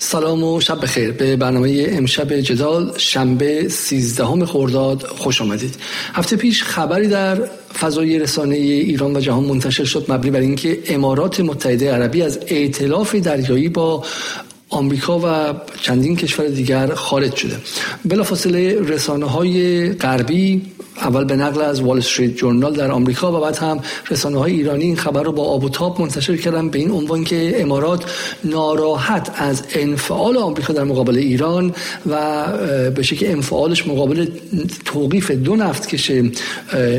سلام و شب بخیر. به برنامه امشب جدال شنبه 13 خرداد خوش آمدید. هفته پیش خبری در فضای رسانه ایران و جهان منتشر شد مبنی بر اینکه امارات متحده عربی از ائتلاف دریایی با آمریکا و چندین کشور دیگر خارج شده. بلافاصله رسانه های غربی اول به نقل از وال استریت جورنال در آمریکا و بعد هم رسانه های ایرانی این خبر رو با آب و تاب منتشر کردن به این عنوان که امارات ناراحت از انفعال آمریکا در مقابل ایران و به شکل انفعالش مقابل توقیف دو نفت کش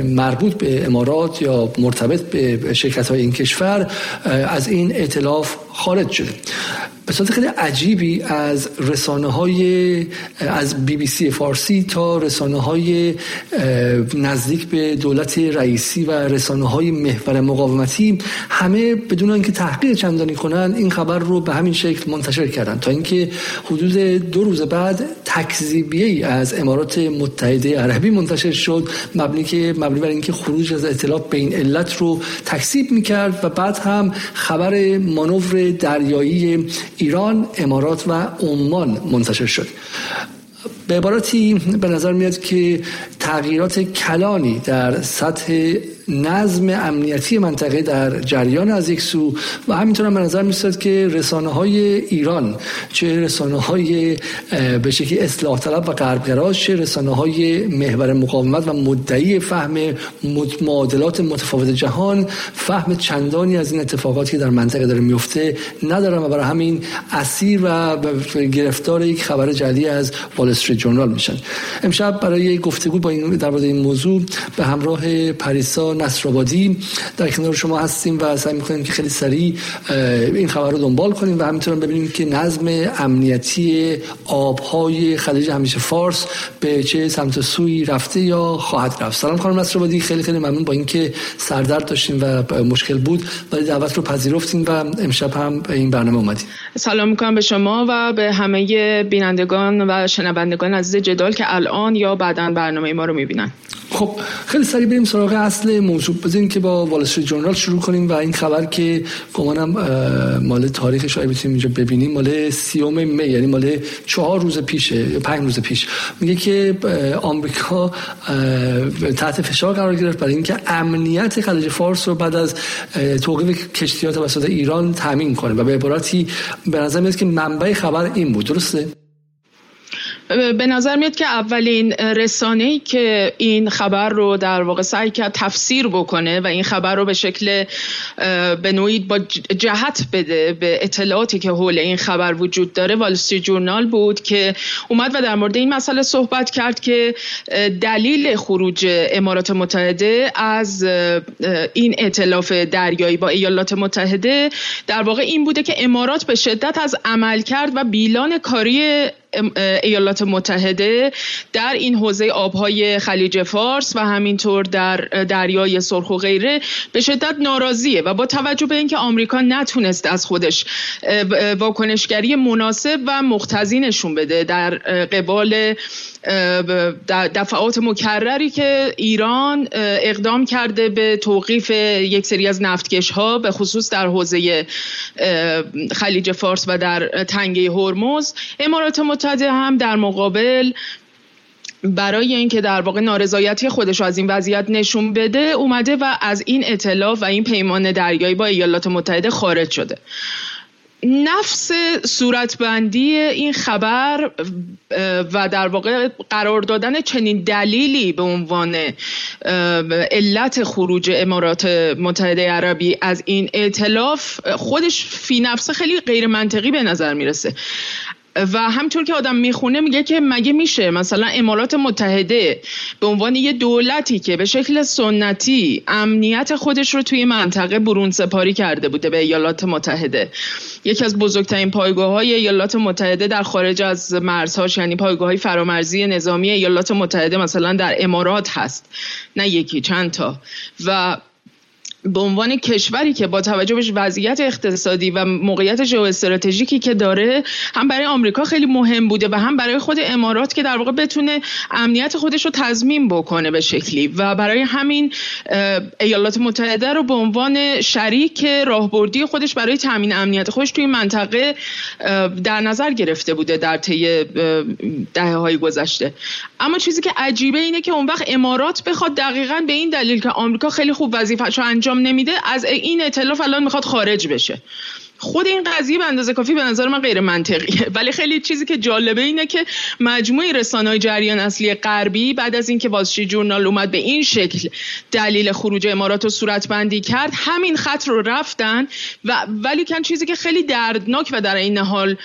مربوط به امارات یا مرتبط به شرکت های این کشور از این اعتلاف خارج شده. به صورت خیلی عجیبی از رسانه های از بی بی سی فارسی تا رسانه های نزدیک به دولت رئیسی و رسانه های محور مقاومتی همه بدون اینکه تحقیق چندانی کنند این خبر رو به همین شکل منتشر کردن. تا اینکه حدود دو روز بعد تکذیبیه ای از امارات متحده عربی منتشر شد مبنی که مبنی بر اینکه خروج از اطلاع به این علت رو تکذیب می‌کرد و بعد هم خبر مانور دریایی ایران امارات و عمان منتشر شد. به عبارتی به نظر میاد که تغییرات کلانی در سطح نظم امنیتی منطقه در جریان از یک سو و همینطور هم به نظر میاد که رسانه های ایران چه رسانه های به شکلی اصلاح طلب و غربگرا چه رسانه های محور مقاومت و مدعی فهم معادلات متفاوت جهان فهم چندانی از این اتفاقاتی که در منطقه داره میفته ندارن و برای همین اسیر و گرفتار یک خبر جدی از وال استریت جورنال میشن. امشب برای گفتگو با این در این موضوع به همراه پریسا نصرآبادی در کنار شما هستیم و سعی می‌کنیم که خیلی سریع این خبر رو دنبال کنیم و همینطور ببینیم که نظم امنیتی آبهای خلیج همیشه فارس به چه سمت سوی رفته یا خواهد رفت. سلام خانم نصرآبادی خیلی خیلی ممنون با اینکه سردرد داشتیم و مشکل بود ولی دعوت رو پذیرفتیم و امشب هم به این برنامه اومدیم. سلام می‌کنم به شما و به همه بینندگان و شنوندگان عزیز جدال که الان یا بعدا برنامه ما رو می‌بینن. خب خیلی سریع بریم سراغ اصل موضوع بزنین که با وال جورنال شروع کنیم و این خبر که گمانم مال تاریخش رو بتونیم اینجا ببینیم مال سیوم می یعنی مال چهار روز پیشه یا پنج روز پیش. میگه که آمریکا تحت فشار قرار گرفت برای اینکه امنیت خلیج فارس رو بعد از توقیف کشتیات توسط ایران تامین کنه. و به عبارتی به نظر میاد که منبع خبر این بود. درسته؟ به نظر میاد که اولین رسانه ای که این خبر رو در واقع سعی کرد تفسیر بکنه و این خبر رو به شکل به نوعی با جهت بده به اطلاعاتی که حول این خبر وجود داره والستری جورنال بود که اومد و در مورد این مسئله صحبت کرد که دلیل خروج امارات متحده از این اطلاف دریایی با ایالات متحده در واقع این بوده که امارات به شدت از عمل کرد و بیلان کاری ایالات متحده در این حوزه آبهای خلیج فارس و همینطور در دریای سرخ و غیره به شدت ناراضیه و با توجه به اینکه آمریکا نتونست از خودش واکنشگری مناسب و مختزی نشون بده در قبال دفعات مکرری که ایران اقدام کرده به توقیف یک سری از نفتکش ها به خصوص در حوزه خلیج فارس و در تنگه هرمز. امارات متحده هم در مقابل برای اینکه در واقع نارضایتی خودش از این وضعیت نشون بده اومده و از این اطلاف و این پیمان دریایی با ایالات متحده خارج شده. نفس صورتبندی این خبر و در واقع قرار دادن چنین دلیلی به عنوان علت خروج امارات متحده عربی از این اعتلاف خودش فی نفسه خیلی غیر منطقی به نظر می‌رسه. و همطور که آدم می‌خونه میگه که مگه میشه مثلا امارات متحده به عنوان یه دولتی که به شکل سنتی امنیت خودش رو توی منطقه برون سپاری کرده بوده به ایالات متحده. یکی از بزرگترین پایگاه های ایالات متحده در خارج از مرزهاش یعنی پایگاه های فرامرزی نظامی ایالات متحده مثلا در امارات هست. نه یکی چند تا. و به عنوان کشوری که با توجه به وضعیت اقتصادی و موقعیت ژئواستراتژیکی که داره هم برای آمریکا خیلی مهم بوده و هم برای خود امارات که در واقع بتونه امنیت خودش رو تضمین بکنه به شکلی. و برای همین ایالات متحده رو به عنوان شریک راهبردی خودش برای تامین امنیت خودش توی منطقه در نظر گرفته بوده در طی دهه های گذشته. اما چیزی که عجیبه اینه که اون وقت امارات بخواد دقیقا به این دلیل که آمریکا خیلی خوب وظیفه‌شو انجام نمیده از این اطلاف الان می‌خواد خارج بشه. خود این قضیه به اندازه کافی به نظر من غیر منطقیه. ولی خیلی چیزی که جالبه اینه که مجموعه رسانه‌های جریان اصلی غربی بعد از اینکه واسشی جورنال اومد به این شکل دلیل خروج امارات رو صورت بندی کرد همین خط رو رفتن و ولی کن چیزی که خیلی دردناک و در این حال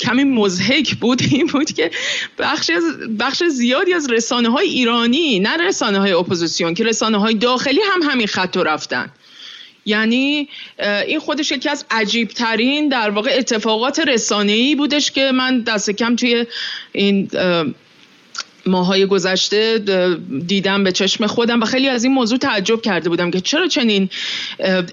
کمی مزهک بود این بود که بخش بخش زیادی از رسانه های ایرانی نه رسانه های اپوزیسیون که رسانه های داخلی هم همین خط رو رفتن. یعنی این خودش یکی از عجیب ترین در واقع اتفاقات رسانه‌ای بودش که من دست کم توی این ماهای گذشته دیدم به چشم خودم و خیلی از این موضوع تعجب کرده بودم که چرا چنین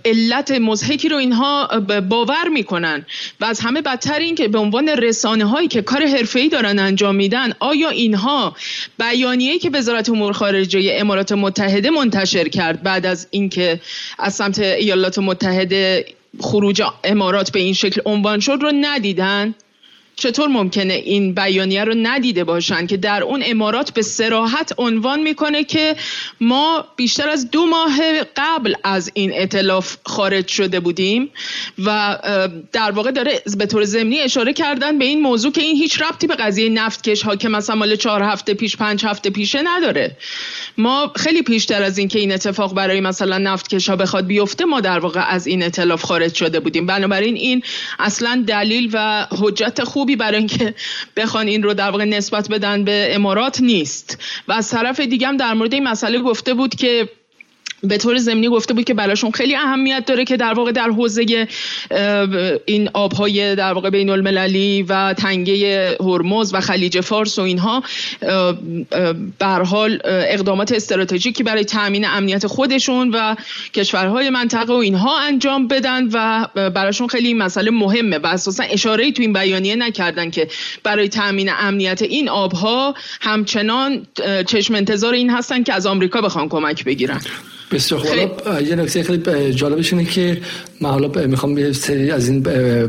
علت مزهکی رو اینها باور می‌کنن. و از همه بدتر این که به عنوان رسانه هایی که کار حرفه‌ای دارن انجام میدن آیا اینها بیانیه‌ای که وزارت امور خارجه امارات متحده منتشر کرد بعد از اینکه از سمت ایالات متحده خروج امارات به این شکل عنوان شد رو ندیدن؟ چطور ممکنه این بیانیه رو ندیده باشن که در اون امارات به سراحت عنوان می‌کنه که ما بیشتر از دو ماه قبل از این اطلاف خارج شده بودیم و در واقع داره به طور ضمنی اشاره کردن به این موضوع که این هیچ ربطی به قضیه نفتکش ها که مثلا مال چهار هفته پیش پنج هفته پیشه نداره. ما خیلی پیشتر از این که این اتفاق برای مثلا نفتکش ها بخواد بیفته ما در واقع از این اطلاف خارج شده بودیم. بنابراین این اصلا دلیل و حجت خوب خوبی برای اینکه بخوان این رو در واقع نسبت بدن به امارات نیست. و از طرف دیگه هم در مورد این مسئله گفته بود که به طور زمینی گفته بود که براشون خیلی اهمیت داره که در واقع در حوزه این آبهای در واقع بین المللی و تنگه هرمز و خلیج فارس و اینها به حال اقدامات استراتژیکی برای تامین امنیت خودشون و کشورهای منطقه و اینها انجام بدن و براشون خیلی این مسئله مهمه و اساسا اشاره تو این بیانیه نکردن که برای تامین امنیت این آبها همچنان چشم انتظار این هستن که از آمریکا بخوان کمک بگیرن. بسیار خوب یه نکته خیلی جالبش اینه که من حالا می‌خوام یه سری از این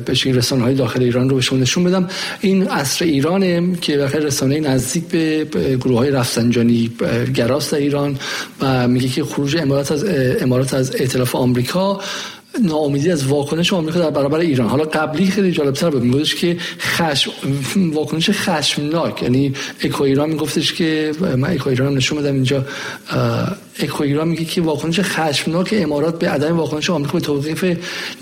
بشین رسانه های داخل ایران رو به شما نشون بدم. این عصر ایرانه که بخیر رسانه نزدیک به گروه های رفسنجانی گراست در ایران و میگه که خروج امارات از امارات از ائتلاف آمریکا ناامیدی از واکنش آمریکا در برابر ایران. حالا قبلی خیلی جالبتر بود. میگفتش که خشم واکنش خشمناک. یعنی اکو ایران میگفتش که من اکو ایران نشون بدم اینجا اکو ایران میگه که واکنش خشمناک امارات به عدم واکنش آمریکا به توقیف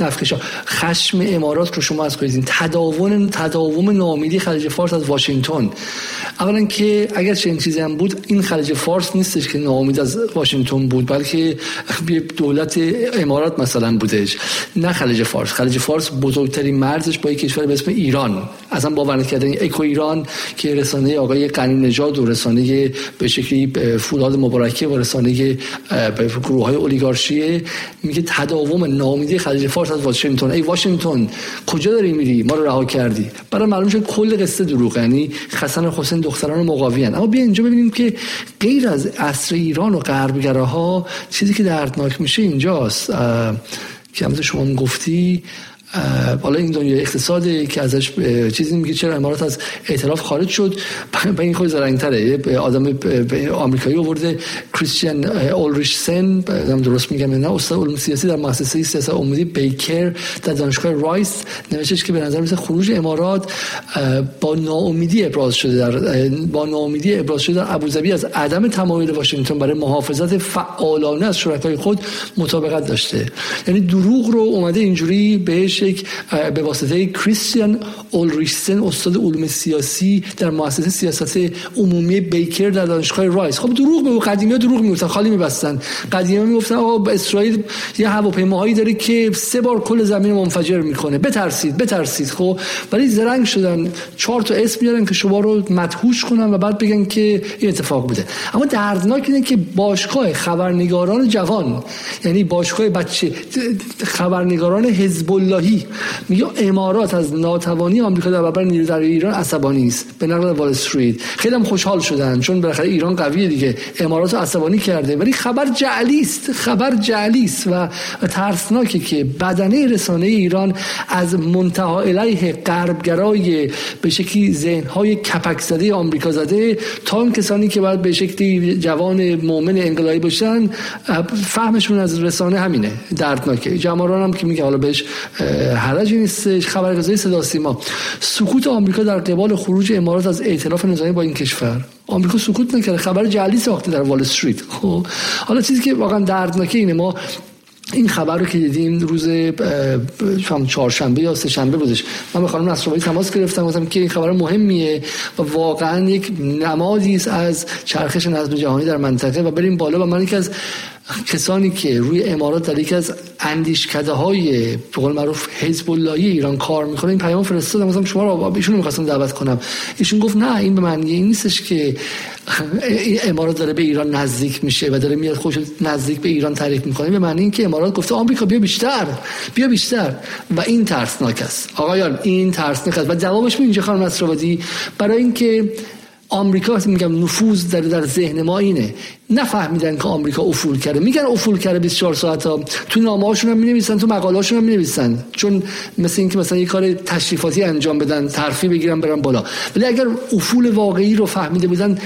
نفکشا. خشم امارات رو شما از کنید تداوم تداوم ناامیدی خلیج فارس از واشنگتن. اولا که اگر چنین چیزی هم بود این خلیج فارس نیستش که ناامید از واشنگتن بود بلکه دولت امارات مثلا بودش. نه خلیج فارس. خلیج فارس بزرگترین مرزش با یک کشور به اسم ایران. اصلا باور نکردن اکو ایران که رسانه آقای قنی نژاد و رسانه به شکلی فولاد مبارکه و رسانه گروه های اولیگارشی میگه تداوم ناامیدی خلیج فارس از واشنگتن. ای واشنگتن کجا داری میری؟ ما رو رها کردی. برای معلوم شد کل قصه دروغ یعنی حسن حسین دختران مقاوی اما بیا اینجا ببینیم که غیر از عصر ایران و غربگراها چیزی که دردناک میشه اینجاست. که شما گفتی حالا این دنیا اقتصادی که ازش چیزی میگه چرا امارات از ائتلاف خارج شد. به این خود زرنگتره آدم آمریکایی آورده. کریستیان اولریشسن درست میگم نه استاد علوم سیاسی در مؤسسه سیاست عمومی بیکر در دانشگاه رایس نوشتش که به نظر می‌رسه خروج امارات با ناامیدی ابراز شده در با ناامیدی ابراز شده در ابوظبی از عدم تمایل واشنگتن برای محافظت فعالانه از شرکای خود مطابقت داشته. یعنی دروغ رو اومده اینجوری بهش یک به واسطه کریستیان اولریشسن استاد علوم سیاسی در مؤسسه سیاست عمومی بیکر در دانشگاه رایس. خب دروغ به قدیمی دروغ می‌گفتن خالی میبستن. قدیمی می‌گفتن آقا اسرائیل یه هواپیماهایی داره که سه بار کل زمین منفجر می‌کنه. بترسید بترسید. خب ولی زرنگ شدن. چهار تا اسم میارن که شما رو مدهوش کنن و بعد بگن که این اتفاق بوده. اما دردناک اینه که باشگاه خبرنگاران جوان یعنی باشگاه بچه خبرنگاران حزب اللهی میگه امارات از ناتوانی آمریکا در برابر نیرو در ایران عصبانی است به نقل وال استریت. خیلی خوشحال شدن چون بالاخره ایران قویه دیگه. امارات عصبانی کرده. ولی خبر جعلی است. خبر جعلی است و ترسناکه که بدنه رسانه ایران از منتها الیه غربگرای به شکلی ذهنهای کپک زده آمریکا زده تا اون کسانی که باید به شکلی جوان مؤمن انقلابی باشن فهمشون از رسانه همینه. دردناکه. جماران هم که میگه حالا بهش حرجی نیستش خبرگزاری صدا سیما. سکوت آمریکا در قبال خروج امارات از ائتلاف نظامی با این کشور. آمریکا سکوت نکرده خبر جعلی ساخته در وال استریت. خب حالا چیزی که واقعا دردناکه اینه ما این خبر رو که دیدیم روز چهارشنبه یا سه شنبه بودش من به خانم نصرآبادی تماس گرفتم گفتم که این خبر مهمیه و واقعا یک نمادی است از چرخش نظم جهانی در منطقه و بریم بالا و من یکی از کسانی که روی امارات در یکی از اندیشکده های به قول معروف حزب اللهی ایران کار می‌کنه این پیام فرستادم گفتم شما رو ایشون می‌خواستم دعوت کنم. ایشون گفت نه این به معنی این نیستش که امارات داره به ایران نزدیک میشه و داره میاد خوش نزدیک به ایران تعریف می‌کنه. به معنی اینکه امارات گفته آمریکا بیا بیشتر بیا بیشتر. و این ترسناک است. آقایان این ترسناک است. و جوابش اینجا خانم نصرآبادی؟ برای اینکه آمریکا میگم نفوذ در در ذهن ما اینه. نفهمیدن که آمریکا افول کرده. میگن افول کرده 24 ساعت ها تو نامه هاشون هم می‌نویسن تو مقاله هاشون هم می‌نویسن. چون مثل اینکه مثلا یه کار تشریفاتی انجام بدن ترفی بگیرن برن بالا. ولی اگر افول واقعی رو فهمیده بودن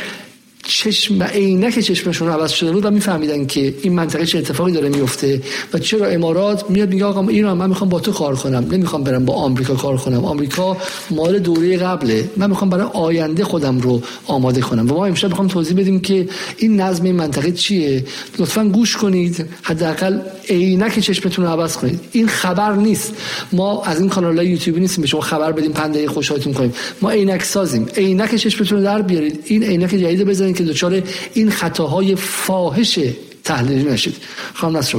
چشم عینک چشمشون عوض شده بود و میفهمیدن که این منطقه چه اتفاقی داره میفته و چرا امارات میاد میگه آقا ایران من می‌خوام با تو کار کنم نمی‌خوام برم با آمریکا کار کنم. آمریکا مال دوره قبله. من می‌خوام برای آینده خودم رو آماده کنم. و ما امشب می‌خوام توضیح بدیم که این نظم این منطقه چیه. لطفا گوش کنید. حداقل عینک چشمتون رو عوض کنید. این خبر نیست. ما از این کانال یوتیوبی نیستیم به شما خبر بدیم پنده خوشحالتون کنیم. ما عینک سازیم. عینک چشمتون رو در بیارید. این عینک جدید بزنید که دچار این خطاهای فاحش تحلیلی نشید. خانم نصر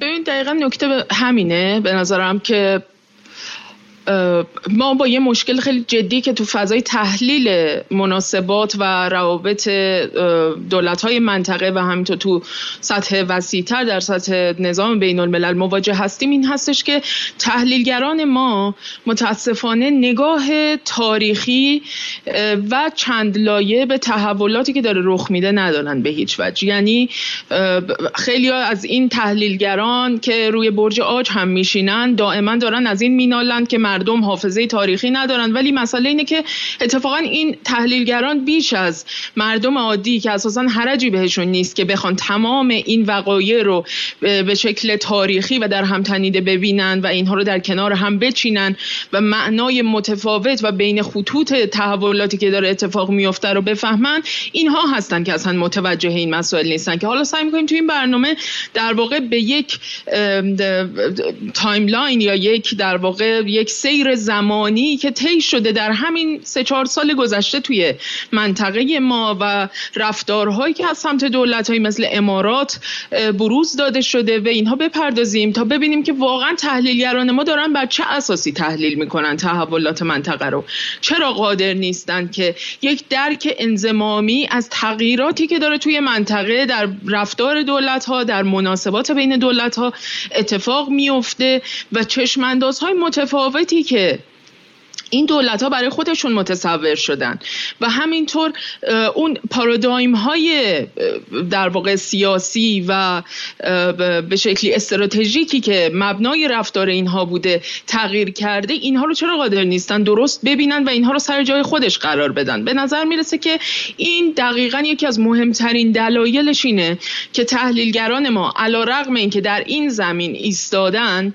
ببین دقیقا نکته همینه. به نظرم که ما با یه مشکل خیلی جدی که تو فضای تحلیل مناسبات و روابط دولت های منطقه و همینطور تو سطح وسیعتر در سطح نظام بین الملل مواجه هستیم این هستش که تحلیلگران ما متاسفانه نگاه تاریخی و چند لایه به تحولاتی که داره رخ میده ندارن به هیچ وجه. یعنی خیلی از این تحلیلگران که روی برج آج هم میشینن دائما دارن از این مینالند که مردم حافظه تاریخی ندارن ولی مسئله اینه که اتفاقا این تحلیلگران بیش از مردم عادی که اساسا حرجی بهشون نیست که بخوان تمام این وقایع رو به شکل تاریخی و در هم تنیده ببینن و اینها رو در کنار هم بچینن و معنای متفاوت و بین خطوط تحولاتی که داره اتفاق میفته رو بفهمن اینها هستن که اصلا متوجه این مسائل نیستن. که حالا سعی می‌کنیم تو این برنامه در واقع به یک timeline یا یک در واقع یک سیر زمانی که طی شده در همین سه چهار سال گذشته توی منطقه ما و رفتارهایی که از سمت دولت مثل امارات بروز داده شده و اینها بپردازیم تا ببینیم که واقعا تحلیلگران ما دارن بر چه اساسی تحلیل می‌کنن تحولات منطقه رو. چرا قادر نیستن که یک درک انزمامی از تغییراتی که داره توی منطقه در رفتار دولت ها در مناسبات بین دولت ها اتفاق میفته و چشماندازهای متفاوتی که این دولت ها برای خودشون متصور شدن و همینطور اون پارادایم های در واقع سیاسی و به شکلی استراتژیکی که مبنای رفتار اینها بوده تغییر کرده اینها رو چرا قادر نیستن درست ببینن و اینها رو سر جای خودش قرار بدن؟ به نظر می‌رسه که این دقیقا یکی از مهمترین دلایلش اینه که تحلیلگران ما علا رقم این که در این زمین ایستادن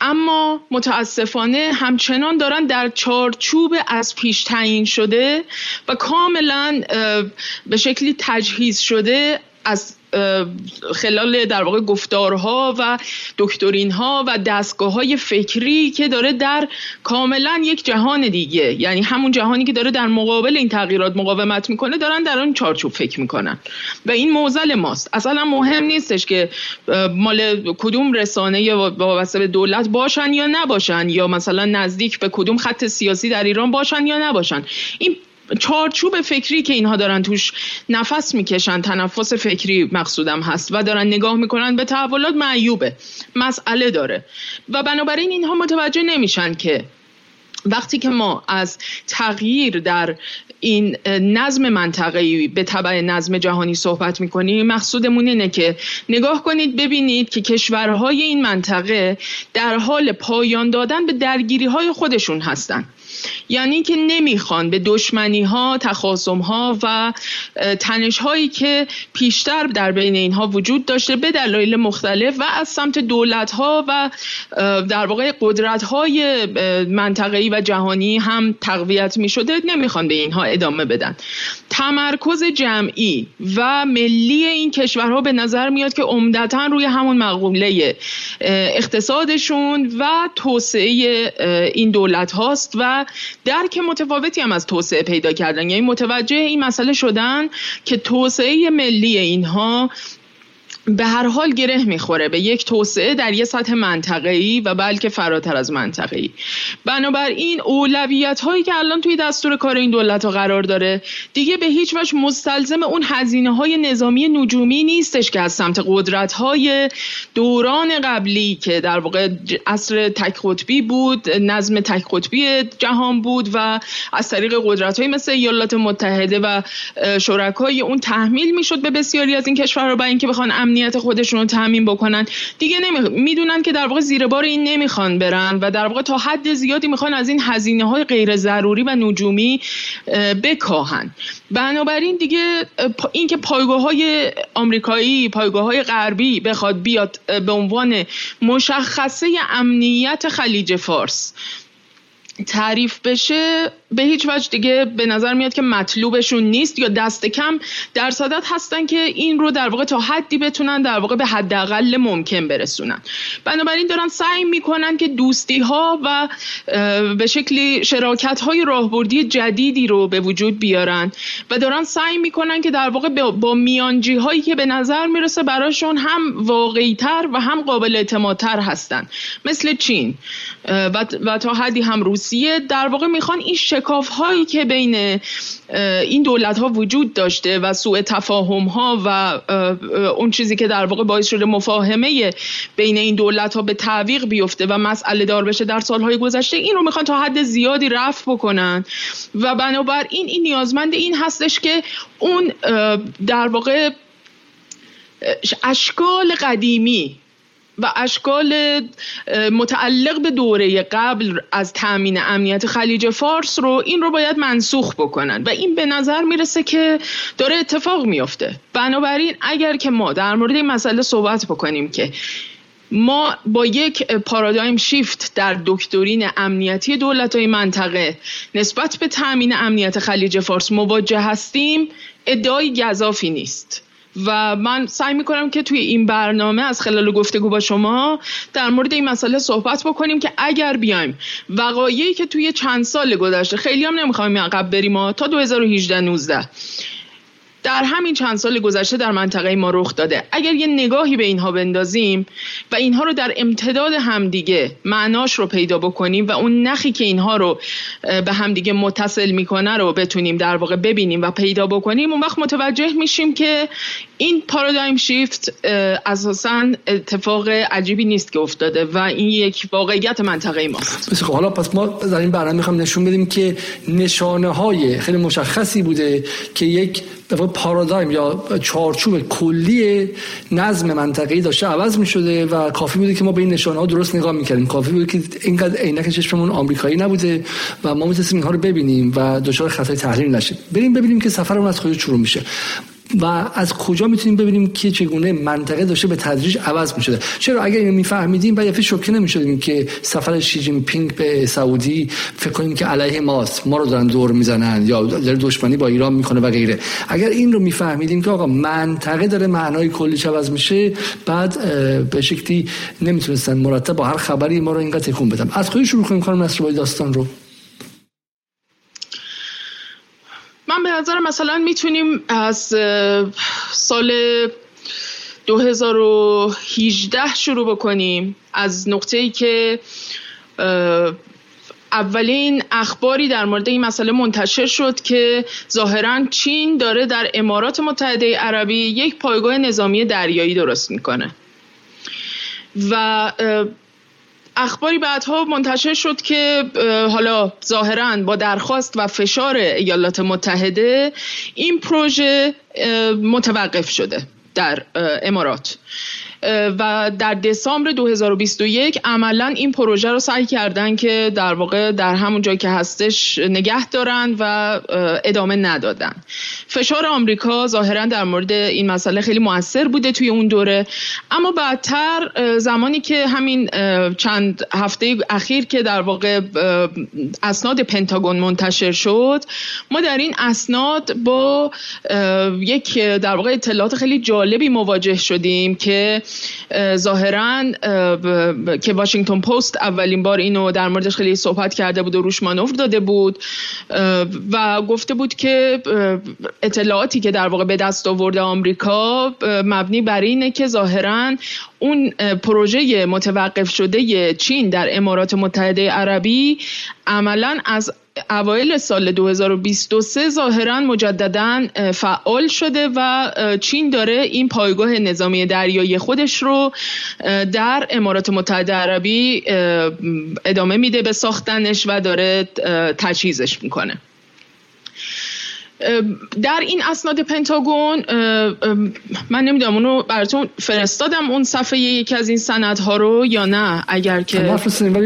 اما متاسفانه همچنان دارن در چارچوب از پیش تعیین شده و کاملا به شکلی تجهیز شده از خلال در واقع گفتارها و دکترین ها و دستگاه های فکری که داره در کاملا یک جهان دیگه. یعنی همون جهانی که داره در مقابل این تغییرات مقاومت می‌کنه دارن در اون چارچوب فکر می‌کنن. و این موزل ماست. اصلا مهم نیستش که مال کدوم رسانه یا وابسته به دولت باشن یا نباشن یا مثلا نزدیک به کدوم خط سیاسی در ایران باشن یا نباشن. این چارچوب فکری که اینها دارن توش نفس می‌کشن تنفس فکری مقصودم هست و دارن نگاه می‌کنن به تحولات معیوبه مسئله داره. و بنابراین اینها متوجه نمیشن که وقتی که ما از تغییر در این نظم منطقه‌ای به تبع نظم جهانی صحبت می‌کنیم مقصودمون اینه که نگاه کنید ببینید که کشورهای این منطقه در حال پایان دادن به درگیری های خودشون هستند یعنی که نمی‌خوان به دشمنی ها تخاصم ها و تنش هایی که پیشتر در بین اینها وجود داشته به دلایل مختلف و از سمت دولت ها و در واقع قدرت های منطقه‌ای و جهانی هم تقویت می شده نمی‌خوان به اینها ادامه بدن. تمرکز جمعی و ملی این کشورها به نظر میاد که عمدتا روی همون مقوله اقتصادشون و توسعه این دولت هاست و درک متفاوتی هم از توسعه پیدا کردن. یعنی متوجه این مسئله شدن که توسعه ملی اینها به هر حال گره می‌خوره. به یک توسعه در یه سطح منطقه‌ای و بلکه فراتر از منطقه‌ای. بنابراین اولویت هایی که الان توی دستور کار این دولت ها قرار داره دیگه به هیچ وجه مستلزم اون هزینه های نظامی نجومی نیستش که از سمت قدرت های دوران قبلی که در واقع عصر تک قطبی بود نظم تک قطبی جهان بود و از طریق قدرت های مثل ایالات متحده و شرکای اون تحمیل می‌شد به بسیاری از این کشورها برای اینکه بخوان امنیت خودشون رو تامین بکنن. دیگه نمی... می‌دونن که در واقع زیر بار این نمی‌خوان برن و در واقع تا حد زیادی می‌خوان از این هزینه های غیر ضروری و نجومی بکاهن. بنابراین دیگه اینکه پایگاه های آمریکایی پایگاه های غربی بخواد بیاد به عنوان مشخصه امنیت خلیج فارس تعریف بشه به هیچ وجه دیگه به نظر میاد که مطلوبشون نیست یا دست کم درصدت هستن که این رو در واقع تا حدی بتونن در واقع به حداقل ممکن برسونن. بنابراین دارن سعی می‌کنن که دوستی ها و به شکلی شراکت های راهبردی جدیدی رو به وجود بیارن و دارن سعی می‌کنن که در واقع با میانجی هایی که به نظر می‌رسه براشون هم واقعی تر و هم قابل اعتمادتر هستن. مثل چین. و, تا حدی هم روسیه در واقع می‌خوان این شکاف هایی که بین این دولت ها وجود داشته و سوء تفاهم ها و اون چیزی که در واقع باعث شده مفاهمه بین این دولت ها به تعویق بیفته و مسئله دار بشه در سالهای گذشته این رو می‌خوان تا حد زیادی رفع بکنن. و بنابراین این نیازمند این هستش که اون در واقع اشکال قدیمی و اشکال متعلق به دوره قبل از تامین امنیت خلیج فارس رو این رو باید منسوخ بکنن. و این به نظر می‌رسه که داره اتفاق میافته بنابراین اگر که ما در مورد این مسئله صحبت بکنیم که ما با یک پارادایم شیفت در دکترین امنیتی دولت های منطقه نسبت به تامین امنیت خلیج فارس مواجه هستیم ادعای گذافی نیست. و من سعی می‌کنم که توی این برنامه از خلال گفتگو با شما در مورد این مسئله صحبت بکنیم که اگر بیایم وقایعی که توی چند سال گذشته خیلی هم نمی‌خوایم عقب بریم تا 2018 19 در همین چند سال گذشته در منطقه ما رخ داده. اگر یه نگاهی به اینها بندازیم و اینها رو در امتداد همدیگه معناش رو پیدا بکنیم و اون نخی که اینها رو به همدیگه متصل می‌کنه رو بتونیم در واقع ببینیم و پیدا بکنیم اون وقت متوجه میشیم که این پارادایم شیفت اساسا اتفاق عجیبی نیست که افتاده و این یک واقعیت منطقه ماست. خب حالا پس ما در این برنامه می‌خوام نشون بدیم که نشانه های خیلی مشخصی بوده که یک پارادایم یا چارچوب کلی نظم منطقه‌ای داشته عوض می و کافی بوده که ما به این نشانه ها درست نگاه می‌کردیم. کافی بوده که اینقدر عینک چشممون آمریکایی نبوده و ما می‌تونستیم اینها رو ببینیم و دچار خطای تحلیل نشیم. بریم ببینیم که سفرمون از خود شروع میشه. و از کجا می‌تونیم ببینیم که چگونه منطقه داشته به تدریج عوض می‌شده؟ چرا اگر اینو میفهمیدیم بعد یه شوکه نمی‌شدیم که سفر شی جین پینگ به سعودی فکر کنیم که علیه ماست ما رو دارن دور می‌زنن یا داره دشمنی با ایران می‌کنه و غیره. اگر این رو میفهمیدیم که آقا منطقه داره معنای کلی عوض میشه بعد به شکلی نمی‌تونستن مرتب با هر خبری ما رو اینقدر تکون بدم از خودی شروع کنیم کارم نصر داستان رو من به نظر مثلا می‌تونیم از سال 2018 شروع بکنیم. از نقطه ای که اولین اخباری در مورد این مسئله منتشر شد که ظاهرا چین داره در امارات متحده عربی یک پایگاه نظامی دریایی درست می‌کنه. و اخباری بعدها منتشر شد که حالا ظاهرا با درخواست و فشار ایالات متحده این پروژه متوقف شده در امارات. و در دسامبر 2021 عملا این پروژه رو سعی کردن که در واقع در همون جایی که هستش نگه دارن و ادامه ندادن. فشار آمریکا ظاهرا در مورد این مسئله خیلی موثر بوده توی اون دوره. اما بعدتر زمانی که همین چند هفته اخیر که در واقع اسناد پنتاگون منتشر شد ما در این اسناد با یک در واقع اطلاعات خیلی جالبی مواجه شدیم که ظاهرا که واشنگتن پست اولین بار اینو در موردش خیلی صحبت کرده بود و روش مانور داده بود و گفته بود که اطلاعاتی که در واقع به دست آورده آمریکا مبنی بر اینه که ظاهرا اون پروژه متوقف شده چین در امارات متحده عربی عملا از اوایل سال 2023 ظاهرا مجددا فعال شده و چین داره این پایگاه نظامی دریایی خودش رو در امارات متحده عربی ادامه میده به ساختنش و داره تجهیزش می‌کنه. در این اسناد پنتاگون من نمی‌دونم اونو براتون فرستادم اون صفحه یکی از این سندها رو یا نه اگر که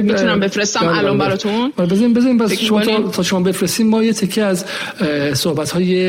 می‌تونم بفرستم بله، الان بله. براتون. بله، بزنیم بزنیم بس شما تا, شما بفرستیم ما یه تکه از صحبت های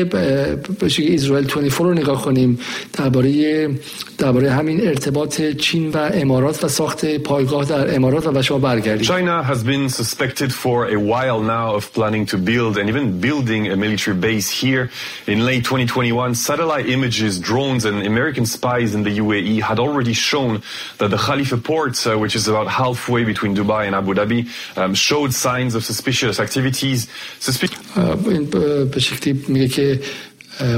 اسرائیل 24 رو نگاه کنیم. درباره درباره همین ارتباط چین و امارات و ساخت پایگاه در امارات و شما برگردیم China has been suspected for a while now of planning to build and even building a military base here. In late 2021, satellite images, drones, and American spies in the UAE had already shown that the Khalifa port, uh, which is about halfway between Dubai and Abu Dhabi, um, showed signs of suspicious activities. Suspic- uh,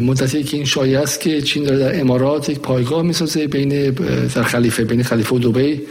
مدتی که این شایعه است که چین داره در امارات یک پایگاه میسازه بین در خلیفه بین خلیفه و دبی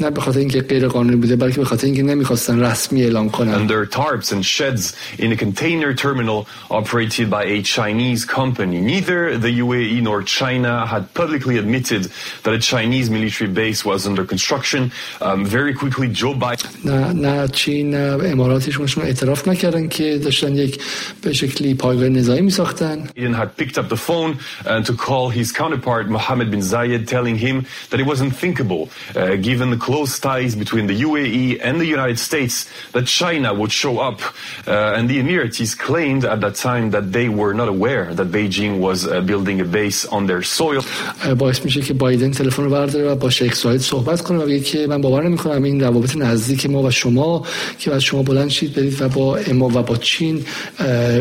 نه به خاطر اینکه غیر قانونی بوده بلکه به خاطر اینکه نمیخواستن رسمی اعلام کنن under tarps and sheds in a container terminal operated by a Chinese company neither the UAE nor China had publicly admitted that a Chinese military base was under construction um, very quickly Joe Biden نه نه چین نه اماراتش خودشون اعتراف نکردن که داشتن یک به شکلی پایگاه نظامی می ساختن Biden had picked up the phone uh, to call his counterpart Mohammed bin Zayed telling him that it was unthinkable uh, given the close ties between the UAE and the United States that China would show up uh, and the Emiratis claimed at that time that they were not aware that Beijing was uh, building a base on their soil باعث میشه که بایدن تلفن رو برداره و با شیخ زاید صحبت کنه و بگه که من باور نمی‌کنم این روابط نزدیک ما و شما که از شما بلند شید برید و با اما و با چین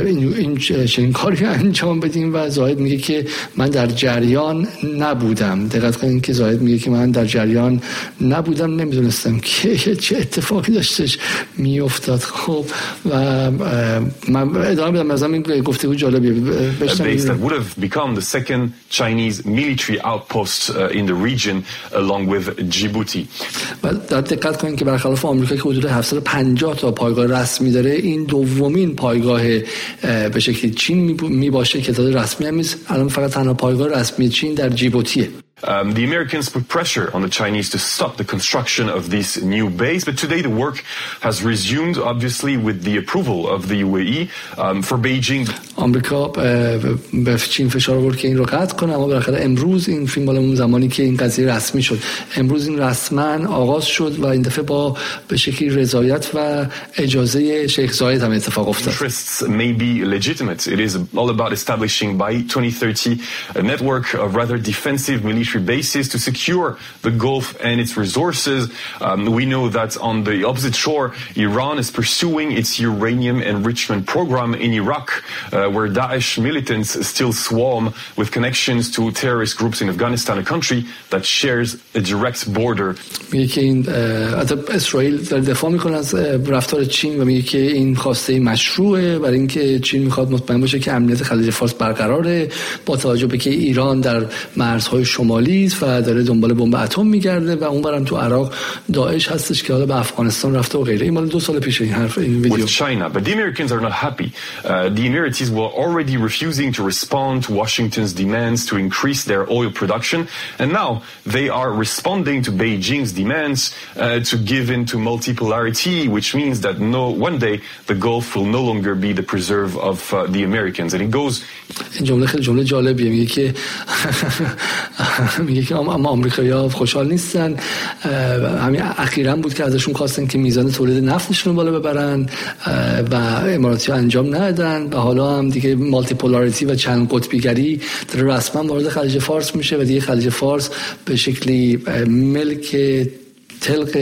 این چنین کاری انجام بدیم و زاید میگه که من در جریان نبودم. دقت کنید که زاید میگه که من در جریان نبودم نمی‌دونستم که چه اتفاقی داشتش میافتاد. خب و من ادامه بدم. از این گفتگو جالبیه. that would have become the second Chinese military outpost in the region along with Djibouti. و دقت کنید که برخلاف آمریکا که حدود 750 تا پایگاه رسمی داره این دومین پایگاه به شکلی چین می باشه که داده رسمی هم الان فقط تنها پایگاه رسمی چین در جیبوتیه. Um, the Americans put pressure on the Chinese to stop the construction of this new base, but today the work has resumed, obviously, with the approval of the UAE um, for Beijing. آمریکا به چین فشار آورد که این رو قطع کنه اما بالاخره امروز این فیلم مال اون زمانی که این قضیه رسمی شد امروز این رسما آغاز شد و این دفعه با به شکلی رضایت و اجازه شیخ زاید هم اتفاق افتاد. Interests may be legitimate. It is all about establishing by 2030 a network of rather defensive military military bases to secure the Gulf and its resources. Um, we know that on the opposite shore, Iran is pursuing its uranium enrichment program in Iraq, uh, where Daesh militants still swarm with connections to terrorist groups in Afghanistan, a country that shares a direct border. میگه که این اسرائیل در دفاع میکنه از رفتار چین و میگه که این خواسته مشروعه برای اینکه چین میخواد مطمئن باشه که امنیت خلیج فارس برقراره با توجه به که ایران در مرزهای شمالی و داره دنبال بمب اتم میگرده و اونورم تو عراق داعش هستش که حالا به افغانستان رفته و غیره این مال دو سال پیش این حرف این ویدیو With China, but the Americans are not happy. Uh, the Emiratis were already refusing to respond to Washington's demands to increase their oil production, and now they are responding to Beijing's demands uh, to give in to multipolarity, which means that no one day the Gulf will no longer be the preserve of uh, the Americans. And it goes. این جمله خیلی جمله جالبیه میگه که میگه که اما آمریکایی‌ها خوشحال نیستن. همین اخیرا بود که ازشون خواستن که میزان تولید نفتشون بالا ببرن و اماراتی انجام ندادن. و حالا هم دیگه مالتی پولاریتی و چند قطبیگری رسما وارد خلیج فارس میشه و دیگه خلیج فارس به شکلی ملک تلق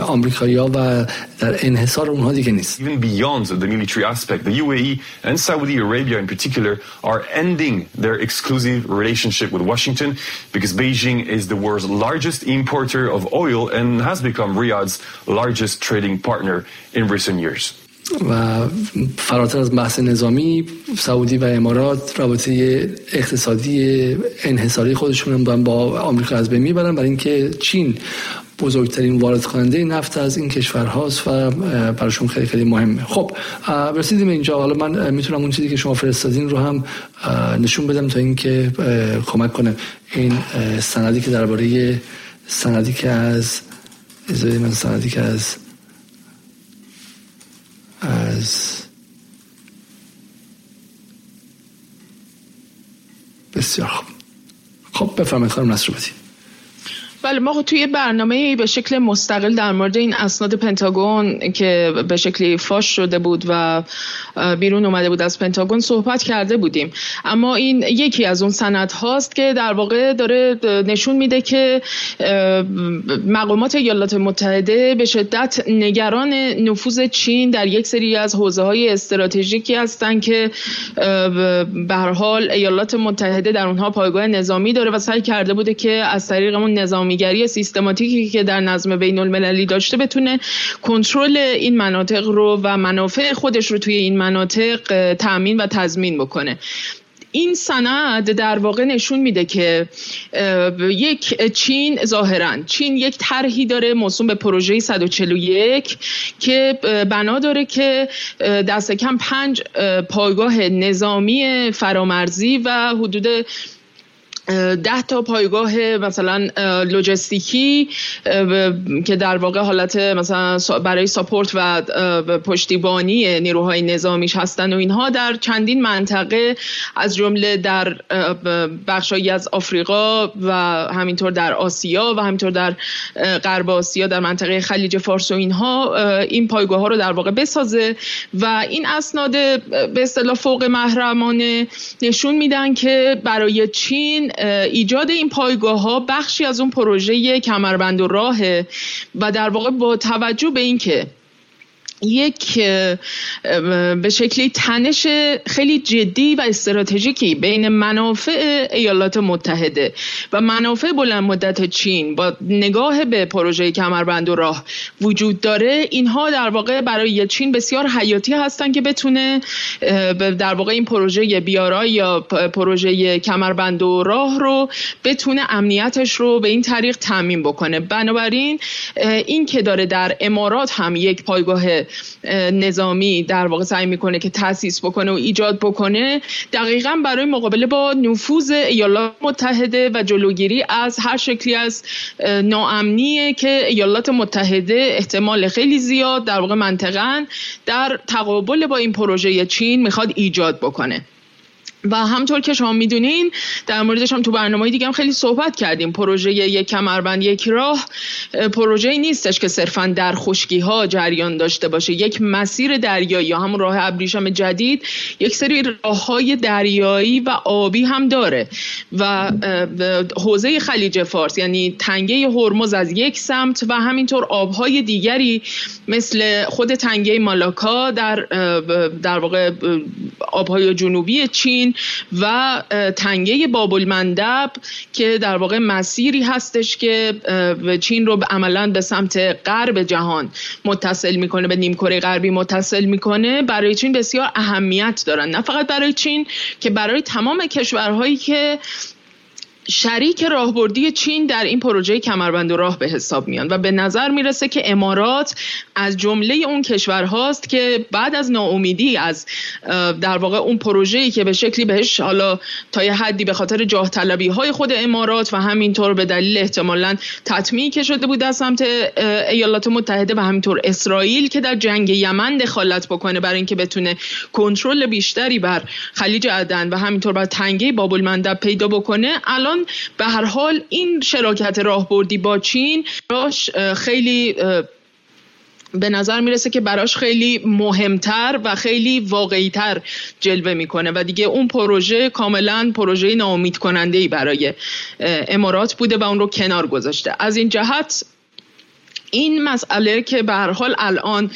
آمریکایی‌ها و در انحصار اونها دیگه نیست. Even beyond the military aspect, the UAE and Saudi Arabia in particular are ending their exclusive relationship with Washington because Beijing is the world's largest importer of oil and has become Riyadh's largest trading partner in recent years. و فراتر از بحث نظامی سعودی و امارات رابطه اقتصادی انحصاری خودشون با آمریکا از بین می‌برن. برای اینکه چین بزرگترین وارد کننده نفت از این کشور هاست و براشون خیلی خیلی مهمه. خب رسیدیم اینجا. حالا من می‌تونم اون چیزی که شما فرستادین رو هم نشون بدم تا اینکه کمک کنه این سندی که درباره سندی که از من سندی که از از بسیار خوب. خب بفرمایید خانم نصر بدید بله ما توی برنامه به شکل مستقل در مورد این اسناد پنتاگون که به شکلی فاش شده بود و بیرون اومده بود از پنتاگون صحبت کرده بودیم. اما این یکی از اون سند هاست که در واقع داره نشون میده که مقامات ایالات متحده به شدت نگران نفوذ چین در یک سری از حوزه های استراتژیکی هستند که به هر حال ایالات متحده در اونها پایگاه نظامی داره و سعی کرده بوده که از طریق اون نظامیگری سیستماتیکی که در نظم بین المللی داشته بتونه کنترل این مناطق رو و منافع خودش رو توی این مناطق تأمین و تضمین بکنه. این سند در واقع نشون میده که یک چین ظاهرا چین یک طرحی داره موسوم به پروژه 141 که بنا داره که دست کم پنج پایگاه نظامی فرامرزی و حدود ده تا پایگاه مثلا لوجستیکی که در واقع حالت مثلا برای ساپورت و پشتیبانی نیروهای نظامیش هستن و اینها. در چندین منطقه از جمله در بخشایی از آفریقا و همینطور در آسیا و همینطور در غرب آسیا در منطقه خلیج فارس و اینها این پایگاه ها رو در واقع بسازه و این اسناد به اصطلاح فوق محرمانه نشون میدن که برای چین ایجاد این پایگاه ها بخشی از اون پروژه کمربند و راهه و در واقع با توجه به اینکه یک به شکلی تنش خیلی جدی و استراتژیکی بین منافع ایالات متحده و منافع بلند مدت چین با نگاه به پروژه کمربند و راه وجود داره. اینها در واقع برای چین بسیار حیاتی هستند که بتونه در واقع این پروژه بیارای یا پروژه کمربند و راه رو بتونه امنیتش رو به این طریق تعمین بکنه. بنابراین این که داره در امارات هم یک پایگاه نظامی در واقع سعی می‌کنه که تاسیس بکنه و ایجاد بکنه. دقیقا برای مقابله با نفوذ ایالات متحده و جلوگیری از هر شکلی از ناامنیه که ایالات متحده احتمال خیلی زیاد در واقع منطقا در تقابل با این پروژه چین می‌خواد ایجاد بکنه. و همطور که شما می‌دونین در موردش هم تو برنامه دیگه هم خیلی صحبت کردیم. پروژه یک کمربند یک راه پروژه نیستش که صرفا در خشکی ها جریان داشته باشه. یک مسیر دریایی یا همون راه ابریشم جدید یک سری راه های دریایی و آبی هم داره. و حوزه خلیج فارس یعنی تنگه هرمز از یک سمت و همینطور آبهای دیگری مثل خود تنگه مالاکا در در واقع آبهای جنوبی چین و تنگه بابل مندب که در واقع مسیری هستش که چین رو عملا به سمت غرب جهان متصل می‌کنه به نیمکره غربی متصل می‌کنه. برای چین بسیار اهمیت دارن. نه فقط برای چین که برای تمام کشورهایی که شریک راهبردی چین در این پروژه کمربند و راه به حساب میان و به نظر می‌رسه که امارات از جمله اون کشورهاست که بعد از ناامیدی از در واقع اون پروژه‌ای که به شکلی بهش حالا تا یه حدی به خاطر جاه طلبی های خود امارات و همینطور به دلیل احتمالا تطمیعی که شده بود از سمت ایالات متحده و همینطور اسرائیل که در جنگ یمن دخالت بکنه برای اینکه بتونه کنترل بیشتری بر خلیج عدن و همینطور بر تنگه باب المندب پیدا بکنه الان به هر حال این شراکت راهبردی با چین خیلی به نظر می‌رسه که براش خیلی مهمتر و خیلی واقعیتر جلوه می‌کنه. و دیگه اون پروژه کاملا پروژه ناامید کننده ای برای امارات بوده و اون رو کنار گذاشته. از این جهت این مسئله که به هر حال الان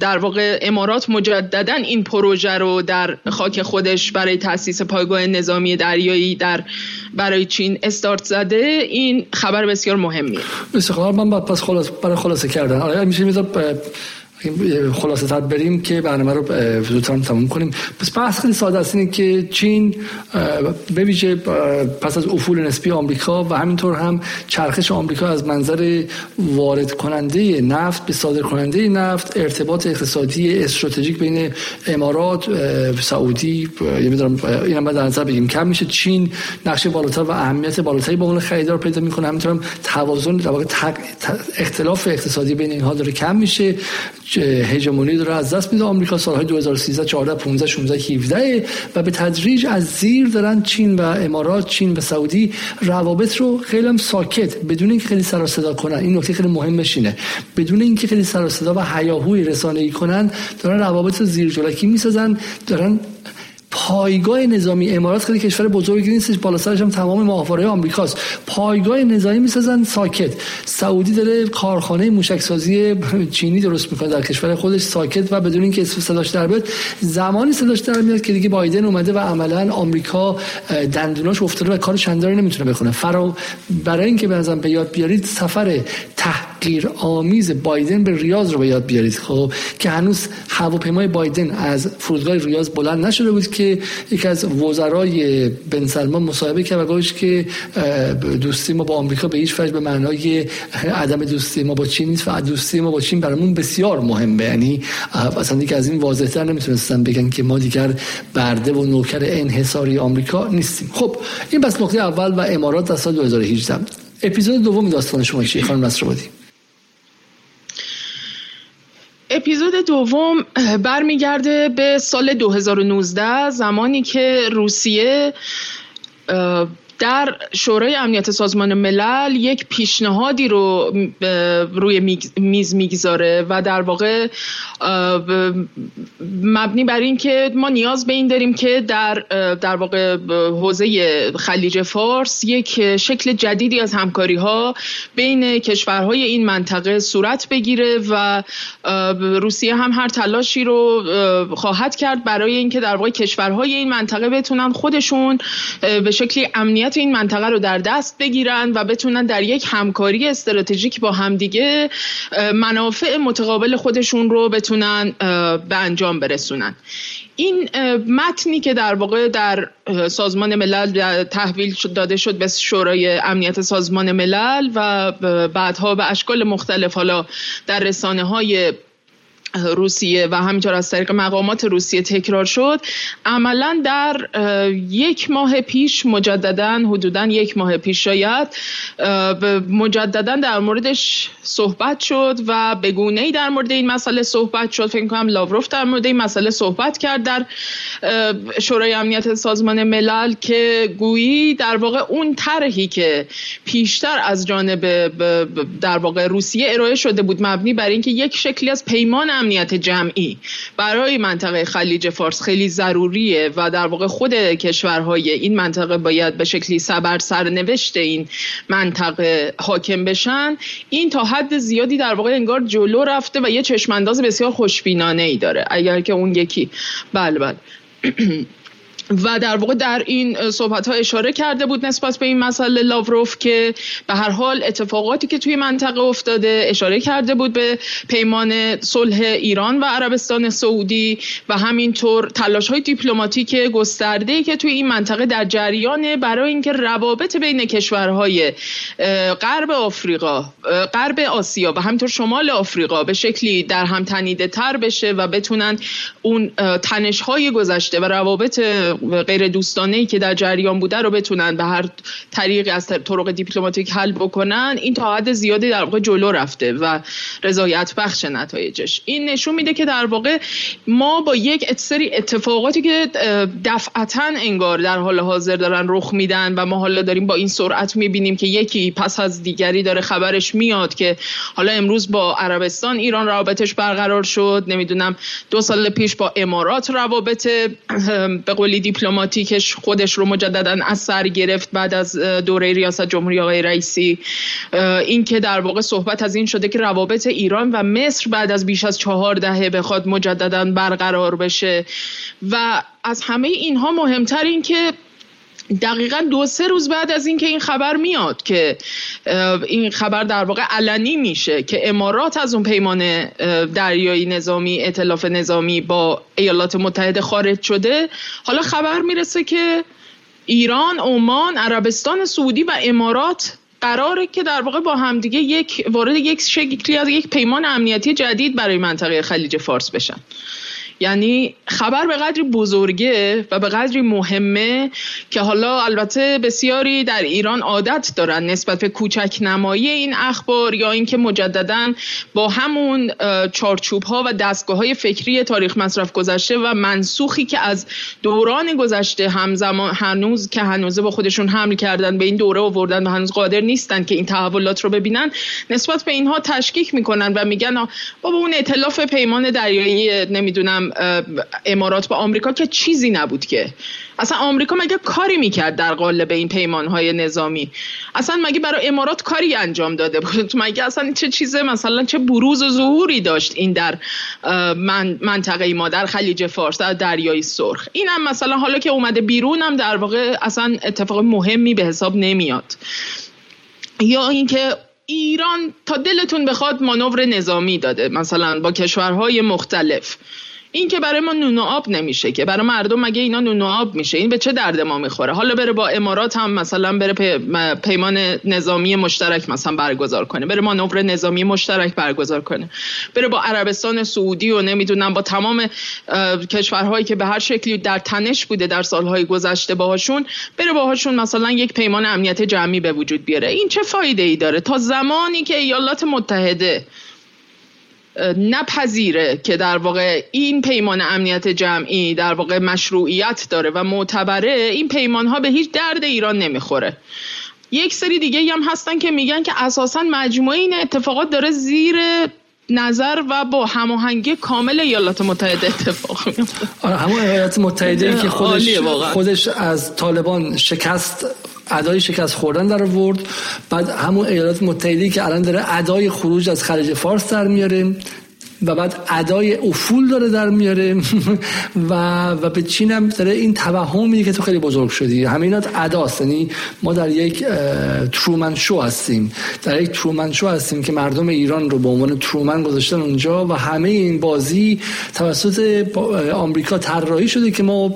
در واقع امارات مجددا این پروژه رو در خاک خودش برای تاسیس پایگاه نظامی دریایی در برای چین استارت زده این خبر بسیار مهمیه. بسیار من پس خلاص برای خلاصه کردن. آره میشه خلاصه تر بریم که برنامه رو زودتر تموم کنیم. پس بحث خیلی ساده است اینه که چین به ویژه پس از افول نسبی آمریکا و همینطور هم چرخش آمریکا از منظر وارد کننده نفت به صادر کننده نفت ارتباط اقتصادی استراتژیک بین امارات سعودی می‌دونم اینم بعد نظر بگیم کم میشه چین نقش بالاتر و اهمیت بالاتری به عنوان خریدار پیدا می‌کنه. همینطور هم توازن در واقع اختلاف اقتصادی بین اینها داره کم میشه. هژمونی داره از دست میده آمریکا سالهای 2013 14 15 16 17 و به تدریج از زیر دارن چین و امارات چین و سعودی روابط رو خیلی هم ساکت بدون اینکه خیلی سر صدا کنن. این نکته خیلی مهمش اینه. بدون اینکه خیلی سر صدا و هیاهوی رسانه‌ای کنن دارن روابط رو زیر جلکی می‌سازن دارن پایگاه نظامی امارات خیلی کشور بزرگی نیستش بالا سرش هم تمام ماهواره آمریکاست. پایگاه نظامی می‌سازن ساکت. سعودی داره کارخانه موشک سازی چینی درست می‌کنه در کشور خودش ساکت و بدون اینکه صداش در بیاد زمانی صداش در میاد که دیگه بایدن اومده و عملا آمریکا دندوناش افتاده و کار چندانی نمی‌تونه بکنه فرا برای اینکه به به یاد بیارید سفر تحقیر آمیز بایدن به ریاض رو به یاد بیارید خب؟ که هنوز هواپیمای بایدن از فرودگاه ریاض بلند نشده بود که یکی از وزرای بن سلمان مصاحبه کرد و گفت که دوستی ما با آمریکا به هیچ وجه به معنای عدم دوستی ما با چین نیست و دوستی ما با چین برامون بسیار مهمه. یعنی اصلا دیگه از این واضحتر نمی‌تونستن بگن که ما دیگر برده و نوکر انحصاری آمریکا نیستیم. خب این بس نقطه اول و امارات در سال 2018 اپیزود دوم داستان شما چیه خانم نصرآبادی؟ اپیزود دوم برمیگرده به سال 2019 زمانی که روسیه در شورای امنیت سازمان ملل یک پیشنهادی رو روی میز می‌گذاره و در واقع مبنی بر اینکه ما نیاز به این داریم که در در واقع حوزه خلیج فارس یک شکل جدیدی از همکاری ها بین کشورهای این منطقه صورت بگیره و روسیه هم هر تلاشی رو خواهد کرد برای اینکه در واقع کشورهای این منطقه بتونن خودشون به شکلی امنیت این منطقه رو در دست بگیرن و بتونن در یک همکاری استراتژیک با همدیگه منافع متقابل خودشون رو بتونن به انجام برسونن. این متنی که در واقع در سازمان ملل تحویل داده شد به شورای امنیت سازمان ملل و بعدها به اشکال مختلف حالا در رسانه های روسیه و همینطور از طریق مقامات روسیه تکرار شد. عملا در یک ماه پیش مجددا حدودا یک ماه پیش شاید مجددا در موردش صحبت شد و به گونه ای در مورد این مسئله صحبت شد. فکر کنم لاوروف در مورد این مسئله صحبت کرد در شورای امنیت سازمان ملل که گویی در واقع اون طرحی که پیشتر از جانب در واقع روسیه ارائه شده بود مبنی بر اینکه یک شکلی از پیمان امنیت جمعی. برای منطقه خلیج فارس خیلی ضروریه و در واقع خود کشورهای این منطقه باید به شکلی سبر سرنوشت این منطقه حاکم بشن. این تا حد زیادی در واقع انگار جلو رفته و یه چشمانداز بسیار خوشبینانه ای داره. اگر که اون یکی بله بله. و در واقع در این صحبت ها اشاره کرده بود نسبت به این مسئله لاوروف که به هر حال اتفاقاتی که توی منطقه افتاده اشاره کرده بود به پیمان صلح ایران و عربستان سعودی و همینطور تلاش های دیپلماتیک گسترده که توی این منطقه در جریانه برای اینکه روابط بین کشورهای غرب آفریقا غرب آسیا و همینطور شمال آفریقا به شکلی در هم تنیده تر بشه و بتونن اون تنش های گذشته و روابط غیر دوستانه که در جریان بوده رو بتونن به هر طریقی از طرق دیپلماتیک حل بکنن این تا حد زیادی در واقع جلو رفته و رضایت بخش نتایجش. این نشون میده که در واقع ما با یک سری اتفاقاتی که دفعتا انگار در حال حاضر دارن رخ میدن و ما حالا داریم با این سرعت می‌بینیم که یکی پس از دیگری داره خبرش میاد که حالا امروز با عربستان ایران روابطش برقرار شد نمی‌دونم دو سال پیش با امارات روابط به قولی دیپلماتیکش خودش رو مجددا از سر گرفت بعد از دوره ریاست جمهوری آقای رئیسی. این که در واقع صحبت از این شده که روابط ایران و مصر بعد از بیش از چهار دهه بخواد مجددا برقرار بشه. و از همه اینها مهمتر این که دقیقا دو سه روز بعد از اینکه این خبر میاد که این خبر در واقع علنی میشه که امارات از اون پیمان دریایی نظامی اطلاف نظامی با ایالات متحده خارج شده. حالا خبر می‌رسه که ایران، عمان، عربستان سعودی و امارات قراره که در واقع با همدیگه یک وارد یک شکلی از یک پیمان امنیتی جدید برای منطقه خلیج فارس بشن. یعنی خبر به قدری بزرگه و به قدری مهمه که حالا البته بسیاری در ایران عادت دارن نسبت به کوچک نمایی این اخبار یا اینکه مجددا با همون چارچوب ها و دستگاه های فکری تاریخ مصرف گذشته و منسوخی که از دوران گذشته همزمان هنوز که هنوزه با خودشون حمل کردن به این دوره آوردن و هنوز قادر نیستن که این تحولات رو ببینن نسبت به اینها تشکیک می‌کنن و میگن بابا اون ائتلاف پیمان دریایی نمی‌دونم امارات با آمریکا که چیزی نبود که. اصلا آمریکا مگه کاری می‌کرد در قالب این پیمانهای نظامی؟ اصلا مگه برای امارات کاری انجام داده بود؟ مگه اصلا چه چیزه مثلا چه بروز و ظهوری داشت این در من منطقه ما در خلیج فارس در دریای سرخ؟ این هم مثلا حالا که اومده بیرون هم در واقع اصلا اتفاق مهمی به حساب نمیاد. یا اینکه ایران تا دلتون بخواد مانور نظامی داده مثلا با کشورهای مختلف. این که برای ما نون و آب نمیشه که برای مردم مگه اینا نون و آب میشه؟ این به چه درد ما می‌خوره؟ حالا بره با امارات هم مثلا بره پیمان نظامی مشترک مثلا برگزار کنه. بره مانور نظامی مشترک برگزار کنه. بره با عربستان سعودی و نمی‌دونم با تمام کشورهایی که به هر شکلی در تنش بوده در سالهای گذشته باهاشون بره باهاشون مثلا یک پیمان امنیت جمعی به وجود بیاره. این چه فایده ای داره؟ تا زمانی که ایالات متحده نپذیره که در واقع این پیمان امنیت جمعی در واقع مشروعیت داره و معتبره این پیمان ها به هیچ درد ایران نمی‌خوره. یک سری دیگه هم هستن که میگن که اساسا مجموعه این اتفاقات داره زیر نظر و با هماهنگی کامل ایالات متحده اتفاق میفته آره همون ایالات متحده که خودش خودش از طالبان شکست ادای شکست خوردن در ورد بعد همون ایالات متحده که الان داره ادای خروج از خلیج فارس در میاره. و بعد ادای افول داره در میاره. و و به چین هم داره این توهمی که تو خیلی بزرگ شدی. همینات اداست. یعنی ما در یک ترومن شو هستیم. در یک ترومن شو هستیم که مردم ایران رو به عنوان ترومن گذاشتن اونجا و همه این بازی توسط آمریکا طراحی شده که ما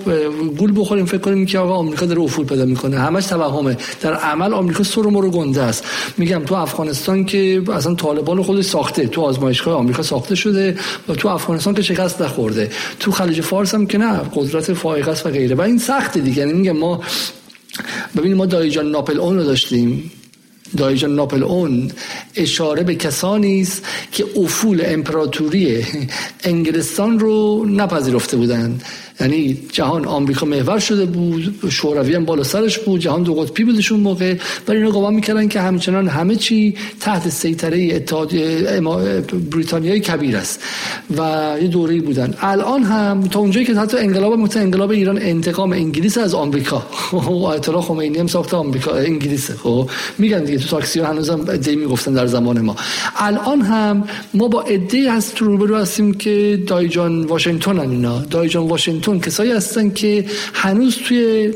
گول بخوریم فکر کنیم که آقا آمریکا داره افول پیدا می‌کنه. همش توهمه. در عمل آمریکا سر و رو گنده است. میگم تو افغانستان که اصلا طالبان خودش ساخته. تو آزمایشگاه آمریکا ساخته شده. شده و تو افغانستان که شکست نخورده. تو خلیج فارس هم که نه قدرت فائقه است و غیره. و این سخت دیگه. یعنی میگه ما ببینید ما دایجان ناپل اون رو داشتیم. دایجان ناپل اون اشاره به کسانی است که افول امپراتوری انگلستان رو نپذیرفته بودند. یعنی جهان آمریکا محور شده بود شوروی هم بالا سرش بود جهان دو قطبی بودشون موقع. ولی اینا گمان می‌کردن که همچنان همه چی تحت سیطره اتحاد بریتانیای کبیر است. و یه دوره بودن. الان هم تا اونجایی که حتی انقلاب مثل انقلاب ایران انتقام انگلیس از آمریکا. آیت الله خمینی هم ساخته آمریکا انگلیس خب میگن دیگه تو تاکسی هنوزم دی می‌گفتن در زمان ما. الان هم ما با هست تو روبرو هستیم که دایجان واشنگتن اینا. دایجان واشنگتن کسایی هستن که هنوز توی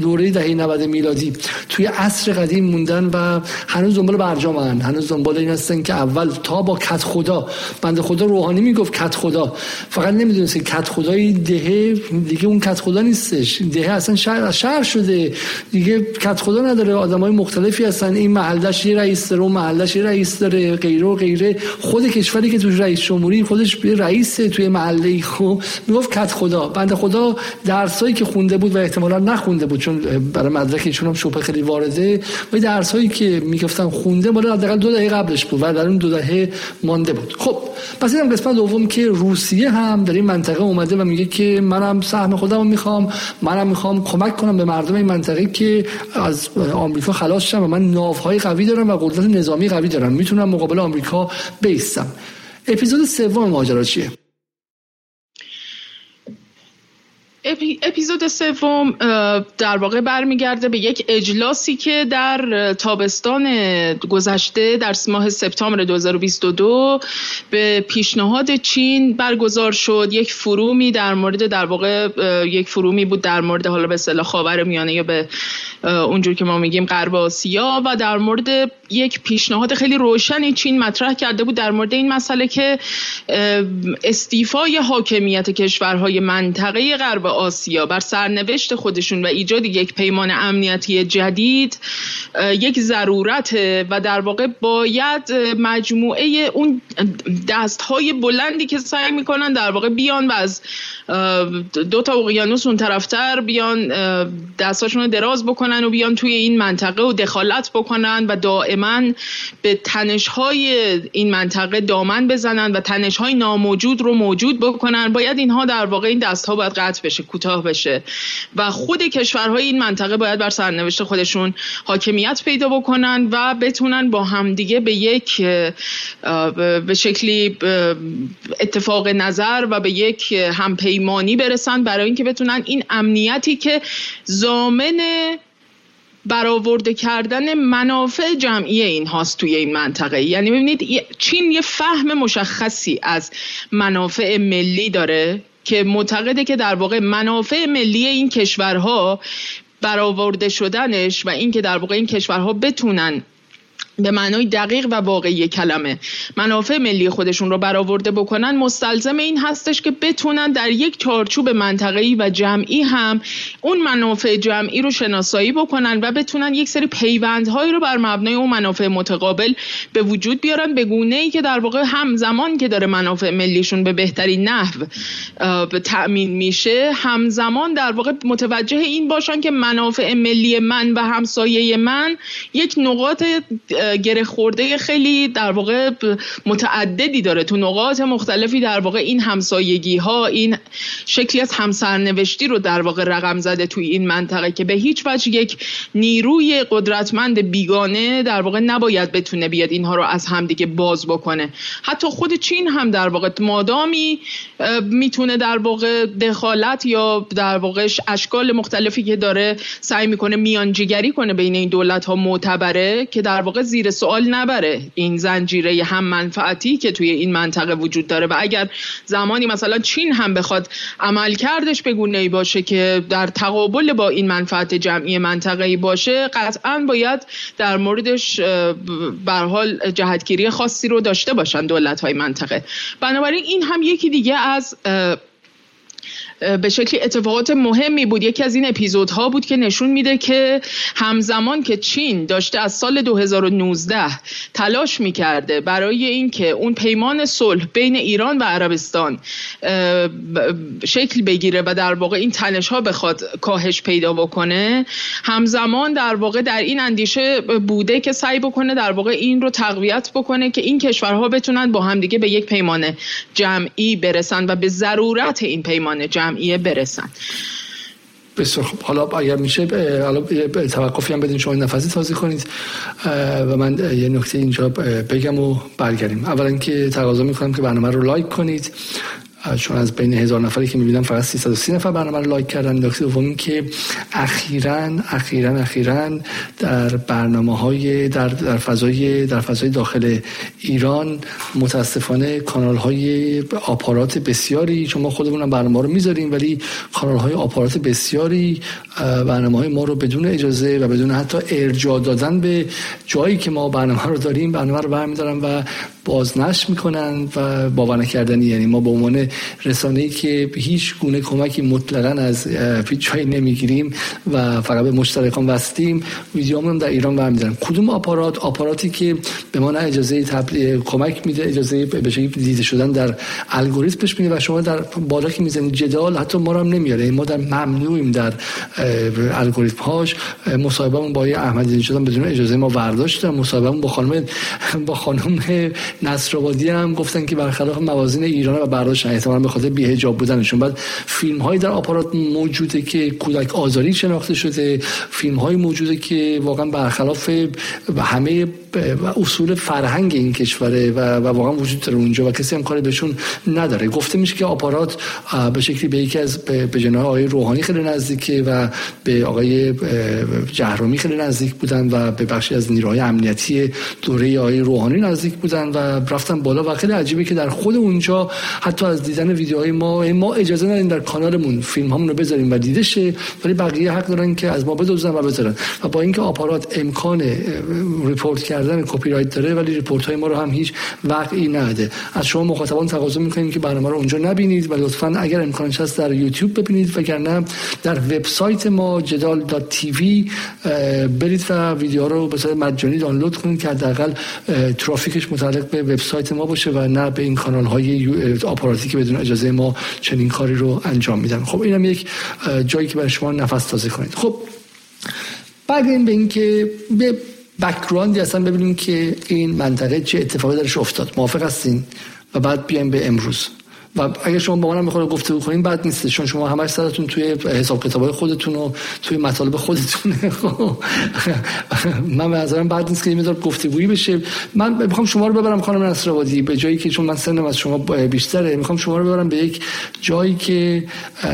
دوره دهه 90 میلادی. توی عصر قدیم موندن و هنوز دنبال برجامن. هنوز دنبال این هستن که اول تا با کت خدا. بند خدا روحانی می‌گفت کت خدا. فقط نمی‌دونست که کت خدای دهه دیگه اون کت خدا نیستش. دهه اصلا شهر, شهر شده. دیگه کت خدا نداره. آدمای مختلفی هستن. این محلش یه رئیس داره اون محلش یه رئیس داره. غیره و غیره. خود کشوری که توش رئیس جمهوری خودش رئیس توی محله خب می‌گفت کت خدا. بند خدا درسایی که خونده بود و احتمالا نخونده بود. چون برای مدرک ایشون هم شبه خیلی وارده و درس هایی که می‌گفتن خونده مال حداقل دو دهه قبلش بود و در اون دو دهه مانده بود. خب پس این قسمت دوم که روسیه هم در این منطقه اومده و میگه که منم سهم خودم رو می‌خوام منم می‌خوام کمک کنم به مردم این منطقه که از آمریکا خلاص شم و من ناوهای قوی دارم و قدرت نظامی قوی دارم. می‌تونم مقابل آمریکا بیستم. اپیزود سوم ماجرا چیه؟ اپیزود سوم در واقع برمیگرده به یک اجلاسی که در تابستان گذشته در ماه سپتامبر 2022 به پیشنهاد چین برگزار شد. یک فرومی در مورد در واقع یک فرومی بود در مورد حالا به اصطلاح خاور میانه یا به اونجور که ما میگیم غرب آسیا و در مورد یک پیشنهاد خیلی روشنی چین مطرح کرده بود در مورد این مسئله که استیفای حاکمیت کشورهای منطقه غرب آسیا بر سرنوشت خودشون و ایجاد یک پیمان امنیتی جدید یک ضرورت و در واقع باید مجموعه اون دست های بلندی که سعی می‌کنن در واقع بیان و از دو تا اقیانوس اون طرفتر بیان دستاشون رو دراز بکنن و بیان توی این منطقه و دخالت بکنن و دائما به تنش های این منطقه دامن بزنن و تنش های ناموجود رو موجود بکنن. باید اینها در واقع این دست ها باید قطع بشه کوتاه بشه. و خود کشورهای این منطقه باید بر سرنوشت خودشون حاکمیت پیدا بکنن و بتونن با همدیگه به یک به شکلی اتفاق نظر و به یک همپیمانی برسن. برای اینکه بتونن این امنیتی که زامن برآورده کردن منافع جمعی این هاست توی این منطقه. یعنی ببینید چین یه فهم مشخصی از منافع ملی داره که معتقده که در واقع منافع ملی این کشورها برآورده شدنش و اینکه در واقع این کشورها بتونن به معنای دقیق و واقعی کلمه. منافع ملی خودشون رو برآورده بکنن مستلزم این هستش که بتونن در یک چارچوب منطقه‌ای و جمعی هم اون منافع جمعی رو شناسایی بکنن و بتونن یک سری پیوندهایی رو بر مبنای اون منافع متقابل به وجود بیارن به گونه ای که در واقع همزمان که داره منافع ملیشون به بهترین نحو تأمین میشه همزمان در واقع متوجه این باشن که منافع ملی من و همسایه من یک نقاط گره خورده خیلی در واقع متعددی داره تو نقاط مختلفی در واقع این همسایگی ها این شکلی از همسرنوشتی رو در واقع رقم زده توی این منطقه که به هیچ وجه یک نیروی قدرتمند بیگانه در واقع نباید بتونه بیاد اینها رو از همدیگه باز بکنه. حتی خود چین هم در واقع مادامی می‌تونه در واقع دخالت یا در واقع اشکال مختلفی که داره سعی می‌کنه میانجیگری کنه بین این دولت ها معتبره که در واقع زیر سوال نبره. این زنجیره هم منفعتی که توی این منطقه وجود داره و اگر زمانی مثلا چین هم بخواد عمل کردش به ای باشه که در تقابل با این منفعت جمعی منطقه ای باشه قطعا باید در موردش بر حال جهتگیری خاصی رو داشته باشن دولت های منطقه. بنابراین این هم یکی دیگه از به شکلی اتفاقات مهمی بود. یکی از این اپیزودها بود که نشون میده که همزمان که چین داشته از سال 2019 تلاش می‌کرده برای اینکه اون پیمان صلح بین ایران و عربستان شکل بگیره و در واقع این تنش ها بخواد کاهش پیدا بکنه همزمان در واقع در این اندیشه بوده که سعی بکنه در واقع این رو تقویت بکنه که این کشورها بتونن با همدیگه به یک پیمان جمعی برسن و به ضرورت این پیمان جمعی برسن. بسیار خب حالا اگر میشه حالا توقفی هم بدین شما نفسی تازه کنید. و من یه نکته اینجا بگم و برگردیم. اولا که تقاضا می‌کنم که برنامه رو لایک کنید. چون از بین هزار نفری که می‌بینم فقط 330 نفر برنامه رو لایک کردن. نکته دوم که اخیرا اخیرا اخیرا در برنامه های در, در فضای در فضای داخل ایران متاسفانه کانال های آپارات بسیاری چون ما خودمون برنامه رو می‌ذاریم ولی کانال های آپارات بسیاری برنامه های ما رو بدون اجازه و بدون حتی ارجاع دادن به جایی که ما برنامه رو داریم برنامه رو برمیدارن و بازنشر می‌کنن و باور نکردنی. یعنی ما به عنوان رسانه‌ای که هیچ گونه کمکی مطلقا از هیچ جایی نمی‌گیریم و فقط به مشترکان وستیم ویدیومون در ایران برمیدارن. کدوم آپارات؟ آپاراتی که به ما نه اجازه تبلیغ کمک میده اجازه به دیده شدن در الگوریتمش میده و شما در بالا که می‌زنید جدال حتی ما رو هم نمیاره. ما در ممنوعیم در الگوریتم هاش مصاحبهمون با احمدی شدن بدون اجازه ما برداشتن مصاحبهمون با خانم با خانم نصرآبادی هم گفتن که برخلاف موازین ایران و برداشت احتمالاً به خاطر بی‌حجاب بودنشون. بعد فیلم هایی در آپارات موجوده که کودک آزاری شناخته شده. فیلم های موجوده که واقعا برخلاف همه اصول فرهنگ این کشوره و, و واقعا وجود داره اونجا و کسی هم کاری بهشون نداره. گفته میشه که آپارات به شکلی به یکی از به جناح آقای روحانی خیلی نزدیکه و به آقای جهرومی خیلی نزدیک بودن و به بخشی از نیروهای امنیتی دوره آقای روحانی نزدیک بودن و رفتن بالا و خیلی عجیبه که در خود اونجا حتی از دیدن ویدیوهای ما ما اجازه نداریم در کانالمون فیلم هامون رو بذاریم و دیده شه ولی بقیه حق دارن که از ما بدوزن و بذارن. و با اینکه آپارات امکان report کردن کپی رایت داره ولی report های ما رو هم هیچ وقعی نده از شما مخاطبان تقاضا می‌کنیم که برنامه رو اونجا نبینید و لطفا اگر امکانش هست در یوتیوب ببینید وگرنه در وبسایت ما جدال TV برید و ویدیو رو به صورت مجانی دانلود کنید که حداقل ترافیکش متعلق به وبسایت ما باشه و نه به این کانال های آپاراتی که بدون اجازه ما چنین کاری رو انجام میدن. خب اینم یک جایی که برای شما نفس تازه کنید. خب این به اینکه به بکگراندی اصلا ببینیم که این منطقه چه اتفاقی درش افتاد. موافق هستین؟ و بعد بیایم به امروز. و اگه شما با منم گفته کنین بعد نیست. چون شما همش سرتون توی حساب کتابای خودتون و توی مطالب خودتونه. من به نظرم بعد نیست که گفته گفتگویی بشه. من می‌خوام شما رو ببرم خانم نصرآبادی به جایی که چون من سنم از شما بیشتره. می‌خوام شما رو ببرم به یک جایی که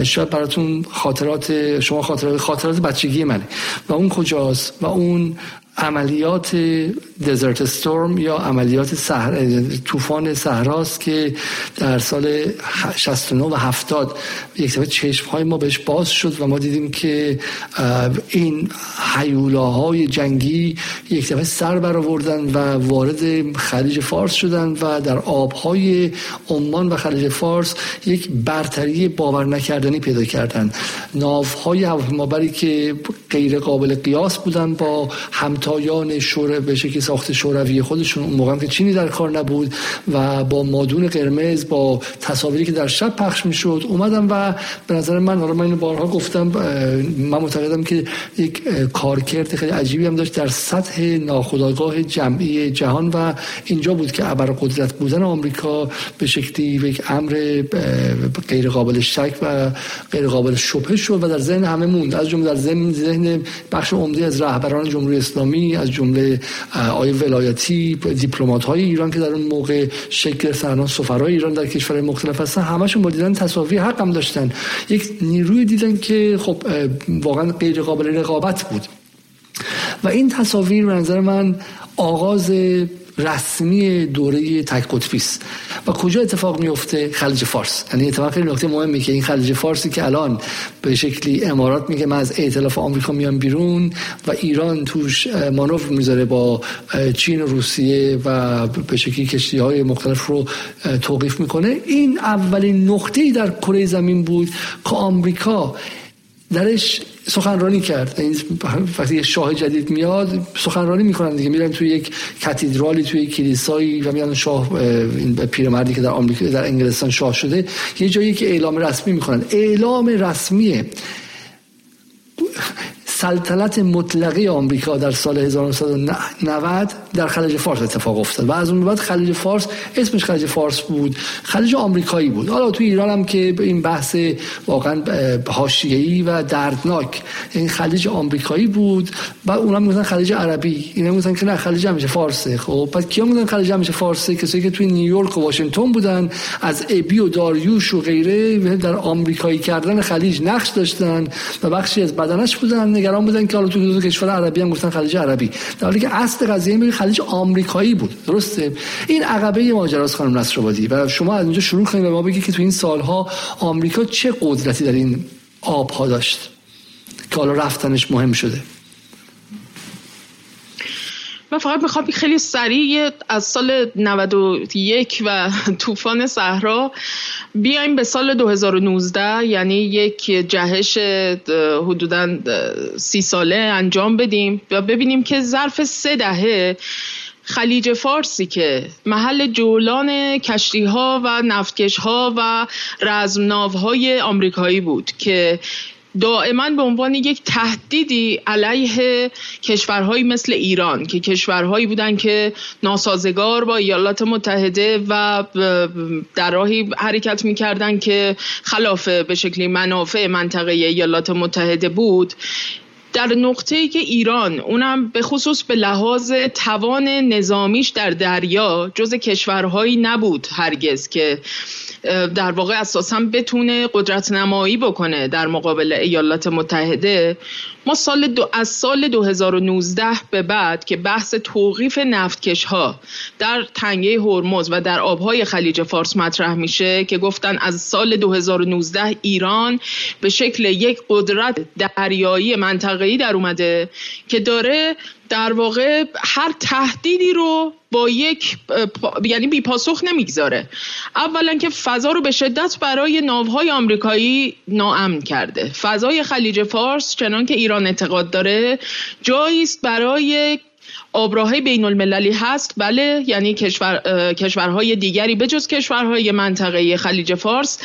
شاید براتون خاطرات شما خاطرات خاطرات بچگی منه. و اون کجاست؟ و اون عملیات دزرت استورم یا عملیات. طوفان صحراست که در سال 69 و 70 یک دفعه چشم های ما بهش باز شد و ما دیدیم که این حیولاهای جنگی یک دفعه سر برآوردن و وارد خلیج فارس شدن و در آبهای عمان و خلیج فارس یک برتری باور نکردنی پیدا کردن ناوهای هواپیمابری که غیر قابل قیاس بودن با همتایان شوره به شکل ساخت شوروی خودشون اون موقع که چینی در کار نبود و با مادون قرمز با تصاویری که در شب پخش می‌شد اومدم و به نظر من حالا من بارها گفتم من معتقدم که یک کارکرد خیلی عجیبی هم داشت در سطح ناخودآگاه جمعی جهان و اینجا بود که ابر قدرت بودن آمریکا به شکلی یک امر غیر قابل شک و غیر قابل شبهه شد و در ذهن همه موند. از جمله در ذهن بخش عمده از رهبران جمهوری اسلامی از جمله آقای ولایتی دیپلمات های ایران که در اون موقع شکل گرفتن سفرای ایران در کشور مختلف هستن همشون با دیدن تصاویر حق هم داشتن. یک نیروی دیدن که خب واقعا غیر قابل رقابت بود. و این تصاویر به نظر من آغاز رسمی دوره تک قطبی است و کجا اتفاق میفته؟ خلیج فارس. یعنی اتفاق خیلی نکته مهمی که این خلیج فارسی که الان به شکلی امارات میگه من از ائتلاف آمریکا میام بیرون و ایران توش مانور می‌ذاره با چین و روسیه و به شکلی کشتی های مختلف رو توقیف می‌کنه. این اولین نقطه در کره زمین بود که آمریکا درش سخنرانی کرد. این وقتی یه شاه جدید میاد سخنرانی می‌کنن دیگه. میرن توی یک کاتدرالی توی یک کلیسایی و میان شاه این پیرمردی که در آمریکا در انگلستان شاه شده یه جایی که اعلام رسمی می‌کنن. اعلام رسمی سلطنت مطلقه آمریکا در سال 1990 در خلیج فارس اتفاق افتاد. و از اون بعد خلیج فارس اسمش خلیج فارس بود. خلیج آمریکایی بود. حالا تو ایران هم که این بحث واقعا حاشیه‌ای و دردناک این خلیج آمریکایی بود. و اونم میگن خلیج عربی. اینا میگن که نه خلیج همیشه فارسه. خب بعد کیا میگن خلیج همیشه فارسه؟ کسایی که توی نیویورک و واشنگتن بودن از ابی و داریوش و غیره در آمریکایی کردن خلیج نقش داشتن و بخشی از بدنش بودن. نگران بودن که حالا تو کشور عربی هم گفتن خلیج عربی. در حالی که اصل قضیه میگه خلیج آمریکایی بود. درسته؟ این عقبه ماجراست خانم نصرآبادی و شما از اونجا شروع کنید و ما بگید که تو این سالها آمریکا چه قدرتی در این آبها داشت که حالا رفتنش مهم شده. من فقط می‌خوام خیلی سریع از سال 91 و طوفان صحرا بیایم به سال 2019 یعنی یک جهش حدودا سی ساله انجام بدیم و ببینیم که ظرف سه دهه خلیج فارسی که محل جولان کشتی ها و نفتکش ها و رزمناو های آمریکایی بود که دائما به عنوان یک تهدیدی علیه کشورهایی مثل ایران که کشورهایی بودن که ناسازگار با ایالات متحده و در راهی حرکت می‌کردن که خلاف به شکلی منافع منطقه ایالات متحده بود. در نقطه ای که ایران اونم به خصوص به لحاظ توان نظامیش در دریا جز کشورهایی نبود هرگز که در واقع اساسا بتونه قدرت نمایی بکنه در مقابل ایالات متحده. ما سال دو از سال 2019 به بعد که بحث توقیف نفتکش ها در تنگه هرمز و در آبهای خلیج فارس مطرح میشه که گفتن از سال 2019 ایران به شکل یک قدرت دریایی منطقه‌ای در اومده که داره در واقع هر تهدیدی رو با یک یعنی بی پاسخ نمی‌گذاره. اولا که فضا رو به شدت برای ناوهای آمریکایی ناامن کرده. فضای خلیج فارس چنان که ایران اعتقاد داره. جایی است برای آبراهای بین المللی هست. بله یعنی کشور، کشورهای دیگری بجز کشورهای منطقه خلیج فارس.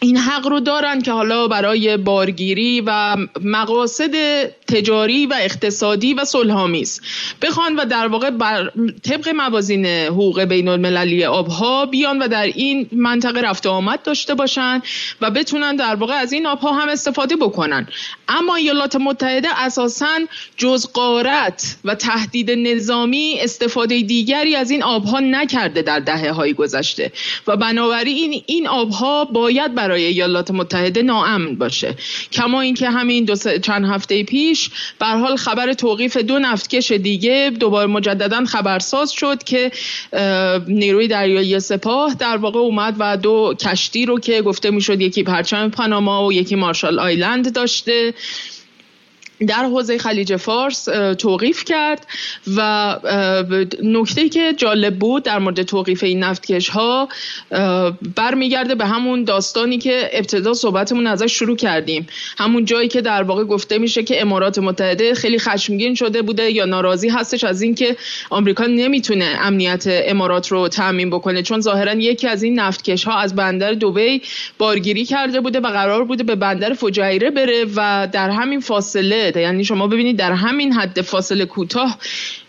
این حق رو دارن که حالا برای بارگیری و مقاصد تجاری و اقتصادی و صلحآمیز بخوان و در واقع بر طبق موازین حقوق بین المللی آبها بیان و در این منطقه رفت آمد داشته باشن و بتونن در واقع از این آبها هم استفاده بکنن. اما ایالات متحده اساسا جز قارت و تهدید نظامی استفاده دیگری از این آبها نکرده در دهه های گذشته و بنابراین این آبها باید برای ایالات متحده ناامن باشه. کما اینکه همین دو چند هفته پیش به حال خبر توقیف دو نفتکش دیگه دوباره مجددا خبرساز شد که نیروی دریایی سپاه در واقع اومد و دو کشتی رو که گفته می‌شد یکی پرچم پاناما و یکی مارشال آیلند داشته. در حوزه خلیج فارس توقیف کرد و نکته که جالب بود در مورد توقیف این نفتکش ها برمیگرده به همون داستانی که ابتدا صحبتمون ازش شروع کردیم. همون جایی که در واقع گفته میشه که امارات متحده خیلی خشمگین شده بوده یا ناراضی هستش از اینکه آمریکا نمی‌تونه امنیت امارات رو تامین بکنه چون ظاهرا یکی از این نفتکش ها از بندر دبی بارگیری کرده بوده و قرار بوده به بندر فجایره بره و در همین فاصله یعنی شما ببینید در همین حد فاصله کوتاه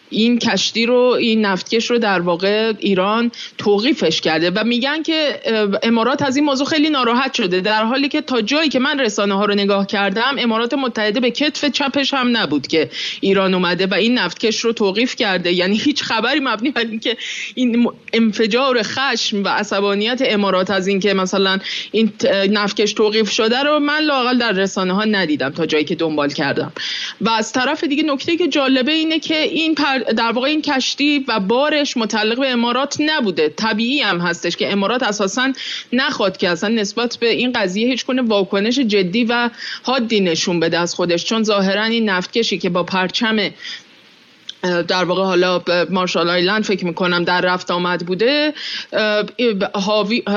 این کشتی رو این نفتکش رو در واقع ایران توقیفش کرده و میگن که امارات از این موضوع خیلی ناراحت شده. در حالی که تا جایی که من رسانه ها رو نگاه کردم امارات متحده به کتف چپش هم نبود که ایران اومده و این نفتکش رو توقیف کرده. یعنی هیچ خبری مبنی بر اینکه این انفجار خشم و عصبانیت امارات از اینکه مثلا این نفتکش توقیف شده رو من لاقل در رسانه ها ندیدم تا جایی که دنبال کردم. و از طرف دیگه نکته که جالبه اینه که این پر در واقع این کشتی و بارش متعلق به امارات نبوده. طبیعی هم هستش که امارات اساسا نخواد که اصلا نسبت به این قضیه هیچ کنه واکنش جدی و حادی نشون بده از خودش. چون ظاهرا این نفتکشی که با پرچم در واقع حالا مارشال آیلند فکر می‌کنم در رفت آمد بوده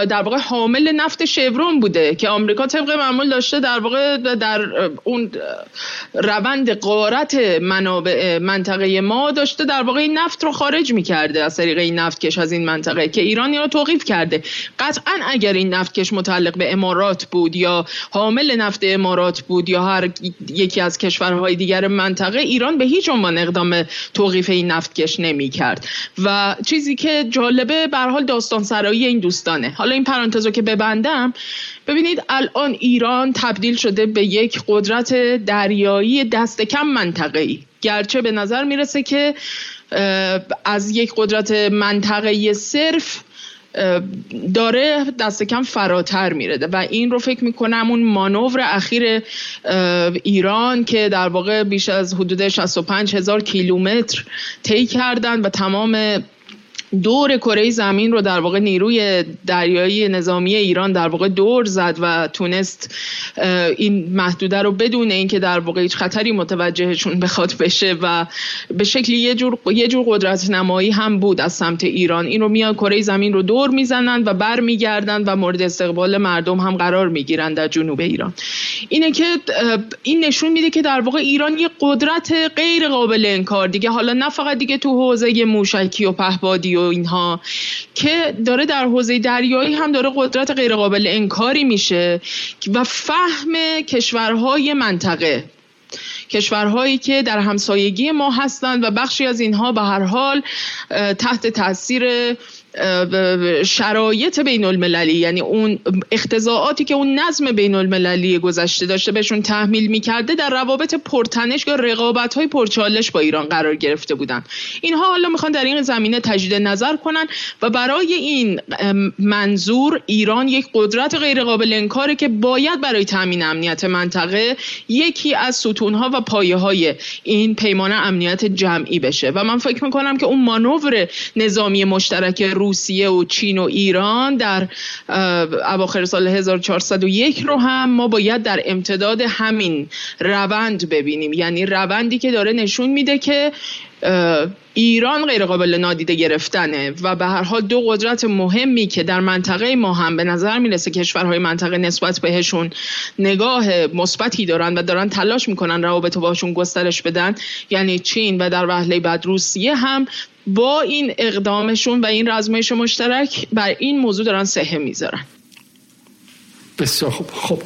در واقع حامل نفت شورون بوده که آمریکا طبق معمول داشته در واقع در اون روند قارت منابع منطقه ما داشته در واقع این نفت رو خارج می‌کرده از طریق این نفتکش از این منطقه که ایران رو توقیف کرده. قطعا اگر این نفتکش متعلق به امارات بود یا حامل نفت امارات بود یا هر یکی از کشورهای دیگر منطقه ایران به هیچ عنوان اقدام توقیف این نفتکش نمی کرد و چیزی که جالبه به حال داستان سرایی این دوستانه. حالا این پرانتزو که ببندم ببینید الان ایران تبدیل شده به یک قدرت دریایی دست کم منطقه ای گرچه به نظر می‌رسه که از یک قدرت منطقه صرف داره دست کم فراتر میره. و این رو فکر می‌کنم اون مانور اخیر ایران که در واقع بیش از حدود 65 هزار کیلومتر طی کردن و تمام دور کره زمین رو در واقع نیروی دریایی نظامی ایران در واقع دور زد و تونست این محدوده رو بدون اینکه در واقع هیچ خطری متوجهشون بخواد بشه و به شکلی یه جور یه جور قدرت نمایی هم بود از سمت ایران. این رو میان کره زمین رو دور می‌زنن و برمیگردن و مورد استقبال مردم هم قرار می‌گیرن در جنوب ایران. اینه که این نشون میده که در واقع ایران یه قدرت غیر قابل انکار. دیگه حالا نه فقط دیگه تو حوزه موشکی و پهپادی و اینها که داره در حوزه دریایی هم داره قدرت غیرقابل انکاری میشه و فهم کشورهای منطقه. کشورهایی که در همسایگی ما هستند و بخشی از اینها به هر حال تحت تاثیر شرایط بین المللی یعنی اون اختزاعاتی که اون نظم بین المللی گذشته داشته بهشون تحمیل می‌کرده در روابط پرتنش یا رقابت های پرچالش با ایران قرار گرفته بودن. اینها حالا می‌خوان در این زمینه تجدید نظر کنن و برای این منظور ایران یک قدرت غیر قابل انکاره که باید برای تامین امنیت منطقه یکی از ستونها و پایه های این پیمان امنیت جمعی بشه. و من فکر می‌کنم که اون مانور نظامی مشترک روسیه و چین و ایران در اواخر سال 1401 رو هم ما باید در امتداد همین روند ببینیم. یعنی روندی که داره نشون میده که ایران غیر قابل نادیده گرفتنه و به هر حال دو قدرت مهمی که در منطقه ما هم به نظر می‌رسه کشورهای منطقه نسبت بهشون نگاه مثبتی دارن و دارن تلاش می‌کنن روابط باشون گسترش بدن یعنی چین و در وهله بعد روسیه هم با این اقدامشون و این رزمایش مشترک بر این موضوع دارن سهه می‌ذارن. بسیار خوب. خب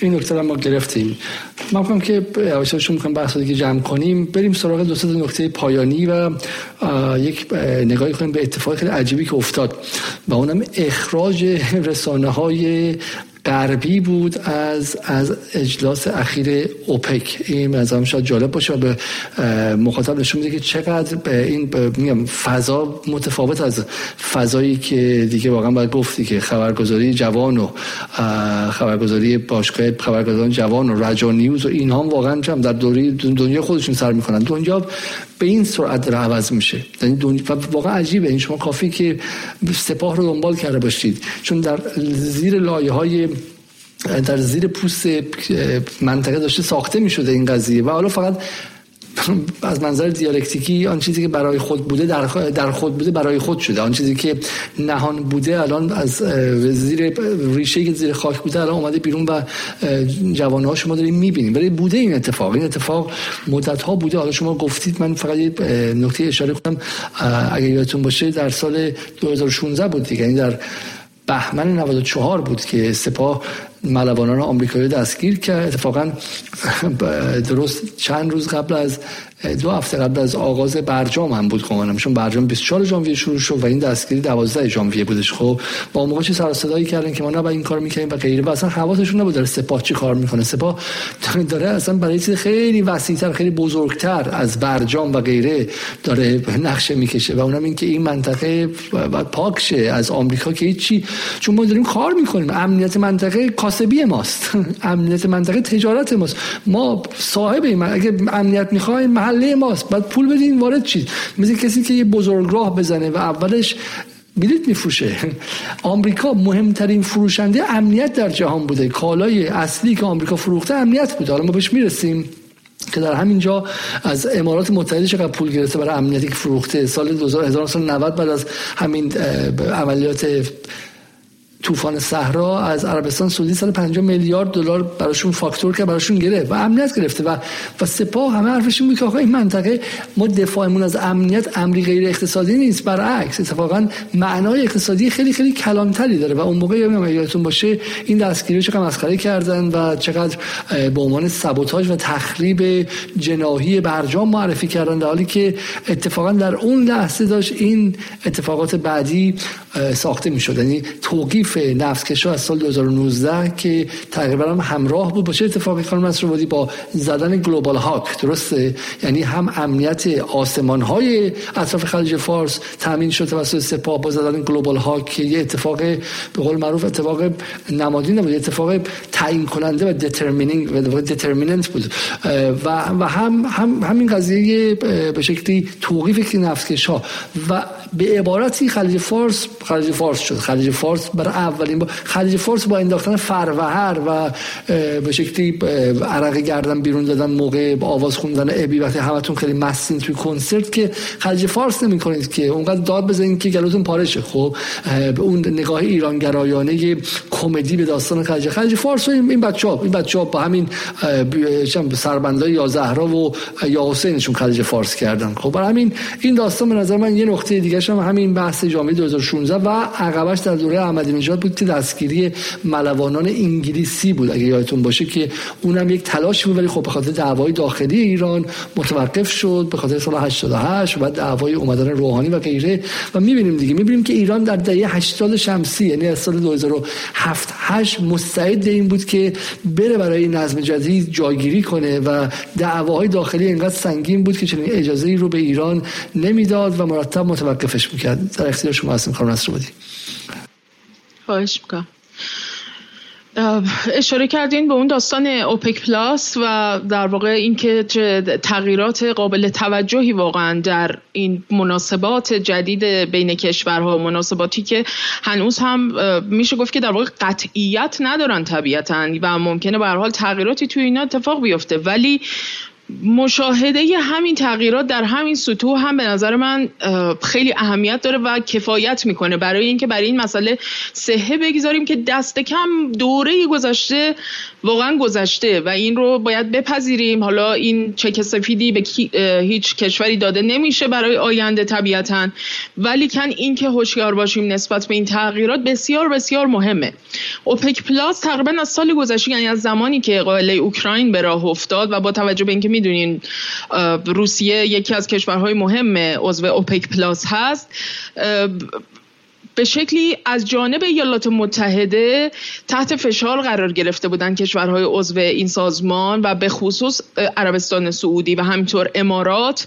این نکته ما گرفتیم. من کنم که یواشاشون می‌کنم بحث دیگه جمع کنیم بریم سراغ دو نکته پایانی و یک نگاهی کنیم به اتفاق خیلی عجیبی که افتاد. و اونم اخراج رسانه های غربی بود از از اجلاس اخیر اوپک. این از شاید جالب باشه و به مخاطب نشون میده که چقدر به این میگم فضا متفاوت از فضایی که دیگه واقعا باید گفتی که خبرگزاری جوان و خبرگزاری باشگاه خبرگزاران جوان و رجا نیوز و اینها واقعا هم در دوری دنیا خودشون سر می‌کنن. دنیا به این سرعت داره عوض میشه. یعنی و واقعا عجیبه. این شما کافی که سپاه رو دنبال کرده باشید. چون در زیر لایه های در زیر پوست منطقه داشته ساخته می شده این قضیه. و حالا فقط از منظر دیالکتیکی آن چیزی که برای خود بوده در, خود بوده برای خود شده. آن چیزی که نهان بوده الان از زیر ریشه که زیر خاک بوده الان اومده بیرون و جوانه ها شما داریم می‌بینیم. ولی بوده این اتفاق. این اتفاق مدت ها بوده. حالا شما گفتید من فقط یه نکته اشاره کنم. اگر یادتون باشه در سال 2016 بود دیگه. یعنی در بهمن 94 بود که سپاه ملوانان آمریکایی دستگیر کرد. اتفاقا درست چند روز قبل از دو هفته قبل از آغاز برجام هم بود گمانم چون برجام 24 ژانویه شروع شد و این دستگیری 12 ژانویه بودش. خب با اون موقع چه سر صدایی کردن که ما نه این کار می‌کنیم و غیره. و اصلا حواسشون نبود داره سپاه چی کار می‌کنه. سپاه داره اصلا برای چیز خیلی وسیعتر خیلی بزرگتر از برجام و غیره داره نقشه می‌کشه. و اونم این که این منطقه باید پاک شه از آمریکا که هیچی. چون ما داریم کار می‌کنیم. امنیت منطقه کاسبی ماست. امنیت منطقه تجارت ماست. ما صاحب اگه امنیت می‌خوایم محله ماست. بعد پول بدین وارد چید مثل کسی که یه بزرگراه بزنه و اولش بلیت میفروشه. آمریکا مهمترین فروشنده امنیت در جهان بوده. کالای اصلی که آمریکا فروخته امنیت بوده. حالا ما بهش می‌رسیم که در همینجا از امارات متحده چقدر پول گرفته برای امنیتی که فروخته. سال 1990 بعد از همین عملیات طوفان صحرا از عربستان سعودی 150 میلیارد دلار براشون فاکتور که براشون گرفت و امنیت گرفته و و سپاه همه حرفش این که آقا این منطقه ما دفاعمون از امنیت امری غیر اقتصادی نیست برعکس اتفاقا معنای اقتصادی خیلی خیلی کلانتری داره و اون موقع یادتون باشه این دستگیری چقدر مسخره کردن و چقدر به عنوان سبوتاژ و تخریب جناهی برجام معرفی کردن در حالی که اتفاقا در اون لحظه داشت این اتفاقات بعدی ساخته می‌شد. یعنی توقیف تعریف نفت از سال 2019 که تقریبا هم همراه بود با چه اتفاقی خانم نصر با زدن گلوبال هاک درسته؟ یعنی هم امنیت آسمان های اطراف خلیج فارس تامین شد توسط سپاه با زدن گلوبال هاک. که یه اتفاق به قول معروف اتفاق نمادین نبود اتفاق تعیین کننده و determining و determinant بود. و و هم هم همین قضیه به شکلی توقیف نفت ها و به عبارتی خلیج فارس خلیج فارس شد. خلیج فارس برای اولین با خلیج فارس با انداختن فروهر و به شکلی عرق گردن بیرون دادن موقع آواز خوندن ابی وقتی همتون خیلی مستین توی کنسرت که خلیج فارس نمی کنید که اونقدر داد بزنید که گلوتون پاره شه خب اون نگاه ایران گرایانه کمدی به داستان خلیج. خلیج فارس و این بچه‌ها این بچه‌ها با همین سربندای یا زهرا و یا حسینشون خلیج فارس کردن. خب برای همین این داستان به نظر من یه نقطه دیگه هم همین بحث جامعه 2016 و عقبش در دوره احمدی بود که دستگیری ملوانان انگلیسی بود اگه یادتون باشه که اونم یک تلاش بود ولی خب به خاطر دعوای داخلی ایران متوقف شد به خاطر سال 88 و دعوای اومدن روحانی و غیره. و می‌بینیم دیگه می‌بینیم که ایران در دهه 80 شمسی یعنی از سال 2007 8 مستعد این بود که بره برای نظم جدید جایگیری کنه و دعواهای داخلی اینقدر سنگین بود که چنین اجازه ای رو به ایران نمی‌داد و مرتب متوقفش می‌کرد. در اختیار شما هستیم خانم نصر خواهش می‌کنم. اشاره کردین به اون داستان اوپک پلاس و در واقع اینکه تغییرات قابل توجهی واقعا در این مناسبات جدید بین کشورها مناسباتی که هنوز هم میشه گفت که در واقع قطعیت ندارن طبیعتا و ممکنه به حال تغییراتی توی اینا اتفاق بیفته. ولی مشاهده همین تغییرات در همین سطوح هم به نظر من خیلی اهمیت داره و کفایت می‌کنه. برای اینکه برای این مسئله صحه بگذاریم که دست کم دوره گذشته واقعا گذشته و این رو باید بپذیریم. حالا این چک سفیدی به هیچ کشوری داده نمیشه برای آینده طبیعتا. ولی کن این که هوشیار باشیم نسبت به این تغییرات بسیار بسیار مهمه. اوپک پلاس تقریبا از سال گذشته یعنی از زمانی که قائله اوکراین به راه افتاد و با توجه به اینکه می‌دونین روسیه یکی از کشورهای مهم عضو اوپک پلاس هست. به شکلی از جانب ایالات متحده تحت فشار قرار گرفته بودند کشورهای عضو این سازمان و به خصوص عربستان سعودی و همینطور امارات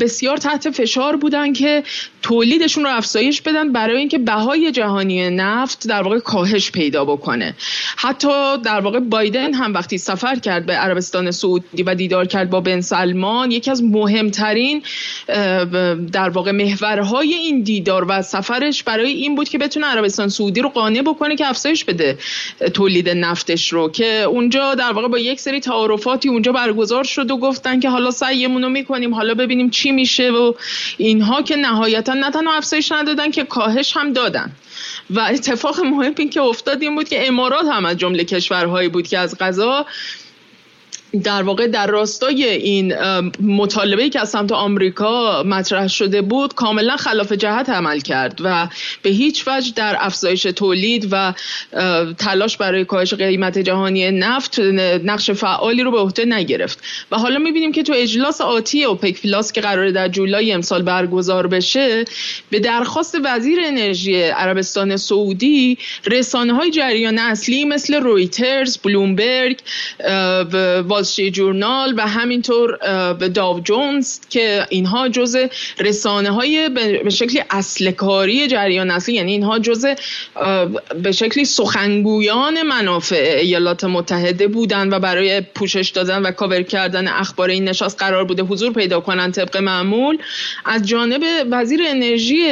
بسیار تحت فشار بودند که تولیدشون رو افزایش بدن برای اینکه بهای جهانی نفت در واقع کاهش پیدا بکنه. حتی در واقع بایدن هم وقتی سفر کرد به عربستان سعودی و دیدار کرد با بن سلمان یکی از مهمترین در واقع محورهای این دیدار و سفرش برای این بود که بتونه عربستان سعودی رو قانع بکنه که افزایش بده تولید نفتش رو که اونجا در واقع با یک سری تعارفاتی اونجا برگزار شد و گفتن که حالا سعیمون رو می‌کنیم حالا ببینیم چی میشه و اینها که نهایتا نه تنها افزایش ندادن که کاهش هم دادن. و اتفاق مهم این که افتاد این بود که امارات هم از جمله کشورهایی بود که از غذا در واقع در راستای این مطالبه که از سمت آمریکا مطرح شده بود کاملا خلاف جهت عمل کرد و به هیچ وجه در افزایش تولید و تلاش برای کاهش قیمت جهانی نفت نقش فعالی رو به عهده نگرفت. و حالا می‌بینیم که تو اجلاس آتی اوپک پلاس که قراره در جولای امسال برگزار بشه به درخواست وزیر انرژی عربستان سعودی رسانه های جریان اصلی مثل رویترز، بلومبرگ، والستری جورنال و همینطور به داو جونز که اینها جز رسانه های به شکلی اصل کاری جریان اصلی یعنی اینها جز به شکلی سخنگویان منافع ایالات متحده بودن و برای پوشش دادن و کاور کردن اخبار این نشست قرار بوده حضور پیدا کنن طبق معمول. از جانب وزیر انرژی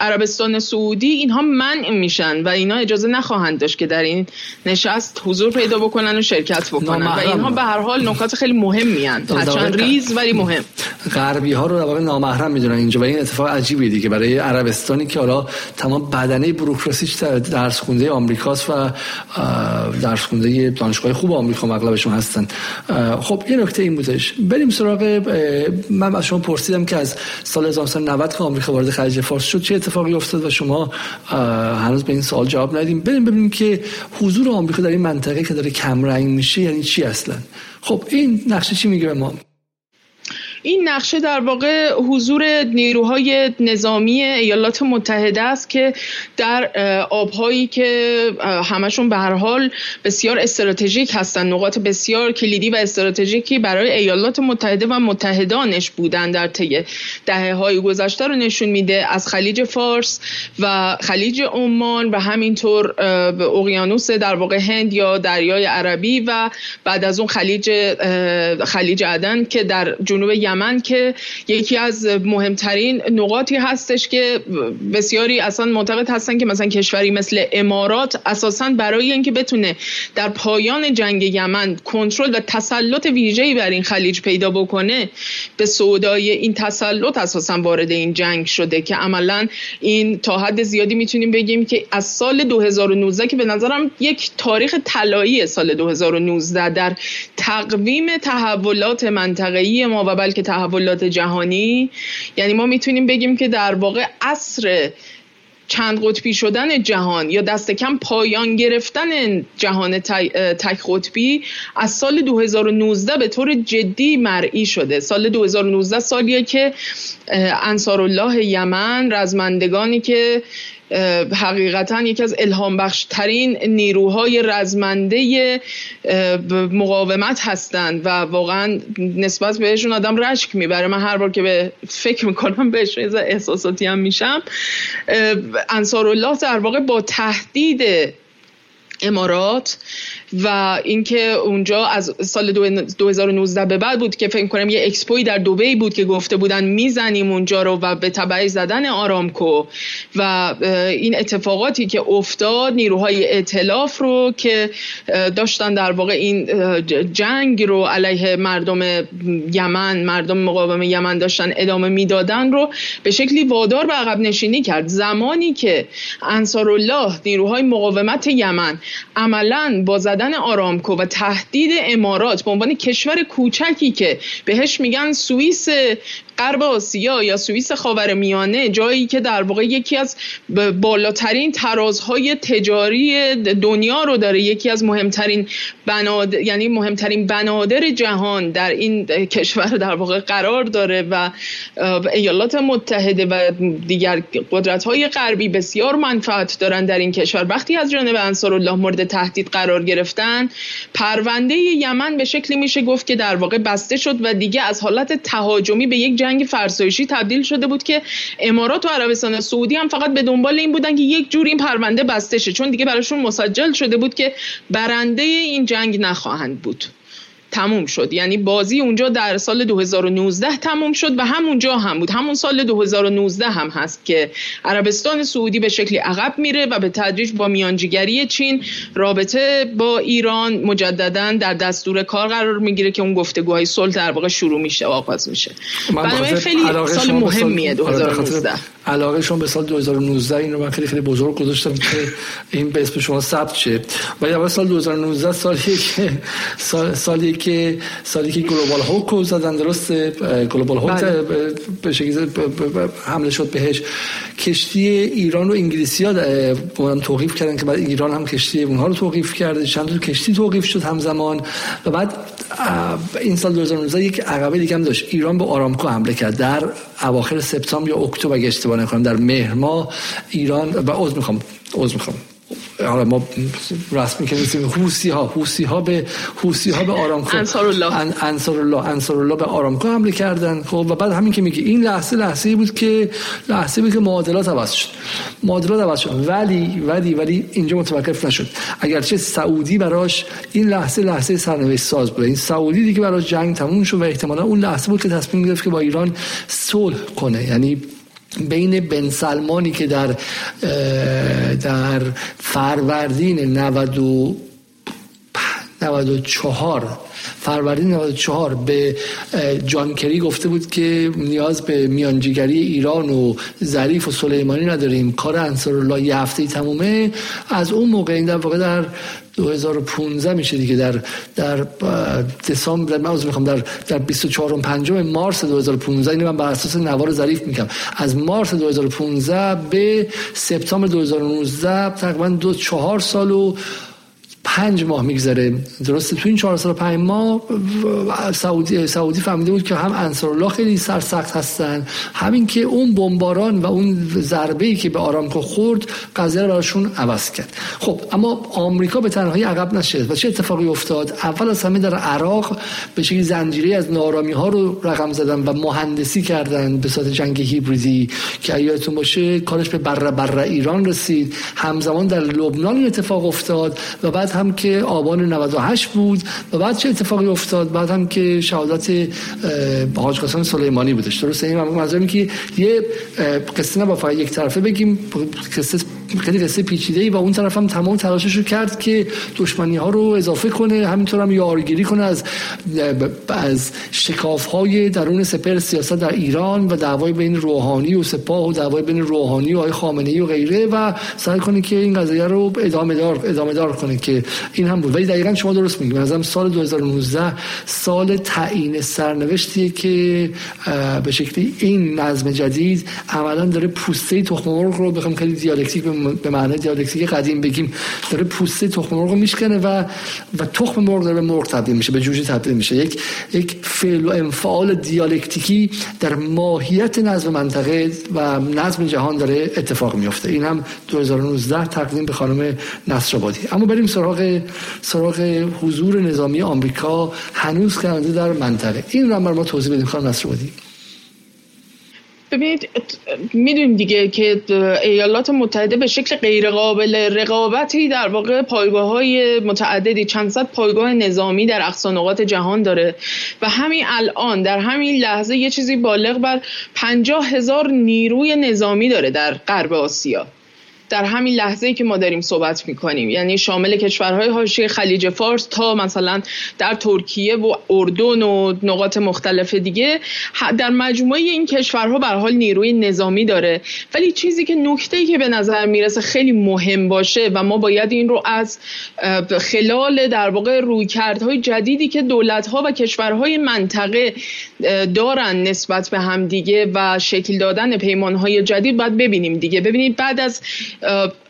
عربستان سعودی اینها منع میشن و اینا اجازه نخواهند داشت که در این نشست حضور پیدا بکنن و شرکت بکنن. و اینها به هر حال نکات خیلی مهمی هستند. ریز ولی مهم. غربی ها رو در واقع نامحرم می‌دونن اینجا و این اتفاق عجیبیه دیگه. برای عربستانی که حالا تمام بدنه بروکراسیش درس خونده آمریکاست و درس خونده دانشگاه خوب آمریکا مغلبشون هستن. خب یه نکته این بودش. بریم سراغ من از شما پرسیدم که از سال 1990 که آمریکا وارد خلیج فارس شد چه اتفاقی افتاد و شما هنوز به این سوال جواب ندیم. بریم ببینیم که حضور آمریکا در این منطقه که داره کم رنگ میشه یعنی چی اصلا؟ خب این نقشه چی میگه به ما این نقشه در واقع حضور نیروهای نظامی ایالات متحده است که در آبهایی که همشون به هر حال بسیار استراتژیک هستند نقاط بسیار کلیدی و استراتژیکی برای ایالات متحده و متحدانش بودن در طی دهه های گذشته رو نشون میده از خلیج فارس و خلیج عمان و همینطور به اقیانوس در واقع هند یا دریای عربی و بعد از اون خلیج خلیج عدن که در جنوب یمن که یکی از مهمترین نقاطی هستش که بسیاری اصلا معتقد هستن که مثلا کشوری مثل امارات اساسا برای اینکه بتونه در پایان جنگ یمن کنترل و تسلط ویژه‌ای بر این خلیج پیدا بکنه به سودای این تسلط اساسا وارد این جنگ شده که عملا این تا حد زیادی می‌تونیم بگیم که از سال 2019 که به نظرم یک تاریخ طلایی سال 2019 در تقویم تحولات منطقه‌ای ما و بلکه تحولات جهانی یعنی ما می‌تونیم بگیم که در واقع عصر چند قطبی شدن جهان یا دست کم پایان گرفتن جهان تک قطبی از سال 2019 به طور جدی مرئی شده. سال 2019 سالیه که انصار الله یمن رزمندگانی که حقیقتا یکی از الهام بخش ترین نیروهای رزمنده مقاومت هستند و واقعا نسبت بهشون آدم رشک می‌بره. من هر بار که به فکر می‌کنم بهش احساساتی هم میشم. انصار الله در واقع با تهدید امارات و اینکه اونجا از سال 2019 به بعد بود که فکر کنم یه اکسپوی در دوبی بود که گفته بودن می‌زنیم اونجا رو و به تبعی زدن آرامکو. و این اتفاقاتی که افتاد نیروهای اطلاف رو که داشتن در واقع این جنگ رو علیه مردم یمن مردم مقاوم یمن داشتن ادامه می‌دادن رو به شکلی وادار به عقب نشینی کرد. زمانی که انصارالله نیروهای مقاومت یمن عملا با آرامکو و تهدید امارات به عنوان کشور کوچکی که بهش میگن سوئیس غرب آسیا یا سوئیس خاورمیانه جایی که در واقع یکی از بالاترین ترازهای تجاری دنیا رو داره یکی از مهمترین بنادر یعنی مهمترین بنادر جهان در این کشور در واقع قرار داره و ایالات متحده و دیگر قدرت های غربی بسیار منفعت دارن در این کشور. وقتی از جانب انصارالله مورد تهدید قرار گرفتن پرونده یمن به شکلی میشه گفت که در واقع بسته شد و دیگه از حالت تهاجمی به یک جنگ فرسایشی تبدیل شده بود که امارات و عربستان سعودی هم فقط به دنبال این بودن که یک جور این پرونده بسته شه. چون دیگه براشون مسجل شده بود که برنده این جنگ نخواهند بود. تموم شد. یعنی بازی اونجا در سال 2019 تموم شد و همونجا هم بود. همون سال 2019 هم هست که عربستان سعودی به شکلی عقب میره و به تدریج با میانجیگری چین رابطه با ایران مجددا در دستور کار قرار می‌گیره که اون گفتگوهای صلح در واقع شروع میشه و آغاز میشه. بنابراین خیلی سال مهمیه 2019 علاقه شما به سال 2019 این رو من خیلی خیلی بزرگ گذاشتم که این به اسم شما ثبت شه. ولی اول سال 2019 سالی که سالی که سالی که گلوبال هوک زدن درست گلوبال هوک بله. به حمله شد بهش. کشتی ایران و انگلیسی ها توقیف کردن که بعد ایران هم کشتی اونها رو توقیف کرده. چند تا کشتی توقیف شد همزمان. و بعد این سال 2019 یک عقبه دیگه هم داشت. ایران به آرامکو حمله کرد. در اواخر سپتامبر یا اکتبر اگه اشتباه نکنم در مهر ماه ایران و عذر می‌خوام عذر می‌خوام. حالا ما رسمی که نیستیم حوسی ها حوسی ها به حوسی ها به آرامکو انصار الله انصار الله انصار الله به آرامکو حمله کردن. خب و بعد همین که میگه این لحظه لحظه بود که لحظه بود که معادلات عوض شد. معادلات عوض شد. ولی ولی ولی اینجا متوقف نشد. اگرچه سعودی براش این لحظه لحظه سرنوشت ساز بود. این سعودی دیگه براش جنگ تموم شد و احتمالا اون لحظه بود که تصمیم گرفت که با ایران صلح کنه. یعنی بین بن سلمانی که در در فروردین 94 فروردین 94 به جان کری گفته بود که نیاز به میانجیگری ایران و ظریف و سلیمانی نداریم. کار انصار الله یه هفته تمومه. از اون موقع این در واقع در 2015 میشه دیگه در در دسامبر من می‌خوام در در 24 و 5 مارس 2015 اینو من بر اساس نوار ظریف میگم. از مارس 2015 به سپتامبر 2019 تقریبا دو چهار سال و پنج ماه میگذره. درسته تو این چهار سال پنج ماه سعودی سعودی فهمیده بود که هم انصارالله خیلی سرسخت هستن همین که اون بمباران و اون ضربه ای که به آرامکو خورد قضیه رو براشون عوض کرد. خب اما آمریکا به تنهایی عقب نشد و چه اتفاقی افتاد؟ اول از همه در عراق به شکلی زنجیره از نارامی ها رو رقم زدن و مهندسی کردن به صورت جنگ هیبریدی که یادتون باشه کارش به بره بره ایران رسید. همزمان در لبنان اتفاق افتاد و بعد هم که آبان 98 بود و بعد چه اتفاقی افتاد؟ بعد هم که شهادت حاج قاسم سلیمانی بودش. درسته؟ این منظورم که یه قصه با فقط یک طرفه بگیم قصه خیلی قصه پیچیده ای و اون طرف هم تمام تلاشش رو کرد که دشمنی ها رو اضافه کنه. همینطور هم یارگیری کنه از از شکاف های درون سپر سیاست در ایران و دعوای بین روحانی و سپاه و دعوای بین روحانی و آقای خامنه ای و غیره و سعی کنه که این قضیه رو ادامه دار ادامه دار کنه که این هم بود. ولی دقیقا شما درست میگید مثلا سال 2019 سال تعیین سرنوشتیه که به شکلی این نظم جدید عملا داره پوسته تخم مرغ رو بخوام خیلی دیالکتیک به معنی دیالکتیک قدیم بگیم داره پوسته تخم مرغ میشکنه و و تخم مرغ داره به مرغ تبدیل میشه به جوجه تبدیل میشه. یک یک فعل و انفعال دیالکتیکی در ماهیت نظم منطقه و نظم جهان داره اتفاق میفته. این هم 2019 تقدیم به خانم نصرآبادی. اما بریم سراغ سراغ حضور نظامی آمریکا هنوز کننده در منطقه. این رو ما توضیح بدیم خانم نصرآبادی. ببینید می‌دونیم دیگه که ایالات متحده به شکل غیرقابل رقابتی در واقع پایگاه های متعددی چند صد پایگاه نظامی در اقصا جهان داره. و همین الان در همین لحظه یه چیزی بالغ بر پنجاه هزار نیروی نظامی داره در غرب آسیا. در همین لحظه ای که ما داریم صحبت می‌کنیم. یعنی شامل کشورهای حاشیه خلیج فارس تا مثلا در ترکیه و اردن و نقاط مختلف دیگه در مجموعه این کشورها به حال نیروی نظامی داره. ولی چیزی که نکته ای که به نظر می‌رسه خیلی مهم باشه و ما باید این رو از خلال در واقع رویکردهای جدیدی که دولتها و کشورهای منطقه دارن نسبت به همدیگه و شکل دادن پیمانهای جدید باید ببینیم دیگه. ببینید بعد از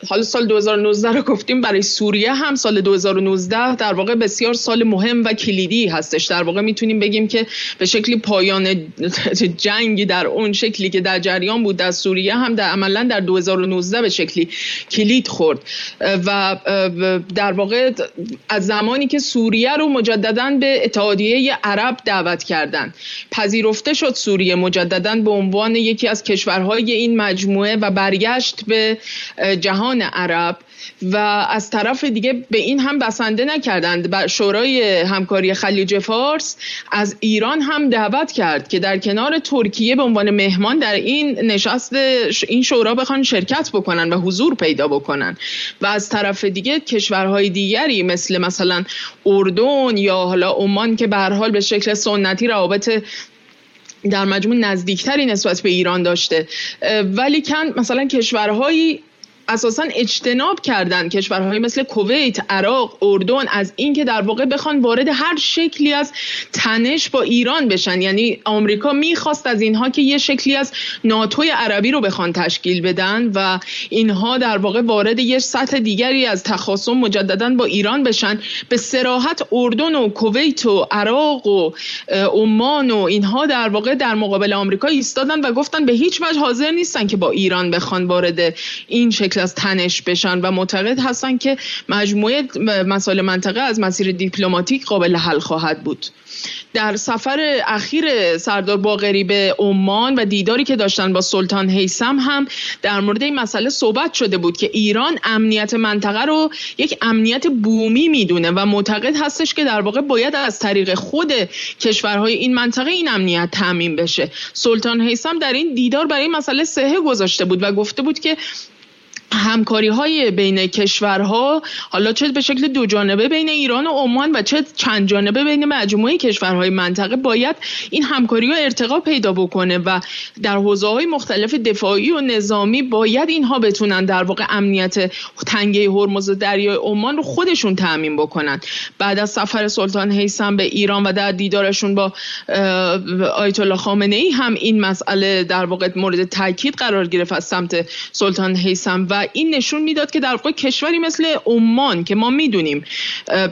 حالا سال 2019 رو گفتیم برای سوریه هم سال 2019 در واقع بسیار سال مهم و کلیدی هستش. در واقع می‌تونیم بگیم که به شکلی پایان جنگی در اون شکلی که در جریان بود در سوریه هم در عملا در 2019 به شکلی کلید خورد. و در واقع از زمانی که سوریه رو مجددا به اتحادیه عرب دعوت کردن پذیرفته شد سوریه مجددا به عنوان یکی از کشورهای این مجموعه و برگشت به جهان عرب و از طرف دیگه به این هم بسنده نکردند. و شورای همکاری خلیج فارس از ایران هم دعوت کرد که در کنار ترکیه به عنوان مهمان در این نشست این شورا بخوان شرکت بکنن و حضور پیدا بکنن. و از طرف دیگه کشورهای دیگری مثل مثلا اردن یا حالا عمان که به حال به شکل سنتی روابط در مجموع نزدیکتری نسبت به ایران داشته. ولی کن مثلا کشورهایی اساسا اجتناب کردن کشورهای مثل کویت، عراق، اردن از اینکه در واقع بخوان وارد هر شکلی از تنش با ایران بشن. یعنی آمریکا می‌خواست از اینها که یه شکلی از ناتوی عربی رو بخوان تشکیل بدن و اینها در واقع وارد یه سطح دیگری از تخاصم مجددا با ایران بشن. به سراحت اردن و کویت و عراق و عمان و اینها در واقع در مقابل آمریکا ایستادن و گفتن به هیچ وجه حاضر نیستن که با ایران بخوان وارد این شکل از تنش بشن و معتقد هستن که مجموعه مسائل منطقه از مسیر دیپلماتیک قابل حل خواهد بود. در سفر اخیر سردار باغری به عمان و دیداری که داشتن با سلطان حیسم هم در مورد این مسئله صحبت شده بود که ایران امنیت منطقه رو یک امنیت بومی می‌دونه و معتقد هستش که در واقع باید از طریق خود کشورهای این منطقه این امنیت تعمین بشه. سلطان حیسم در این دیدار برای مسئله سهه گذاشته بود و گفته بود که همکاری های بین کشورها حالا چه به شکل دو جانبه بین ایران و عمان و چه چند جانبه بین مجموعه کشورهای منطقه باید این همکاری ها ارتقا پیدا بکنه و در حوزه های مختلف دفاعی و نظامی باید اینها بتونن در واقع امنیت تنگه هرمز دریای عمان رو خودشون تعمین بکنن. بعد از سفر سلطان حیثم به ایران و در دیدارشون با آیت الله خامنه ای هم این مسئله در واقع مورد تاکید قرار گرفت از سمت سلطان حیثم و این نشون می‌داد که در واقع کشوری مثل عمان که ما می‌دونیم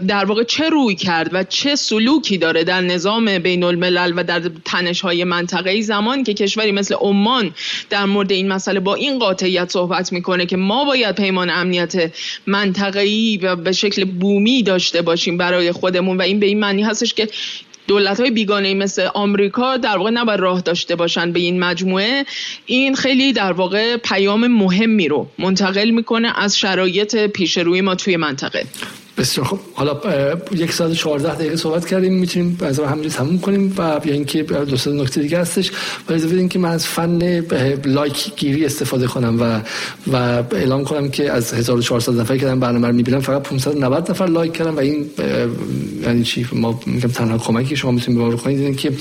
در واقع چه روی کرد و چه سلوکی داره در نظام بین الملل و در تنش های منطقه ای زمان که کشوری مثل عمان در مورد این مسئله با این قاطعیت صحبت می‌کنه که ما باید پیمان امنیت منطقه‌ای و به شکل بومی داشته باشیم برای خودمون و این به این معنی هستش که دولت های بیگانه مثل آمریکا در واقع نباید راه داشته باشن به این مجموعه. این خیلی در واقع پیام مهمی رو منتقل می‌کنه از شرایط پیش روی ما توی منطقه. بسیار خب حالا یک ساعت 14 دقیقه صحبت کردیم می‌تونیم از همینجوری تموم کنیم و یا اینکه دو سه نکته دیگه هستش. و اضافه این که من از فن لایک گیری استفاده کنم و و اعلام کنم که از 1400 نفر که برنامه رو می‌بینم فقط 590 نفر لایک کردن و این یعنی چی؟ ما میگم تنها کمکی که شما می‌تونید به ما کنید این که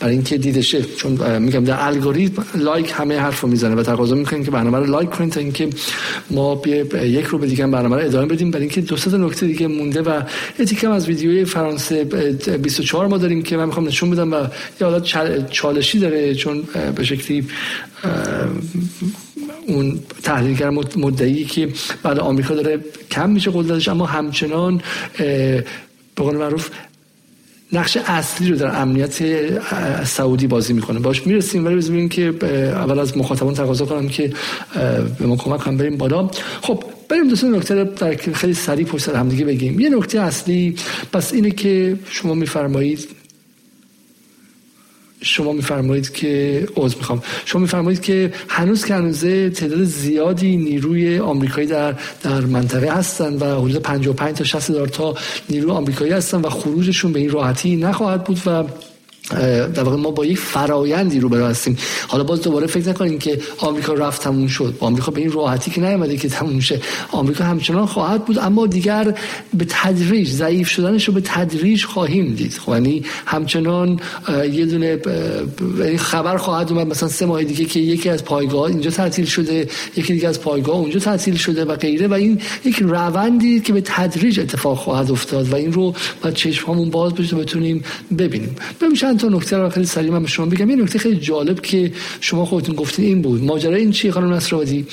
برای اینکه دیده شه چون میگم در الگوریتم لایک همه حرفو می‌زنه و تقاضا می‌کنیم که برنامه رو لایک کنید تا اینکه ما یک رو به دیگه برنامه رو ادامه بدیم. برای اینکه دو سه نکته دیگه مونده و یه از ویدیوی فرانسه 24 ما داریم که من می‌خوام نشون بدم و یه حالت چالشی داره چون به شکلی اون تحلیلگر مدعی که بعد آمریکا داره کم میشه قدرتش اما همچنان به قول معروف نقش اصلی رو در امنیت سعودی بازی می‌کنه. باش می‌رسیم ولی ببینیم که اول از مخاطبان تقاضا کنم که به ما کمک کنم بریم بالا. خب بریم دوستان نکته در خیلی سریع پشت سر همدیگه بگیم. یه نکته اصلی پس اینه که شما میفرمایید شما میفرمایید که عوض می‌خوام. شما میفرمایید که هنوز که هنوزه تعداد زیادی نیروی آمریکایی در در منطقه هستن و حدود 55 تا 60 هزار تا نیروی آمریکایی هستن و خروجشون به این راحتی نخواهد بود و در واقع ما با یک فرایندی رو هستیم. حالا باز دوباره فکر نکنیم که آمریکا رفت تموم شد. آمریکا به این راحتی که نیامده که تموم شه. آمریکا همچنان خواهد بود اما دیگر به تدریج ضعیف شدنش رو به تدریج خواهیم دید. خب یعنی همچنان یه دونه یعنی خبر خواهد اومد. مثلا سه ماه دیگه که یکی از پایگاه اینجا تعطیل شده یکی دیگه از پایگاه اونجا تعطیل شده و غیره. و این یک روندی که به تدریج اتفاق خواهد افتاد و این رو با چشممون باز بشه بتونیم ببینیم. ببینیم چند تا نکته رو خیلی سریع من به شما بگم. یه نکته خیلی جالب که شما خودتون گفتین این بود. ماجرای این چی خانم نصرآبادی؟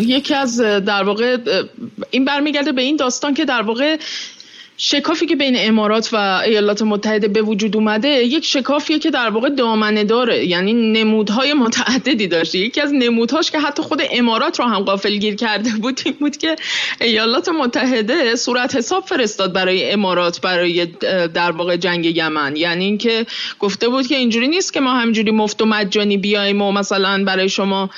یکی از در واقع این برمیگرده به این داستان که در واقع شکافی که بین امارات و ایالات متحده به وجود اومده یک شکافیه که در واقع دامنه داره. یعنی نمودهای متعددی داشته. یکی از نمودهاش که حتی خود امارات رو هم گیر کرده بود این بود که ایالات متحده صورت حساب فرستاد برای امارات برای در واقع جنگ یمن. یعنی اینکه گفته بود که اینجوری نیست که ما همجوری مفت و مجانی بیایم و مثلا برای شما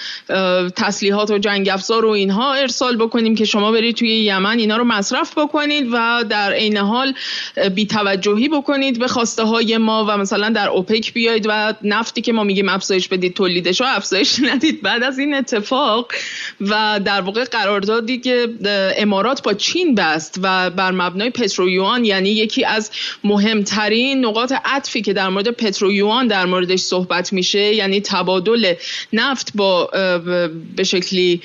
تسلیحات و جنگ افزار و اینها ارسال بکنیم که شما برید توی یمن اینا رو مصرف بکنید و در عین حال توجهی بکنید به خواسته های ما و مثلا در اوپک بیاید و نفتی که ما میگیم افزایش بدید تولیدش رو افزایش ندید. بعد از این اتفاق و در واقع قراردادی که امارات با چین بست و بر مبنای پترویوان یعنی یکی از مهمترین نقاط عطفی که در مورد پترویوان در موردش صحبت میشه یعنی تبادل نفت با به شکلی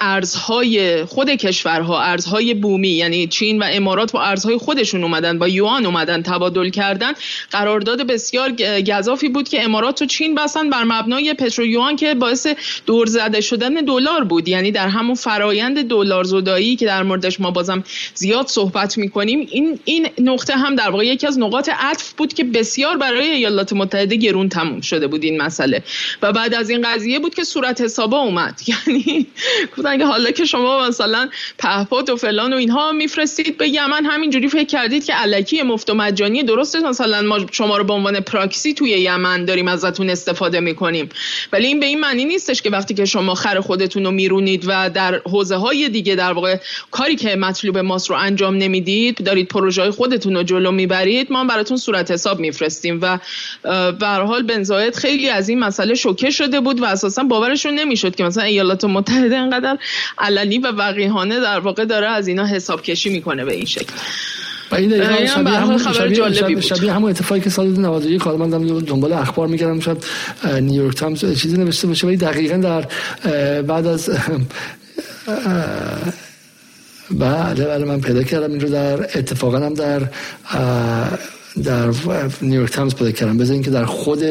ارزهای خود کشورها ارزهای بومی یعنی چین و امارات با ارزهای های خودشون اومدن با یوان اومدن تبادل کردن. قرارداد بسیار گذافی بود که امارات و چین بسن بر مبنای پترو یوان که باعث دور زده شدن دلار بود. یعنی در همون فرایند دلار زدایی که در موردش ما بازم زیاد صحبت می‌کنیم این این نقطه هم در واقع یکی از نقاط عطف بود که بسیار برای ایالات متحده گرون تموم شده بود این مسئله. و بعد از این قضیه بود که صورت حسابا اومد. یعنی گفتن که حالا که شما مثلا پهپاد و فلان و اینها میفرستید به یمن همینجوری فکر کردید که علکی مفت و مجانی درسته مثلا ما شما رو به عنوان پراکسی توی یمن داریم ازتون استفاده می‌کنیم. ولی این به این معنی نیستش که وقتی که شما خر خودتون رو میرونید و در حوزه های دیگه در واقع کاری که مطلوب ماست رو انجام نمی‌دید دارید پروژه خودتون رو جلو می‌برید ما براتون صورت حساب میفرستیم و به حال بن خیلی از این مسئله شوکه شده بود و اساسا باورشون نمی‌شد که مثلا ایالات متحده انقدر علنی و وقیحانه در واقع داره از اینا حساب کشی می‌کنه به این شکل. و این دقیقا شبیه, همون شبیه, شبیه, شبیه همون اتفاقی که سال 91 حالا من دنبال اخبار میگردم. شاید نیویورک تایمز چیزی نوشته باشه ولی دقیقا در بعد از بله بله من پیدا کردم این رو در اتفاقا هم در در نیویورک تایمز پیدا کردم. بذارین که در خود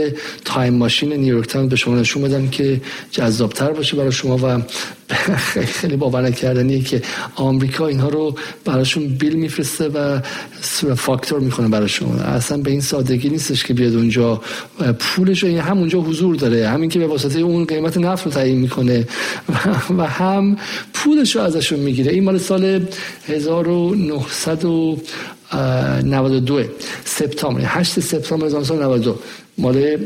Time Machine نیویورک تایمز به شما نشون بدم که جذابتر باشه برای شما و خیلی باور نکردنیه که آمریکا اینها رو براشون bill میفرسته و فاکتور می‌کنه براشون اصلا به این سادگی نیستش که بیاد اونجا پولش هم همونجا حضور داره. همین که به واسطه اون قیمت نفت رو تعیین می‌کنه. و هم پولش رو ازشون می‌گیره. این مال سال 1992 سپتامبر. 8 سپتامبر 1992 مال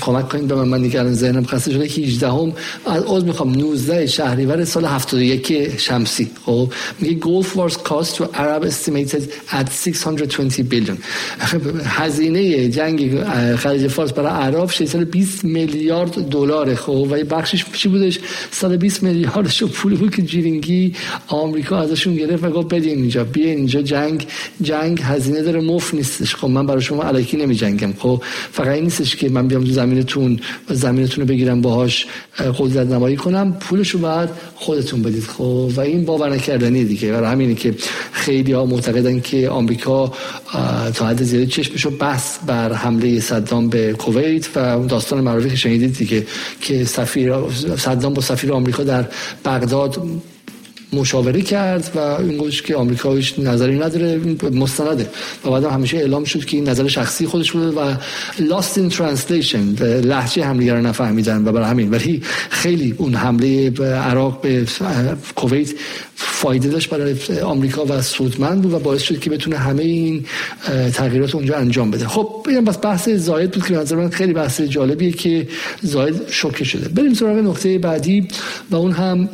کمک کنید به من. من دیگه الان ذهنم خسته شده. 18 هم از عضو می‌خوام. 19 شهریور سال 71 شمسی. خب؟ میگه Gulf Wars cost to Arab estimated at 620 billion. هزینه جنگ خلیج فارس برای عرب 620 میلیارد دلار خب؟ و بخشش چی بودش؟ 120 میلیاردش پولی بود که جیرینگی آمریکا ازشون گرفت و گفت بدین اینجا بیا اینجا. جنگ جنگ هزینه داره مف نیستش. خب من برای شما الکی نمی جنگم خب؟ فقط این نیستش که من بیام زمینتون و زمینتون رو بگیرم باهاش قدرت نمایی کنم. پولش رو بعد خودتون بدید. خب و این باور نکردنی دیگه. برای همینه که خیلی ها معتقدن که آمریکا تا حد زیادی چشمشو بس بر حمله صدام به کویت و اون داستان معروفی که شنیدید دیگه که سفیر صدام با سفیر آمریکا در بغداد مشاوره کرد و این گوش که آمریکا هیچ نظری نداره مستنده. و بعد همیشه اعلام شد که این نظر شخصی خودش بوده و lost in translation لحجه همدیگه رو نفهمیدن و برای همین. ولی خیلی اون حمله عراق به کویت فایده داشت برای آمریکا و سودمند بود و باعث شد که بتونه همه این تغییرات اونجا انجام بده. خب ببینم بس بحث زاید بود که نظر من خیلی بحث جالبیه که زاید شوکه شده. بریم سراغ نقطه بعدی و اون هم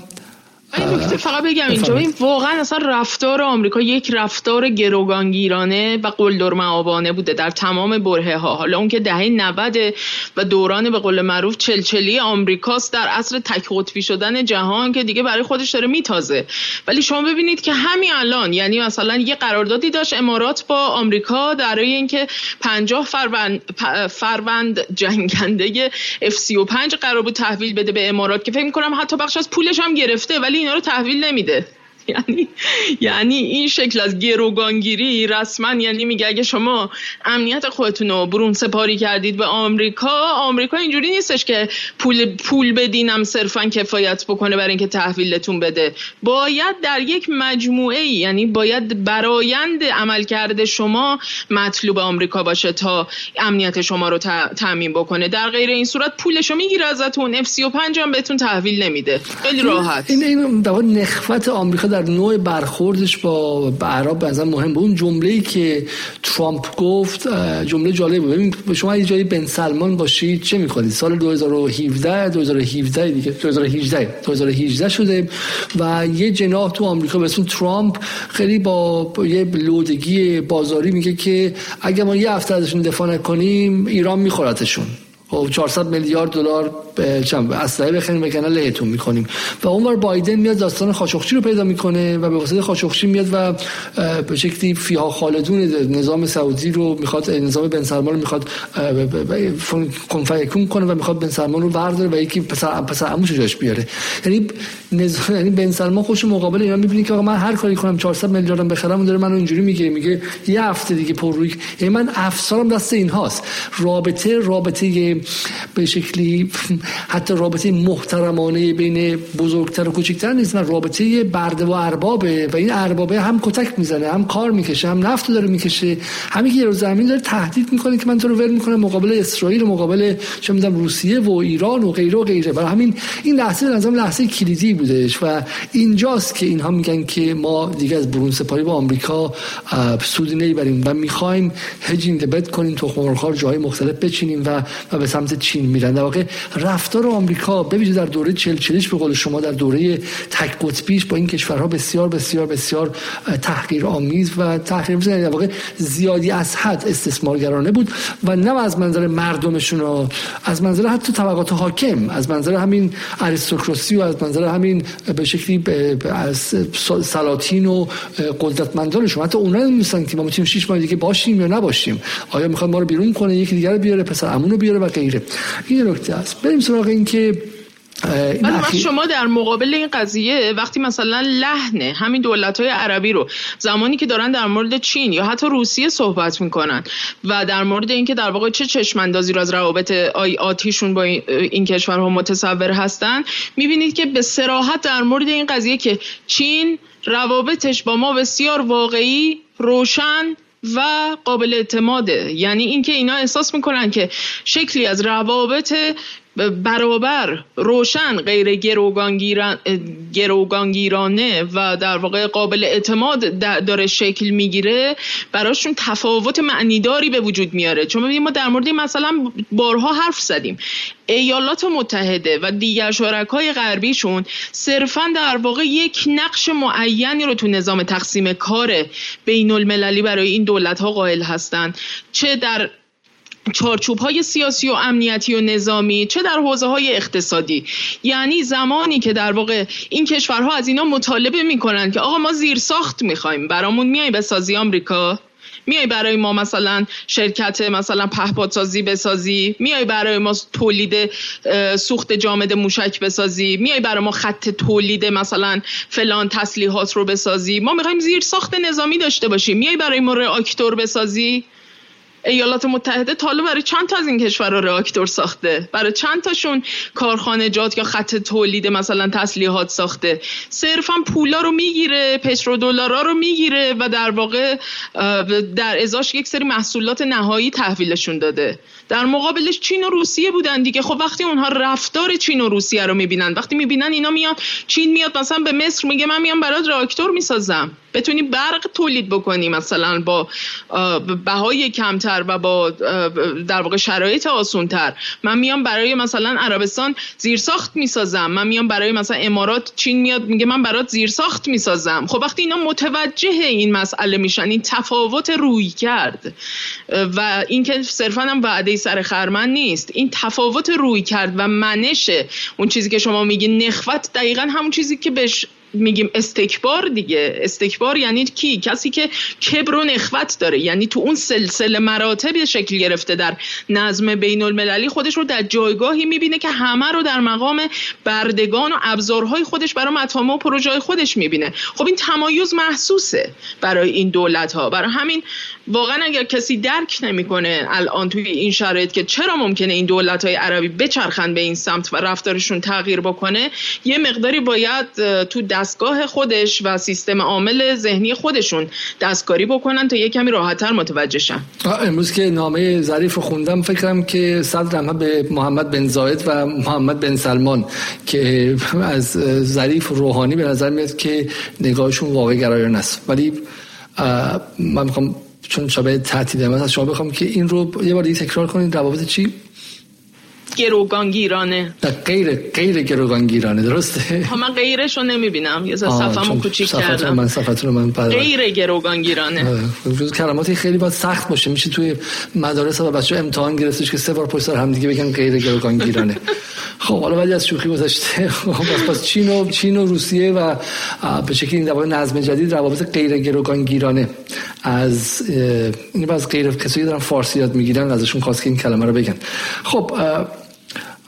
نکته فقط بگم اینجا. این واقعا اصلا رفتار آمریکا یک رفتار گروگانگیرانه و قلدر معابانه بوده در تمام بره ها. حالا اون که دهه 90 و دوران به قول معروف چلچلی آمریکاست در عصر تک قطبی شدن جهان که دیگه برای خودش داره میتازه. ولی شما ببینید که همین الان یعنی مثلا یه قراردادی داشت امارات با آمریکا در اینکه 50 فروند فروند جنگنده F35 قرار بود تحویل بده به امارات که فکر می‌کنم حتی بخش از پولش هم گرفته ولی اینا رو تحویل نمیده. یعنی یعنی این شکل از گروگانگیری رسما یعنی میگه اگه شما امنیت خودتون رو برون سپاری کردید به آمریکا آمریکا اینجوری نیستش که پول پول بدینم صرفا کفایت بکنه برای اینکه تحویلتون بده. باید در یک مجموعه یعنی باید برایند عملکرد شما مطلوب آمریکا باشه تا امنیت شما رو تامین بکنه. در غیر این صورت پولشو می‌گیره ازتون F35 هم بهتون تحویل نمیده. خیلی راحت. این این نخوت آمریکا در نوع برخوردش با عرب به مهم بود. اون جمله‌ای که ترامپ گفت جمله جالب بود. ببین شما یه جایی بن سلمان باشید چه می‌خواید سال 2017 2017 دیگه 2018 2018 شده. و یه جناح تو آمریکا به ترامپ خیلی با یه لودگی بازاری میگه که اگه ما یه هفته ازشون دفاع نکنیم ایران میخورتشون. خب 400 میلیارد دلار اسلحه بخریم وگرنه لهتون می‌کنیم. و اونور بایدن میاد داستان خاشخچی رو پیدا می‌کنه و به واسطه خاشخچی میاد و به شکلی فیها خالدون نظام سعودی رو می‌خواد نظام بن سلمان رو می‌خواد کنفیکون کنه و می‌خواد بن سلمان رو برداره و یکی پسر پسر عموش جاش بیاره. یعنی نظام یعنی بن سلمان خوش مقابل اینا می‌بینی که من هر کاری کنم 400 میلیاردم بخرم داره منو اینجوری میگه میگه یه هفته دیگه پر روی. یعنی من افسارم دست اینهاست. رابطه رابطه به شکلی حتی رابطه محترمانه بین بزرگتر و کوچکتر نیست من رابطه برده و اربابه و این اربابه هم کتک می‌زنه هم کار می‌کشه هم نفت داره می‌کشه همین که زمین داره تهدید می‌کنه که من تو رو ول می‌کنم مقابل اسرائیل و مقابل چه می‌دونم روسیه و ایران و غیره و غیره. برای همین این لحظه به نظرم لحظه کلیدی بودش و اینجاست که اینها میگن که ما دیگه از برون سپاری با آمریکا سودی نمی‌بریم و می‌خوایم هجینگ بد کنیم تو جای مختلف بچینیم و و به سمت چین میرن. در واقع رفتار آمریکا به در دوره چلچلیش به قول شما در دوره تک قطبیش با این کشورها بسیار بسیار بسیار تحقیر آمیز و تحقیر در واقع زیادی از حد استثمارگرانه بود و نه از منظر مردمشون از منظر حتی طبقات حاکم از منظر همین اریستوکراسی و از منظر همین به شکلی از سلاطین و قدرتمندانشون حتی اونها نمیستن که ما می‌تونیم شش ماه دیگه باشیم یا نباشیم. آیا می‌خواد ما رو بیرون کنه یکی دیگر رو بیاره پسر امون رو بیاره و غیره. این نکته است. بریم سراغ این که ولی شما در مقابل این قضیه وقتی مثلا لحن همین دولت های عربی رو زمانی که دارن در مورد چین یا حتی روسیه صحبت می‌کنن و در مورد اینکه در واقع چه چشماندازی رو از روابط آتیشون با این کشورها متصور هستن می‌بینید که به سراحت در مورد این قضیه که چین روابطش با ما بسیار واقعی روشن و قابل اعتماده. یعنی اینکه اینا احساس می‌کنن که شکلی از روابط برابر روشن غیر گروگانگیرانه و در واقع قابل اعتماد داره شکل می‌گیره براشون تفاوت معنیداری به وجود میاره. چون ببینیم ما در مورد مثلا بارها حرف زدیم. ایالات متحده و دیگر شرکای غربیشون صرفا در واقع یک نقش معینی رو تو نظام تقسیم کار بین المللی برای این دولت ها قائل هستند چه در چارچوب های سیاسی و امنیتی و نظامی چه در حوزه های اقتصادی. یعنی زمانی که در واقع این کشورها از اینا مطالبه می‌کنن که آقا ما زیر ساخت می‌خوایم برامون میای بسازی آمریکا؟ میای برای ما مثلا شرکت مثلا پهپادسازی بسازی؟ میای برای ما تولید سوخت جامد موشک بسازی؟ میای برای ما خط تولید مثلا فلان تسلیحات رو بسازی؟ ما می‌خوایم زیر ساخت نظامی داشته باشیم. میای برای ما راکتور بسازی؟ ایالات متحده تالو برای چند تا از این کشورها راکتور ساخته؟ برای چند تاشون کارخانجات یا خط تولید مثلا تسلیحات ساخته؟ صرفا پولا رو می‌گیره پترو دلارا رو می‌گیره و در واقع در ازاش یک سری محصولات نهایی تحویلشون داده. در مقابلش چین و روسیه بودن دیگه. خب وقتی اونها رفتار چین و روسیه رو می‌بینن وقتی می‌بینن اینا میاد چین میاد مثلا به مصر میگه من میام برات راکتور می‌سازم. بتونی برق تولید بکنی مثلا با بهای کمتر و با در واقع شرایط آسونتر. من میام برای مثلا عربستان زیرساخت می‌سازم. من میام برای مثلا امارات چین میاد میگه من برات زیرساخت می‌سازم. خب وقتی اینا متوجه این مسئله میشن این تفاوت روی کرد و اینکه صرفا هم وعده سر خرمن نیست. این تفاوت روی کرد و منش اون چیزی که شما میگی نخوت دقیقا همون چیزی که بهش میگیم استکبار دیگه. استکبار یعنی کی؟ کسی که کبر و نخوت داره. یعنی تو اون سلسله مراتب شکل گرفته در نظم بین المللی خودش رو در جایگاهی می‌بینه که همه رو در مقام بردگان و ابزارهای خودش برای مطامع و پروژه خودش می‌بینه. خب این تمایز محسوسه برای این دولت ها برای همین واقعا اگر کسی درک نمی‌کنه الان توی این شرایط که چرا ممکنه این دولت های عربی بچرخن به این سمت و رفتارشون تغییر بکنه یه مقداری باید تو دستگاه خودش و سیستم عامل ذهنی خودشون دستکاری بکنن تا یه کمی راحتتر متوجه شن. امروز که نامه ظریف خوندم فکرم که صدر به محمد بن زاید و محمد بن سلمان که از ظریف روحانی به نظر میاد که نگاهشون واقع گرایان است. ولی من می‌خوام چون شبه تعطیله من از شما بخوام که این رو یه بار دیگه تکرار کنید روابط چی؟ گروگانگیرانه. غیر غیر گروگانگیرانه درسته؟ ها من غیرش رو نمی‌بینم. یه صفمو کوچیک کردم. من صفتون من غیر گروگانگیرانه. روز کلماتی خیلی باید سخت باشه. میشه توی مدارس و بچه امتحان گرفتش که سه بار پشت هم دیگه بگن غیر گروگانگیرانه. خب حالا ولی از شوخی گذشته. خب پس چین و چین و روسیه و به شکلی این نظم جدید روابط غیر گروگانگیرانه. از این از غیر کسایی دارن فارسی یاد می‌گیرن ازشون خواست که این کلمه رو بگن. خب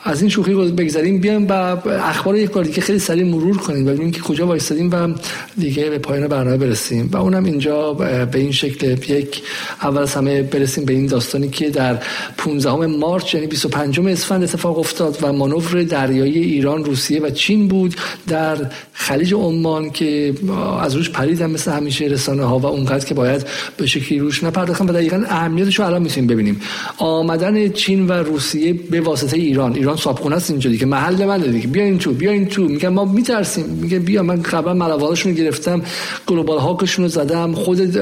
از این شوخی بگذاریم بیایم و اخبار یک بار دیگه خیلی سریع مرور کنیم ببینیم که کجا وایستادیم و دیگه به پایان برنامه برسیم. و اونم اینجا به این شکل یک اول از همه برسیم به این داستانی که در 15 مارچ یعنی 25 اسفند اتفاق افتاد و مانور دریایی ایران روسیه و چین بود در خلیج عمان که از روش پریدن مثل همیشه رسانه ها و اونقدر که باید به شکلی روش نپرداختن و دقیقا اهمیتش رو الان می‌تونیم ببینیم. آمدن چین و روسیه به واسطه ایران ایران صابخونه است اینجا دیگه محل منه دیگه. بیاین تو بیاین تو. میگن ما میترسیم. میگه بیا من خبر ملوالشون گرفتم گلوبال هاکشون رو زدم خود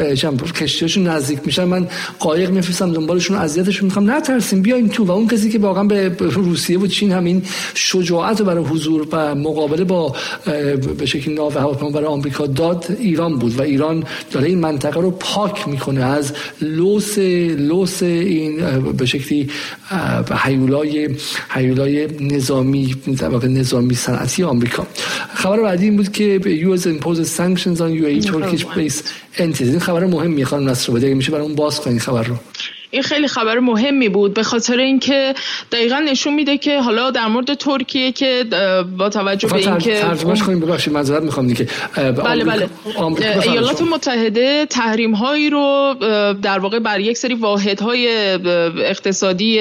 کشتیاشون نزدیک میشن من قایق میفرستم دنبالشون اذیتشون می‌خوام نترسیم بیاین تو. و اون کسی که واقعا به روسیه و چین همین شجاعت برای حضور و مقابله با به شکلی ناو هواپیما برای آمریکا داد ایران بود. و ایران داره این منطقه رو پاک می‌کنه از لوس لوس این به شکلی هیولای هیولای نظامی نظامی صنعتی آمریکا. خبر بعدی این بود که US imposes sanctions on UAE Turkish based entities. این خبر مهمی خانم نصر بده میشه برای اون باز کنید خبر رو. این خیلی خبر مهمی بود. به خاطر اینکه دقیقا نشون میده که حالا در مورد ترکیه که با توجه به اینکه ترجمهش کنیم ببخشید معذرت می‌خوام دیگه. بله بله. ایالات متحده تحریم هایی رو در واقع بر یک سری واحد های اقتصادی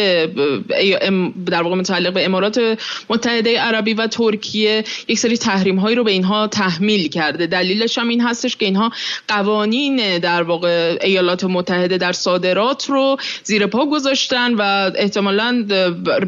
در واقع متعلق به امارات متحده عربی و ترکیه یک سری تحریم هایی رو به اینها تحمیل کرده. دلیلش هم این هستش که اینها قوانین در واقع ایالات متحده در صادرات رو زیر پا گذاشتن و احتمالا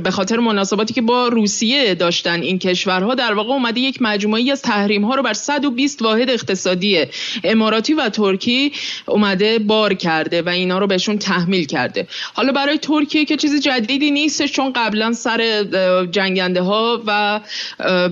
به خاطر مناسباتی که با روسیه داشتن این کشورها در واقع اومده یک مجموعی از تحریم ها رو بر 120 واحد اقتصادی اماراتی و ترکی اومده بار کرده و اینا رو بهشون تحمیل کرده. حالا برای ترکیه که چیزی جدیدی نیست چون قبلا سر جنگنده ها و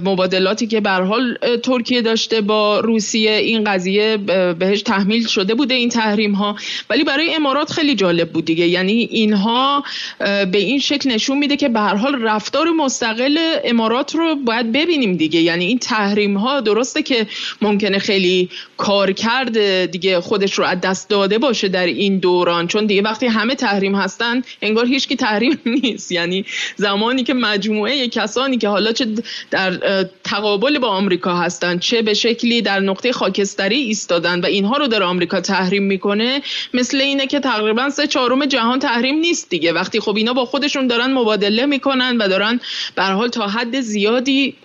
مبادلاتی که به حال ترکیه داشته با روسیه این قضیه بهش تحمیل شده بوده این تحریم ها ولی برای امارات خیلی جالب بود دیگه. یعنی اینها به این شکل نشون میده که به هر حال رفتار مستقل امارات رو باید ببینیم دیگه. یعنی این تحریم ها درسته که ممکنه خیلی کار کرده دیگه خودش رو از دست داده باشه در این دوران. چون دیگه وقتی همه تحریم هستن انگار هیچ کی تحریم نیست. یعنی زمانی که مجموعه کسانی که حالا چه در تقابل با آمریکا هستن چه به شکلی در نقطه خاکستری ایستادن و اینها رو در آمریکا تحریم می‌کنه مثل اینه که تقریبا سه چهارم جهان تحریم نیست دیگه. وقتی خب اینا با خودشون دارن مبادله می‌کنن و دارن به حال تا حد زیادی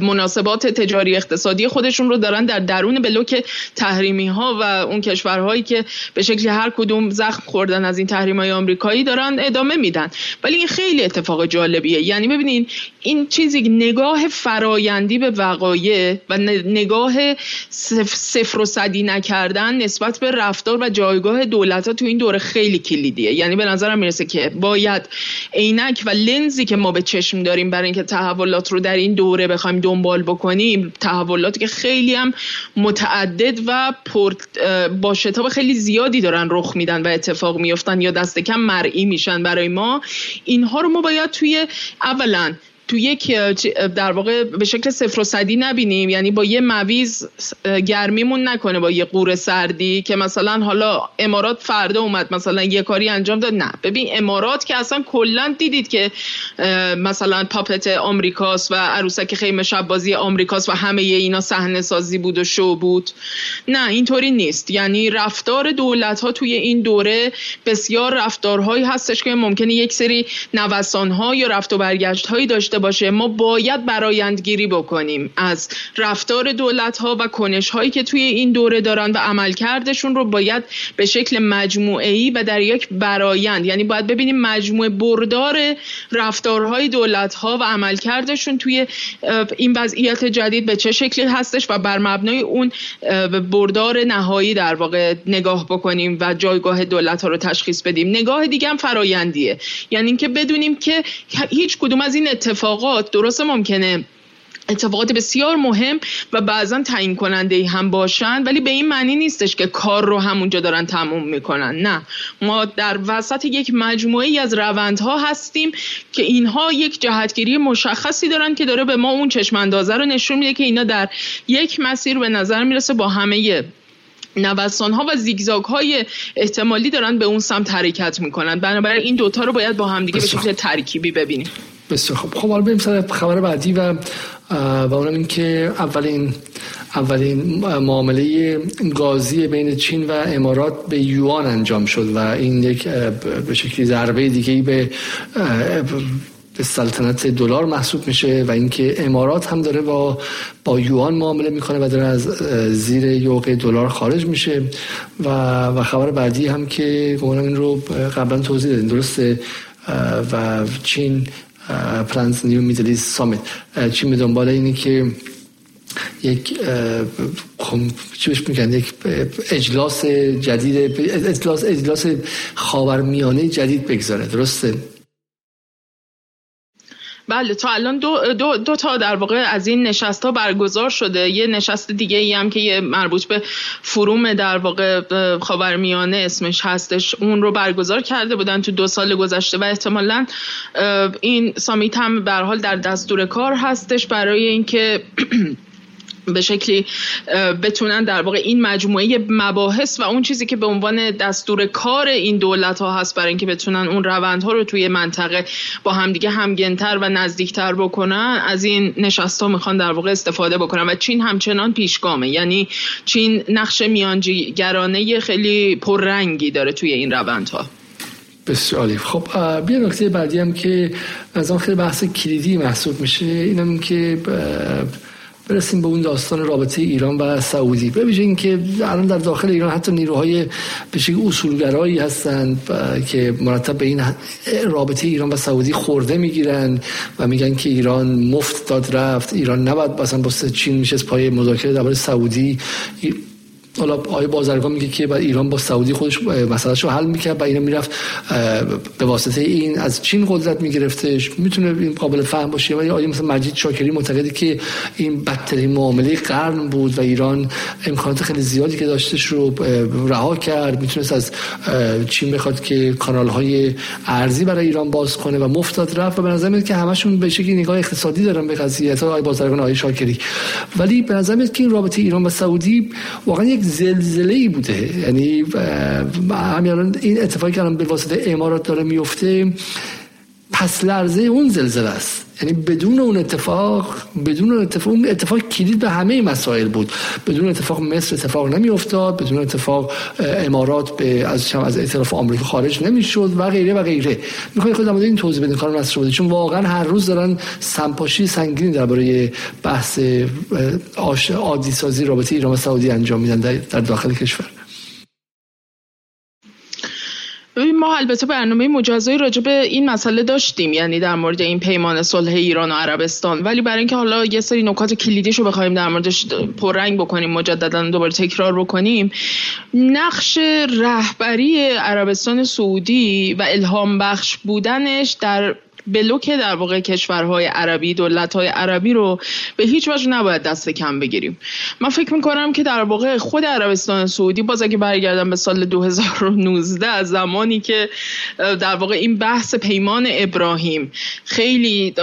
مناسبات تجاری اقتصادی خودشون رو دارن در درون بلوک تحریمی ها و اون کشورهایی که به شکل هر کدوم زخم خوردن از این تحریم های آمریکایی دارن ادامه میدن. ولی این خیلی اتفاق جالبیه. یعنی ببینید این چیزی نگاه فرایندی به وقایع و نگاه صفر و صدی نکردن نسبت به رفتار و جایگاه دولت ها تو این دوره خیلی کلیدیه. یعنی به نظرم می‌رسه که باید عینک و لنزی که ما به چشم داریم برای اینکه تحولات رو در این دوره دوره بخوایم دنبال بکنیم تحولاتی که خیلی هم متعدد و با شتاب خیلی زیادی دارن رخ میدن و اتفاق میفتن یا دست کم مرئی میشن برای ما. اینها رو ما باید توی اولا تو یک در واقع به شکل صفر و صدی نبینیم. یعنی با یه مویز گرمیمون نکنه با یه قور سردی که مثلا حالا امارات فردا اومد مثلا یه کاری انجام داد. نه. ببین امارات که اصلا کلا دیدید که مثلا پاپت آمریکاست و عروسک خیمه شب بازی آمریکاست و همه اینا صحنه سازی بود و شو بود. نه اینطوری نیست. یعنی رفتار دولت ها توی این دوره بسیار رفتارهایی هستش که ممکنه یک سری نوسان ها یا رفت و برگشت هایی داشته باشه. ما باید برایندگیری بکنیم از رفتار دولت ها و کنش هایی که توی این دوره دارن و عملکردشون رو باید به شکل مجموعه و در یک برایند یعنی باید ببینیم مجموعه بردار رفتارهای دولت ها و عملکردشون توی این وضعیت جدید به چه شکلی هستش و بر مبنای اون بردار نهایی در واقع نگاه بکنیم و جایگاه دولت ها رو تشخیص بدیم. نگاه دیگه هم فرایندیه. یعنی اینکه بدونیم که هیچ کدوم از این اتفاق اتفاقات درست ممکنه اتفاقات بسیار مهم و بعضا تعیین کننده ای هم باشن ولی به این معنی نیستش که کار رو همونجا دارن تموم می‌کنن نه. ما در وسط یک مجموعه ای از روندها هستیم که اینها یک جهتگیری مشخصی دارن که داره به ما اون چشم اندازه رو نشون میده که اینا در یک مسیر به نظر می‌رسه با همه نوسان ها و زیگزاگ های احتمالی دارن به اون سمت حرکت می‌کنن. بنابراین این دوتا رو باید با همدیگه به شکل ترکیبی ببینیم. بسیار خب خب حالا بریم سر خبر بعدی و و اونم این که اولین اولین معامله گازی بین چین و امارات به یوان انجام شد و این یک به شکلی ضربه دیگه به به سلطنت دلار محسوب میشه و اینکه امارات هم داره با با یوان معامله می‌کنه و داره از زیر یوق دلار خارج میشه و و خبر بعدی هم که این رو قبلا توضیح دادیم. درسته؟ و چین پلانز نیو میدلی سامیت چین به دنبال اینه که یک خب چی بهش میگن؟ یک اجلاس جدید اجلاس اجلاس خاورمیانه جدید بگذاره درسته؟ بله تا الان دو, دو, دو تا در واقع از این نشست ها برگزار شده. یه نشست دیگه ای هم که یه مربوط به فروم در واقع خاورمیانه اسمش هستش اون رو برگزار کرده بودن تو دو سال گذشته و احتمالا این سامیت هم به حال در دستور کار هستش برای اینکه به شکلی بتونن در واقع این مجموعه مباحث و اون چیزی که به عنوان دستور کار این دولت ها هست برای اینکه بتونن اون روندها رو توی منطقه با همدیگه همگنتر و نزدیکتر بکنن از این نشست ها می‌خوان در واقع استفاده بکنن و چین همچنان پیشگامه. یعنی چین نقش میانجیگرانه خیلی پررنگی داره توی این روندها. بسیار خب بیا نکته بعدی هم که از آن خیلی بحث کلیدی محسوب میشه. اینم که برسیم به اون داستان رابطه ایران و سعودی. ویژه اینکه الان در داخل ایران حتی نیروهای به شکل اصولگرایی هستند که مرتب به این رابطه ایران و سعودی خورده می‌گیرن و میگن که ایران مفت داد رفت ایران نباید مثلا با چین میشه پای مذاکره درباره سعودی. حالا آقای بازرگان میگه که بعد ایران با سعودی خودش مسئلهشو حل می‌کرد و اینا می‌رفت به واسطه این از چین قدرت میگرفتش. می‌تونه این قابل فهم باشه. ولی آقای مثلا مجید شاکری معتقده که این بدترین معامله قرن بود و ایران امکانات خیلی زیادی که داشتش رو رها کرد. می‌تونست از چین بخواد که کانال های ارزی برای ایران باز کنه و مفتاد رفت. و به نظر که همشون به شکلی نگاه اقتصادی دارن به قضیه تا آقای بازرگان آقای شاکری. ولی به نظر میاد که این رابطه ایران و سعودی واقعا یک زلزله ای بوده. یعنی همین این اتفاقی که الان به واسطه امارات داره میفته پس لرزه اون زلزله است. یعنی بدون اون اتفاق بدون اون اتفاق اون اتفاق کلید به همه مسائل بود. بدون اتفاق مصر اتفاق نمی افتاد بدون اتفاق امارات به از از اطلاف آمریکا خارج نمی‌شد و غیره و غیره. می‌خوای خود در این توضیح بدین کار نصر بوده چون واقعا هر روز دارن سمپاشی سنگینی درباره بحث عادی سازی رابطه ایران و سعودی انجام میدن در داخل کشور. ما البته برنامه مجازایی راجع به این مسئله داشتیم یعنی در مورد این پیمان صلح ایران و عربستان. ولی برای اینکه حالا یه سری نکات کلیدیش رو بخوایم در موردش پررنگ بکنیم مجددا دوباره تکرار بکنیم نقش رهبری عربستان سعودی و الهام بخش بودنش در بلوک در واقع کشورهای عربی دولتهای عربی رو به هیچ وجه نباید دست کم بگیریم. من فکر می‌کنم که در واقع خود عربستان سعودی باز اگه برگردم به سال 2019 از زمانی که در واقع این بحث پیمان ابراهیم خیلی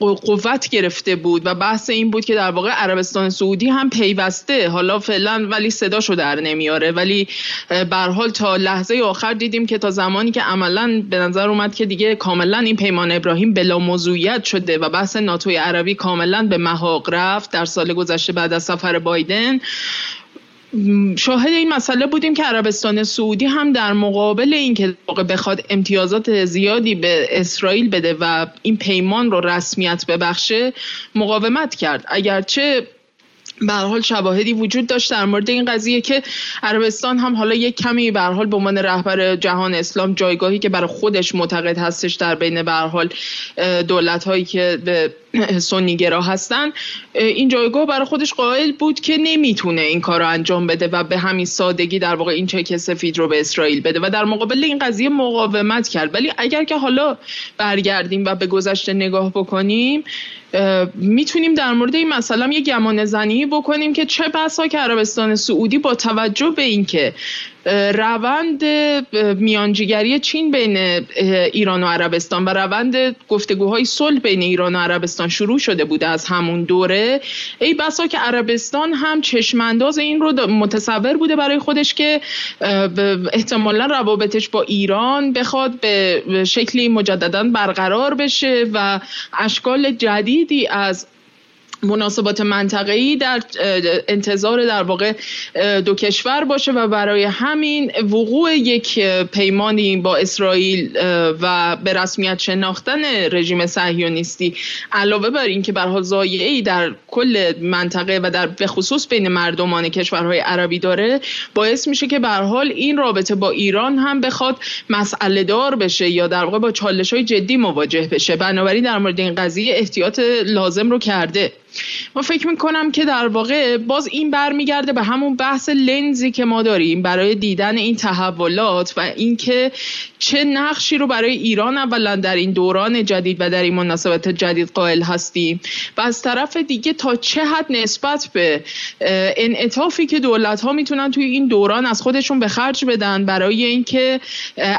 قوت گرفته بود و بحث این بود که در واقع عربستان سعودی هم پیوسته. حالا فعلا ولی صداشو در نمیاره. ولی به حال تا لحظه آخر دیدیم که تا زمانی که عملا به نظر اومد که دیگه کاملا این پیمان ابراهیم بلا موضوعیت شده و بحث ناتوی عربی کاملا به محاق رفت در سال گذشته بعد از سفر بایدن. شاهد این مسئله بودیم که عربستان سعودی هم در مقابل اینکه بخواد امتیازات زیادی به اسرائیل بده و این پیمان رو رسمیت ببخشه مقاومت کرد. اگرچه به حال شواهدی وجود داشت در مورد این قضیه که عربستان هم حالا یک کمی به حال به عنوان رهبر جهان اسلام جایگاهی که برای خودش معتقد هستش در بین به حال دولت هایی که به سنیگرا هستن این جایگاه برای خودش قائل بود که نمی‌تونه این کار انجام بده و به همین سادگی در واقع این چک سفید رو به اسرائیل بده و در مقابل این قضیه مقاومت کرد. ولی اگر که حالا برگردیم و به گذشته نگاه بکنیم می‌تونیم در مورد این مسئله یه گمان زنی بکنیم که چه بسا که عربستان سعودی با توجه به اینکه روند میانجیگری چین بین ایران و عربستان و روند گفتگوهای صلح بین ایران و عربستان شروع شده بوده از همون دوره. ای بسا که عربستان هم چشمانداز این رو متصور بوده برای خودش که احتمالا روابطش با ایران بخواد به شکلی مجددا برقرار بشه و اشکال جدیدی از مناسبات منطقه‌ای در انتظار در واقع دو کشور باشه و برای همین وقوع یک پیمانی با اسرائیل و به رسمیت شناختن رژیم صهیونیستی علاوه بر اینکه به حال ای در کل منطقه و در به خصوص بین مردمان کشورهای عربی داره باعث میشه که به حال این رابطه با ایران هم بخواد مسئله دار بشه یا در واقع با چالش های جدی مواجه بشه. بنابراین در مورد این قضیه احتیاط لازم رو کرده. ما فکر می‌کنم که در واقع باز این برمیگرده به همون بحث لنزی که ما داریم برای دیدن این تحولات و اینکه چه نقشی رو برای ایران اولا در این دوران جدید و در این مناسبت جدید قائل هستیم و از طرف دیگه تا چه حد نسبت به انعطافی که دولت ها می‌تونن توی این دوران از خودشون به خرج بدن برای اینکه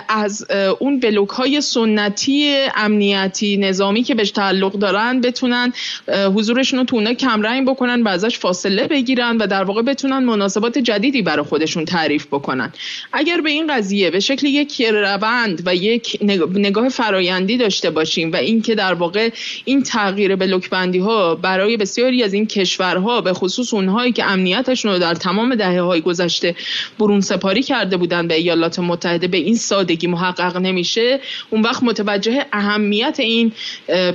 از اون بلوک های سنتی امنیتی نظامی که بهش تعلق دارن بتونن حضورشون تو کمرنگ بکنن و ازش فاصله بگیرن و در واقع بتونن مناسبات جدیدی برای خودشون تعریف بکنن. اگر به این قضیه به شکل یک روند و یک نگاه فرایندی داشته باشیم و اینکه در واقع این تغییر بلوک بندی ها برای بسیاری از این کشورها به خصوص اونهایی که امنیتشون رو در تمام دهه های گذشته برون سپاری کرده بودن به ایالات متحده به این سادگی محقق نمیشه اون وقت متوجه اهمیت این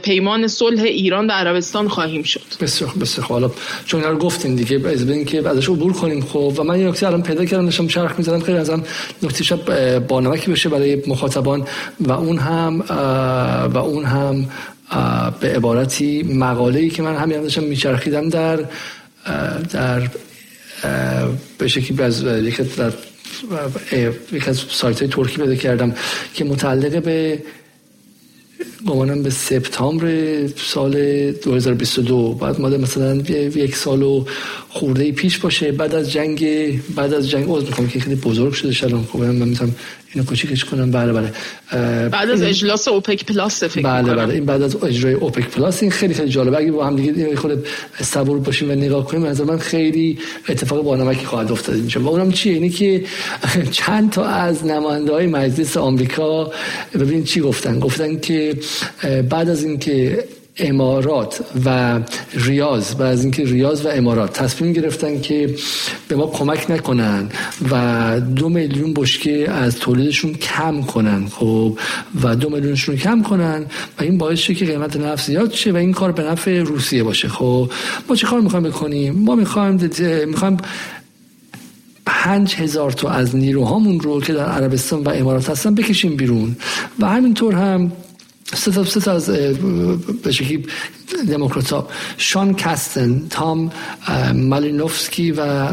پیمان صلح ایران و عربستان خواهیم شد. بسیار بسیار حالا چون رو گفتین دیگه از ببین که ازش عبور کنیم. خب و من یه نکته الان پیدا کردم داشتم چرخ می‌زدم خیلی ازم نکته شب بانمکی بشه برای مخاطبان. و اون هم و اون هم به عبارتی مقاله‌ای که من همین داشتم میچرخیدم در در به شکلی از یک از سایت های ترکی پیدا کردم که متعلق به گمانم به سپتامبر سال 2022 بعد ماده مثلا یک سال و خورده پیش باشه. بعد از جنگ بعد از جنگ عذر می‌خوام که خیلی بزرگ شده شلون خب من می‌تونم اینو کوچیکش کنم. بله بله. بعد از اجلاس اوپک پلاس فکر بله بله. این بعد از اجرای اوپک پلاس این خیلی خیلی جالبه. اگه با هم دیگه خود صبور باشیم و نگاه کنیم از من خیلی اتفاق با نمکی خواهد افتاد اینجا. و اونم چیه؟ اینی که چند تا از نماینده های مجلس آمریکا ببین چی گفتن؟ گفتن که بعد از اینکه امارات و ریاض. و از اینکه ریاض و امارات تصمیم گرفتن که به ما کمک نکنن و دو میلیون بشکه از تولیدشون کم کنن خب؟ و دو میلیونشون کم کنن و این باعث شه که قیمت نفت زیاد شه و این کار به نفع روسیه باشه خب؟ ما چه کار می‌خوایم بکنیم؟ ما می‌خوایم می‌خوایم پنج هزار تا از نیروهامون رو که در عربستان و امارات هستن بکشیم بیرون. و همینطور هم سه تا سه تا از به شکلی دموکرات شان کستن تام مالینوفسکی و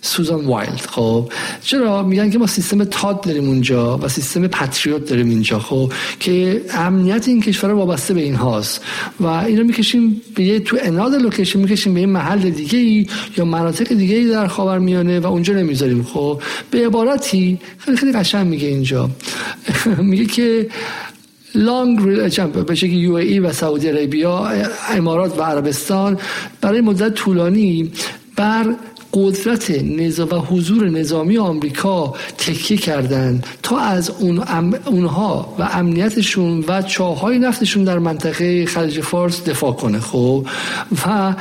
سوزان وایلد. خب چرا؟ میگن که ما سیستم تاد داریم اونجا و سیستم پتریوت داریم اینجا خب که امنیت این کشور وابسته به این هاست. و اینو می‌کشیم به to another location می‌کشیم به این محل دیگه ای یا مناطق دیگه ای در خاورمیانه و اونجا نمی‌ذاریم. خب به عبارتی خیلی خیلی قشنگ میگه اینجا. میگه که لانگ به شکل یو ای و سعودی عربیا امارات و عربستان. برای مدت طولانی بر قدرت نظام و حضور نظامی آمریکا تکیه کردن تا از اون اونها و امنیتشون و چاهای نفتشون در منطقه خلیج فارس دفاع کنه خب؟ و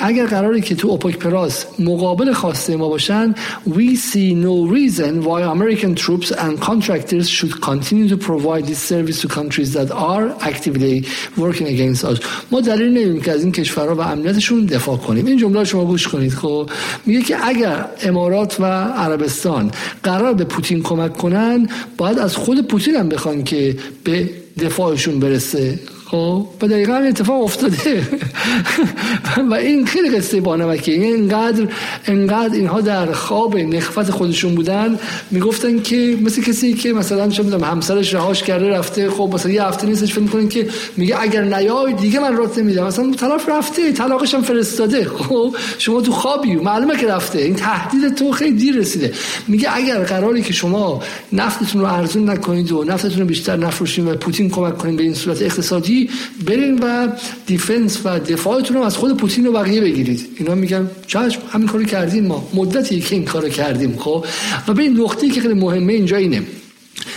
اگر قراره که تو اوپک پراس مقابل خواسته ما باشن we see no reason why American troops and contractors should continue to provide this service to countries that are actively working against us. ما دلیل نمیدیم که از این کشورها و امنیتشون دفاع کنیم. این جمله شما گوش کنید خب؟ میگه که اگر امارات و عربستان قرار به پوتین کمک کنن باید از خود پوتین هم بخوان که به دفاعشون برسه. خب و دقیقا هم اتفاق افتاده و این خیلی قصه بانمکه این انقدر اینها در خواب نخفت خودشون بودن می‌گفتن که مثل کسی که مثلا چه می‌دونم همسرش رهاش کرده رفته خب مثلا یه هفته نیستش فکر که میگه اگر نیای دیگه من رات نمیدم مثلا طرف رفته طلاقش هم فرستاده خب شما تو خوابی معلومه که رفته این تهدید تو خیلی دیر رسیده میگه اگر قراری که شما نفتتون رو ارزون نکنید و نفتتون رو بیشتر نفروشین و پوتین کمک کنید به این صورت اقتصادی برین و دیفنس و دفاعتون رو از خود پوتین و بقیه بگیرید. اینا میگن چشم همین کارو کردیم ما. مدتی که این کارو کردیم خب؟ و به این نقطه‌ای که خیلی مهمه اینجا اینه.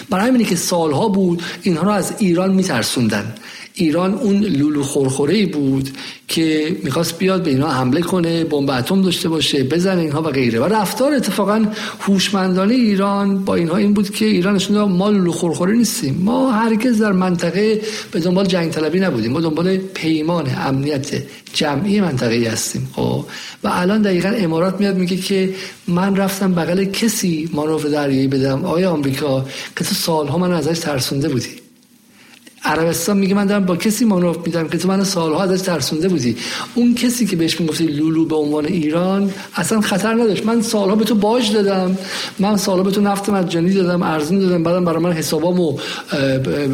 برای همینه که سالها بود اینها رو از ایران میترسوندن. ایران اون لولو خورخوره بود که می‌خواست بیاد به اینا حمله کنه بمب اتم داشته باشه بزنه اینها و غیره. و رفتار اتفاقا هوشمندانه ایران با اینها این بود که ایران نشون ما لولو خورخوره نیستیم. ما هرگز در منطقه به دنبال جنگ طلبی نبودیم. ما دنبال پیمان امنیت جمعی منطقه هستیم. خب. و الان دقیقا امارات میاد میگه که من رفتم بغل کسی مانور دریایی بدم. آیا آمریکا؟ که تو سالها من ازش ترسونده بودی. عربستان میگه من دارم با کسی مانور میدم که تو من سالها ازش ترسونده بودی. اون کسی که بهش می‌گفتی لولو به عنوان ایران اصلا خطر نداشت. من سالها به تو باج دادم. من سالها به تو نفت مجانی دادم ارزون دادم. بعدم برای من حسابامو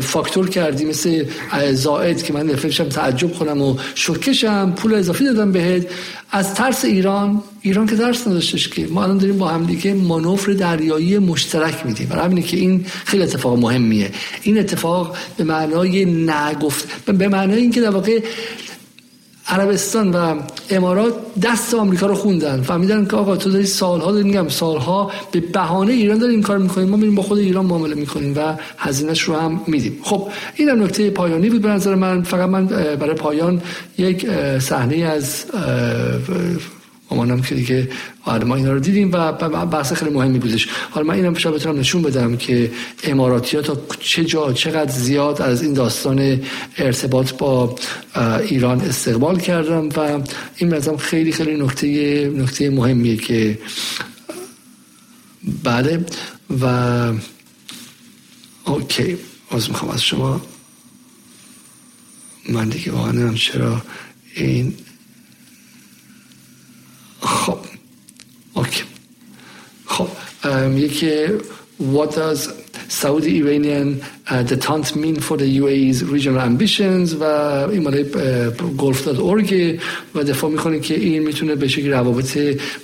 فاکتور کردی مثل زائد که من نفرشم تعجب کنم و شکشم پول اضافی دادم بهت. از ترس ایران ایران که درس نداشتش که ما الان داریم با هم دیگه مانور دریایی مشترک میدیم. برای همینه که این خیلی اتفاق مهمیه. این اتفاق به معنای نگفت به معنای اینکه در واقع عربستان و امارات دست آمریکا رو خوندن. فهمیدن که آقا تو داری سالها داری میگم سالها به بهانه ایران داریم کار می‌کنیم. ما میریم با خود ایران معامله می‌کنیم و هزینهش رو هم میدیم. خب این هم نکته پایانی بود به نظر من. فقط من برای پایان یک صحنه از مامانم که دیگه آره ما اینا رو دیدیم و بحث خیلی مهمی بودش. حالا من اینم شاید بتونم نشون بدم که اماراتی ها تا چه جا چقدر زیاد از این داستان ارتباط با ایران استقبال کردم و این مثلا خیلی خیلی نکته نکته مهمیه که بله و اوکی از می‌خوام از شما. من دیگه واقعا چرا این خب اوکی خب یکی what does Saudi Iranian detente mean for the UAE's regional ambitions و این مال گلف داد اورگ و دفاع می‌کنه که این می‌تونه به شکل روابط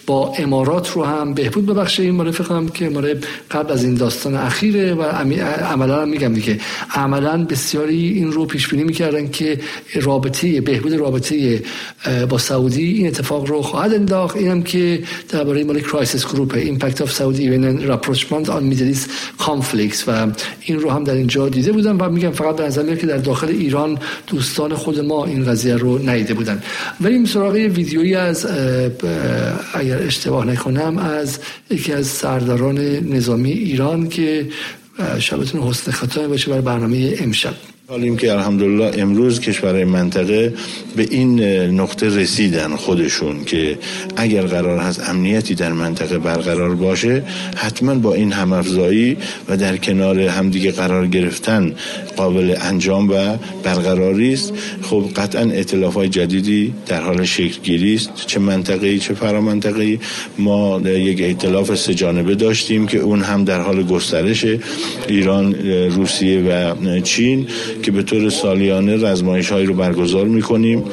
با امارات رو هم بهبود ببخشه این مال که مال قبل از این داستان اخیره و عملا هم میگم دیگه عملا بسیاری این رو پیش بینی می‌کردن که رابطه بهبود رابطه با سعودی این اتفاق رو خواهد انداخت اینم که درباره مال Crisis Group impact of Saudi Iran rapprochement on Middle East conflicts و این رو هم در اینجا دیده بودم و میگم فقط به نظر که در داخل ایران دوستان خود ما این قضیه رو ندیده بودن. ولی سراغ ویدیویی از اگر اشتباه نکنم از یکی از سرداران نظامی ایران که شبتون حسن ختام باشه برای برنامه امشب. حالیم که الحمدلله امروز کشورهای منطقه به این نقطه رسیدن خودشون که اگر قرار هست امنیتی در منطقه برقرار باشه حتما با این همافزایی و در کنار همدیگه قرار گرفتن قابل انجام و برقراری است. خب قطعا اطلاف های جدیدی در حال شکل گیری است. چه منطقه‌ای چه فرامنطقه‌ای. ما یک ائتلاف سه جانبه داشتیم که اون هم در حال گسترش ایران روسیه و چین. که به طور سالیانه رزمایش هایی رو برگزار می‌کنیم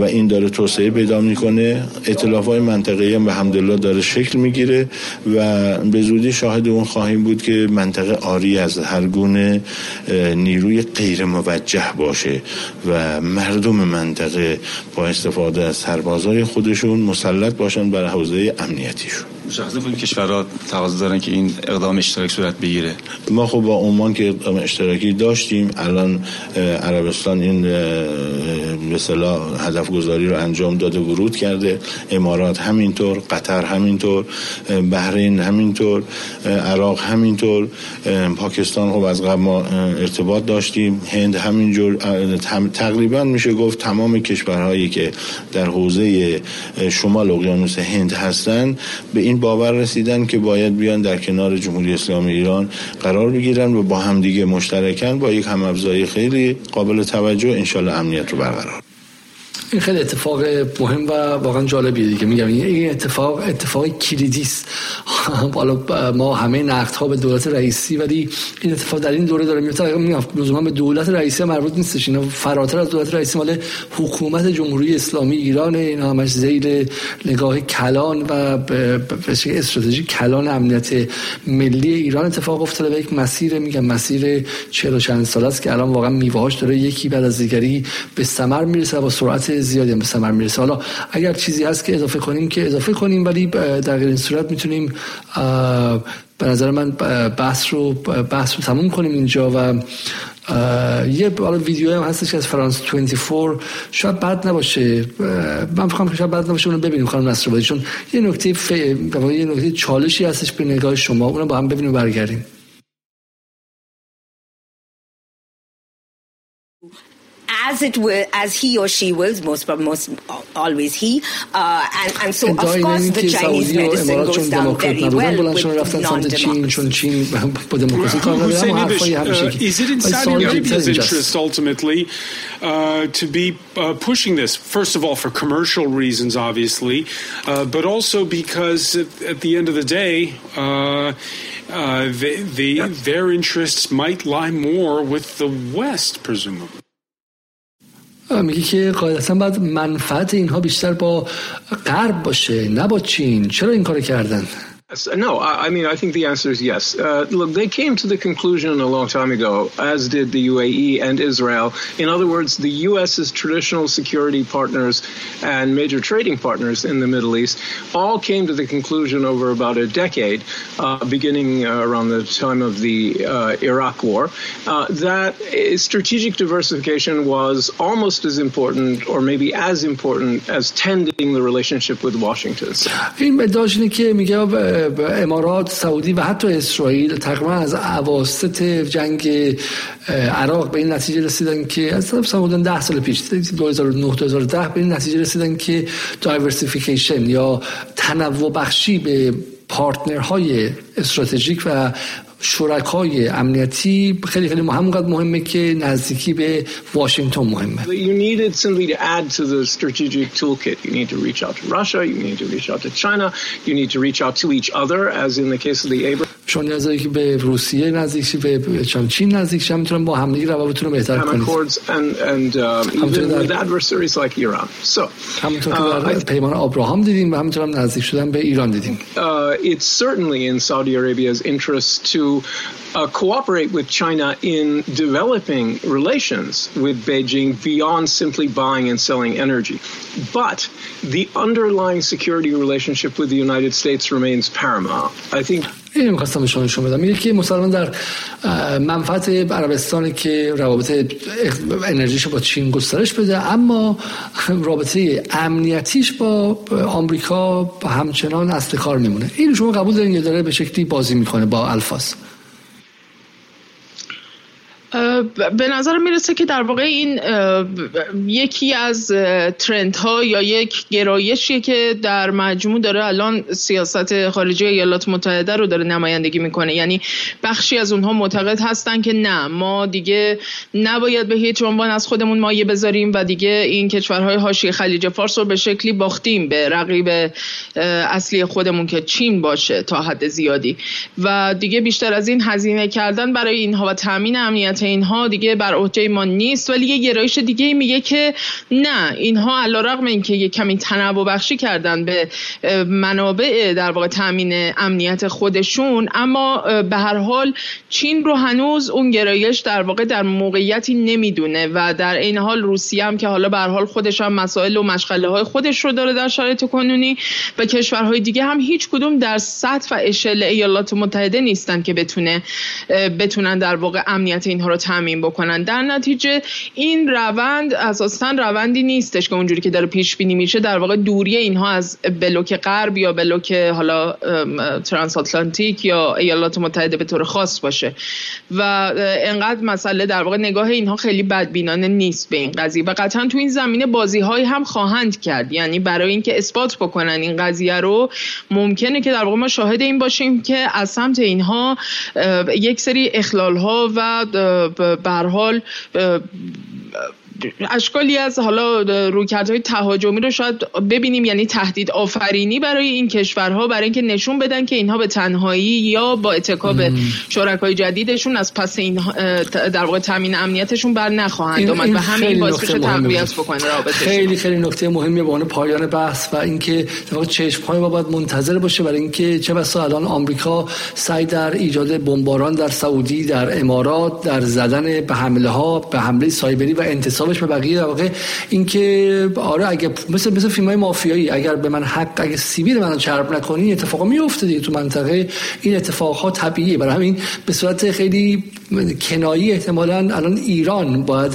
و این داره توسعه پیدا می‌کنه. اطلاف های منطقه هم به همدلله داره شکل می‌گیره و به زودی شاهد اون خواهیم بود که منطقه آری از هر گونه نیروی غیر موجه باشه و مردم منطقه با استفاده از سربازای خودشون مسلط باشن بر حوزه امنیتیشون. مشخصه بود کشورها تقاضا دارن که این اقدام اشتراک صورت بگیره. ما خب با عمان که اشتراکی داشتیم الان عربستان این به هدف گذاری رو انجام داده ورود کرده. امارات همینطور قطر همینطور بحرین همینطور عراق همینطور پاکستان خب از قبل ما ارتباط داشتیم. هند همینجور تقریبا میشه گفت تمام کشورهایی که در حوزه شمال اقیانوس هند هستند به این باور رسیدن که باید بیان در کنار جمهوری اسلامی ایران قرار بگیرن و با همدیگه مشترکن با یک همافزایی خیلی قابل توجه انشالله امنیت رو برقرار این خیلی اتفاق مهم و واقعا جالبیه دیگه. میگم این اتفاق اتفاق کلیدی است. حالا ما همه نقد ها به دولت رئیسی ولی این اتفاق در این دوره داره میفته. میگم لزوما به دولت رئیسی مربوط نیستش. اینا فراتر از دولت رئیسی مال حکومت جمهوری اسلامی ایران اینا همش زیر نگاه کلان و به استراتژی کلان امنیت ملی ایران اتفاق افتاده و یک مسیر میگم مسیر 40 چند سال است که الان واقعا میوه‌هاش داره یکی بعد از دیگری به ثمر می‌رسه با سرعت زیادی هم به ثمر می‌رسه. حالا اگر چیزی هست که اضافه کنیم که اضافه کنیم ولی در این صورت می‌تونیم به نظر من بحث رو بحث رو تموم کنیم اینجا و یه حالا ویدیو هم هستش از فرانس 24 شاید بد نباشه. من فکر که شاید بد نباشه اونو ببینیم خانم نصر چون یه نکته ف... یه نکته چالشی هستش به نگاه شما. اونو با هم ببینیم برگردیم. As it will, as he or she wills, most most always he, uh, and, and so of course the Chinese medicine goes down very well with non-democracy. Uh, is it in Saudi Arabia's interest ultimately uh, to be uh, pushing this? First of all, for commercial reasons, obviously, uh, but also because at, at, the end of the day. Uh, uh, they, they, their interests might lie more with the West, presumably. میگه که قاعدتا باید منفعت اینها بیشتر با غرب باشه نه با چین. چرا این کار کردن؟ No, I, mean, I think the answer is yes. Uh, look, they came to the conclusion a long time ago, as did the UAE and Israel. In other words, the U.S.'s traditional security partners and major trading partners in the Middle East all came to the conclusion over about a decade, uh, beginning uh, around the time of the uh, Iraq War, uh, that strategic diversification was almost as important, or maybe as important, as tending the relationship with Washington. امارات سعودی و حتی اسرائیل تقریبا از اواسط جنگ عراق به این نتیجه رسیدن که از طرف سمودن ده سال پیش 2009 2010 به این نتیجه رسیدن که diversification یا تنوع بخشی به partner های استراتژیک و شرکای امنیتی خیلی خیلی همونقدر مهمه که نزدیکی به واشنگتن مهمه You need it simply to add to the strategic toolkit. You need to reach out to Russia, you need to reach out to China, you need to reach out to each other as in the case of the Abraham شما که به روسیه نزدیک شی به چین نزدیک شی می‌تونن با همدیگه روابطتون رو بهتر کنید and, and um, even with adversaries like Iran. So همونطور که در پیمان ابراهام دیدیم و همینطور هم نزدیک شدن به ایران دیدیم. Uh, it's certainly in Saudi Arabia's interest to uh, cooperate with China in developing relations with Beijing beyond simply buying and selling energy. But the underlying security relationship with the United States remains paramount. I think اینو می‌خواستم به شما نشون بدم. میگه که مسلمان در منفعت عربستان که روابط انرژیش با چین گسترش بده اما رابطه امنیتیش با آمریکا همچنان اصل کار میمونه این شما قبول دارین یا داره به شکلی بازی می‌کنه با الفاظ؟ به نظر می‌رسه که در واقع این یکی از ترند ها یا یک گرایشی که در مجموع داره الان سیاست خارجی ایالات متحده رو داره نمایندگی می‌کنه. یعنی بخشی از اونها معتقد هستن که نه ما دیگه نباید به هیچ عنوان از خودمون مایه بذاریم و دیگه این کشورهای حاشیه خلیج فارس رو به شکلی باختیم به رقیب اصلی خودمون که چین باشه تا حد زیادی. و دیگه بیشتر از این هزینه کردن برای اینها و تامین امنیت این اینها دیگه بر عهده ما نیست ولی یه گرایش دیگه میگه که نه اینها علیرغم اینکه یه کمی تنوع بخشی کردن به منابع در واقع تامین امنیت خودشون اما به هر حال چین رو هنوز اون گرایش در واقع در موقعیتی نمی‌دونه و در این حال روسیه هم که حالا به هر حال خودش هم مسائل و مشغله های خودش رو داره در شرایط کنونی و کشورهای دیگه هم هیچ کدوم در سطح و اشل ایالات متحده نیستن که بتونه بتونن در واقع امنیت اینها رو تامین بکنن. در نتیجه این روند اساسا روندی نیستش که اونجوری که داره پیش بینی میشه. در واقع دوری اینها از بلوک غرب یا بلوک حالا ترانس آتلانتیک یا ایالات متحده به طور خاص باشه. و انقدر مسئله در واقع نگاه اینها خیلی بدبینانه نیست به این قضیه. و قطعا تو این زمینه بازی های هم خواهند کرد. یعنی برای اینکه اثبات بکنن این قضیه رو ممکنه که در واقع ما شاهد این باشیم که از سمت اینها یک سری اخلال ها و به حال اشکالی از حالا رویکردهای تهاجمی رو شاید ببینیم یعنی تهدید آفرینی برای این کشورها برای اینکه نشون بدن که اینها به تنهایی یا با اتکا به شرکای جدیدشون از پس این در واقع تامین امنیتشون بر نخواهند اومد و همین باعث بشه تقویت بکنه رابطه خیلی خیلی نکته مهمی به عنوان پایان بحث و اینکه در واقع چشم های ما باید منتظر باشه برای اینکه چه بسا الان آمریکا سعی در ایجاد بمباران در سعودی در امارات در زدن به حمله ها به حمله سایبری و انتصاب خطابش به بقیه در واقع اینکه آره اگه مثل مثل فیلم های مافیایی اگر به من حق اگه سیبیل من چرب نکنی اتفاقا میفته دیگه تو منطقه. این اتفاقها طبیعیه. برای همین به صورت خیلی کنایی احتمالا الان ایران باید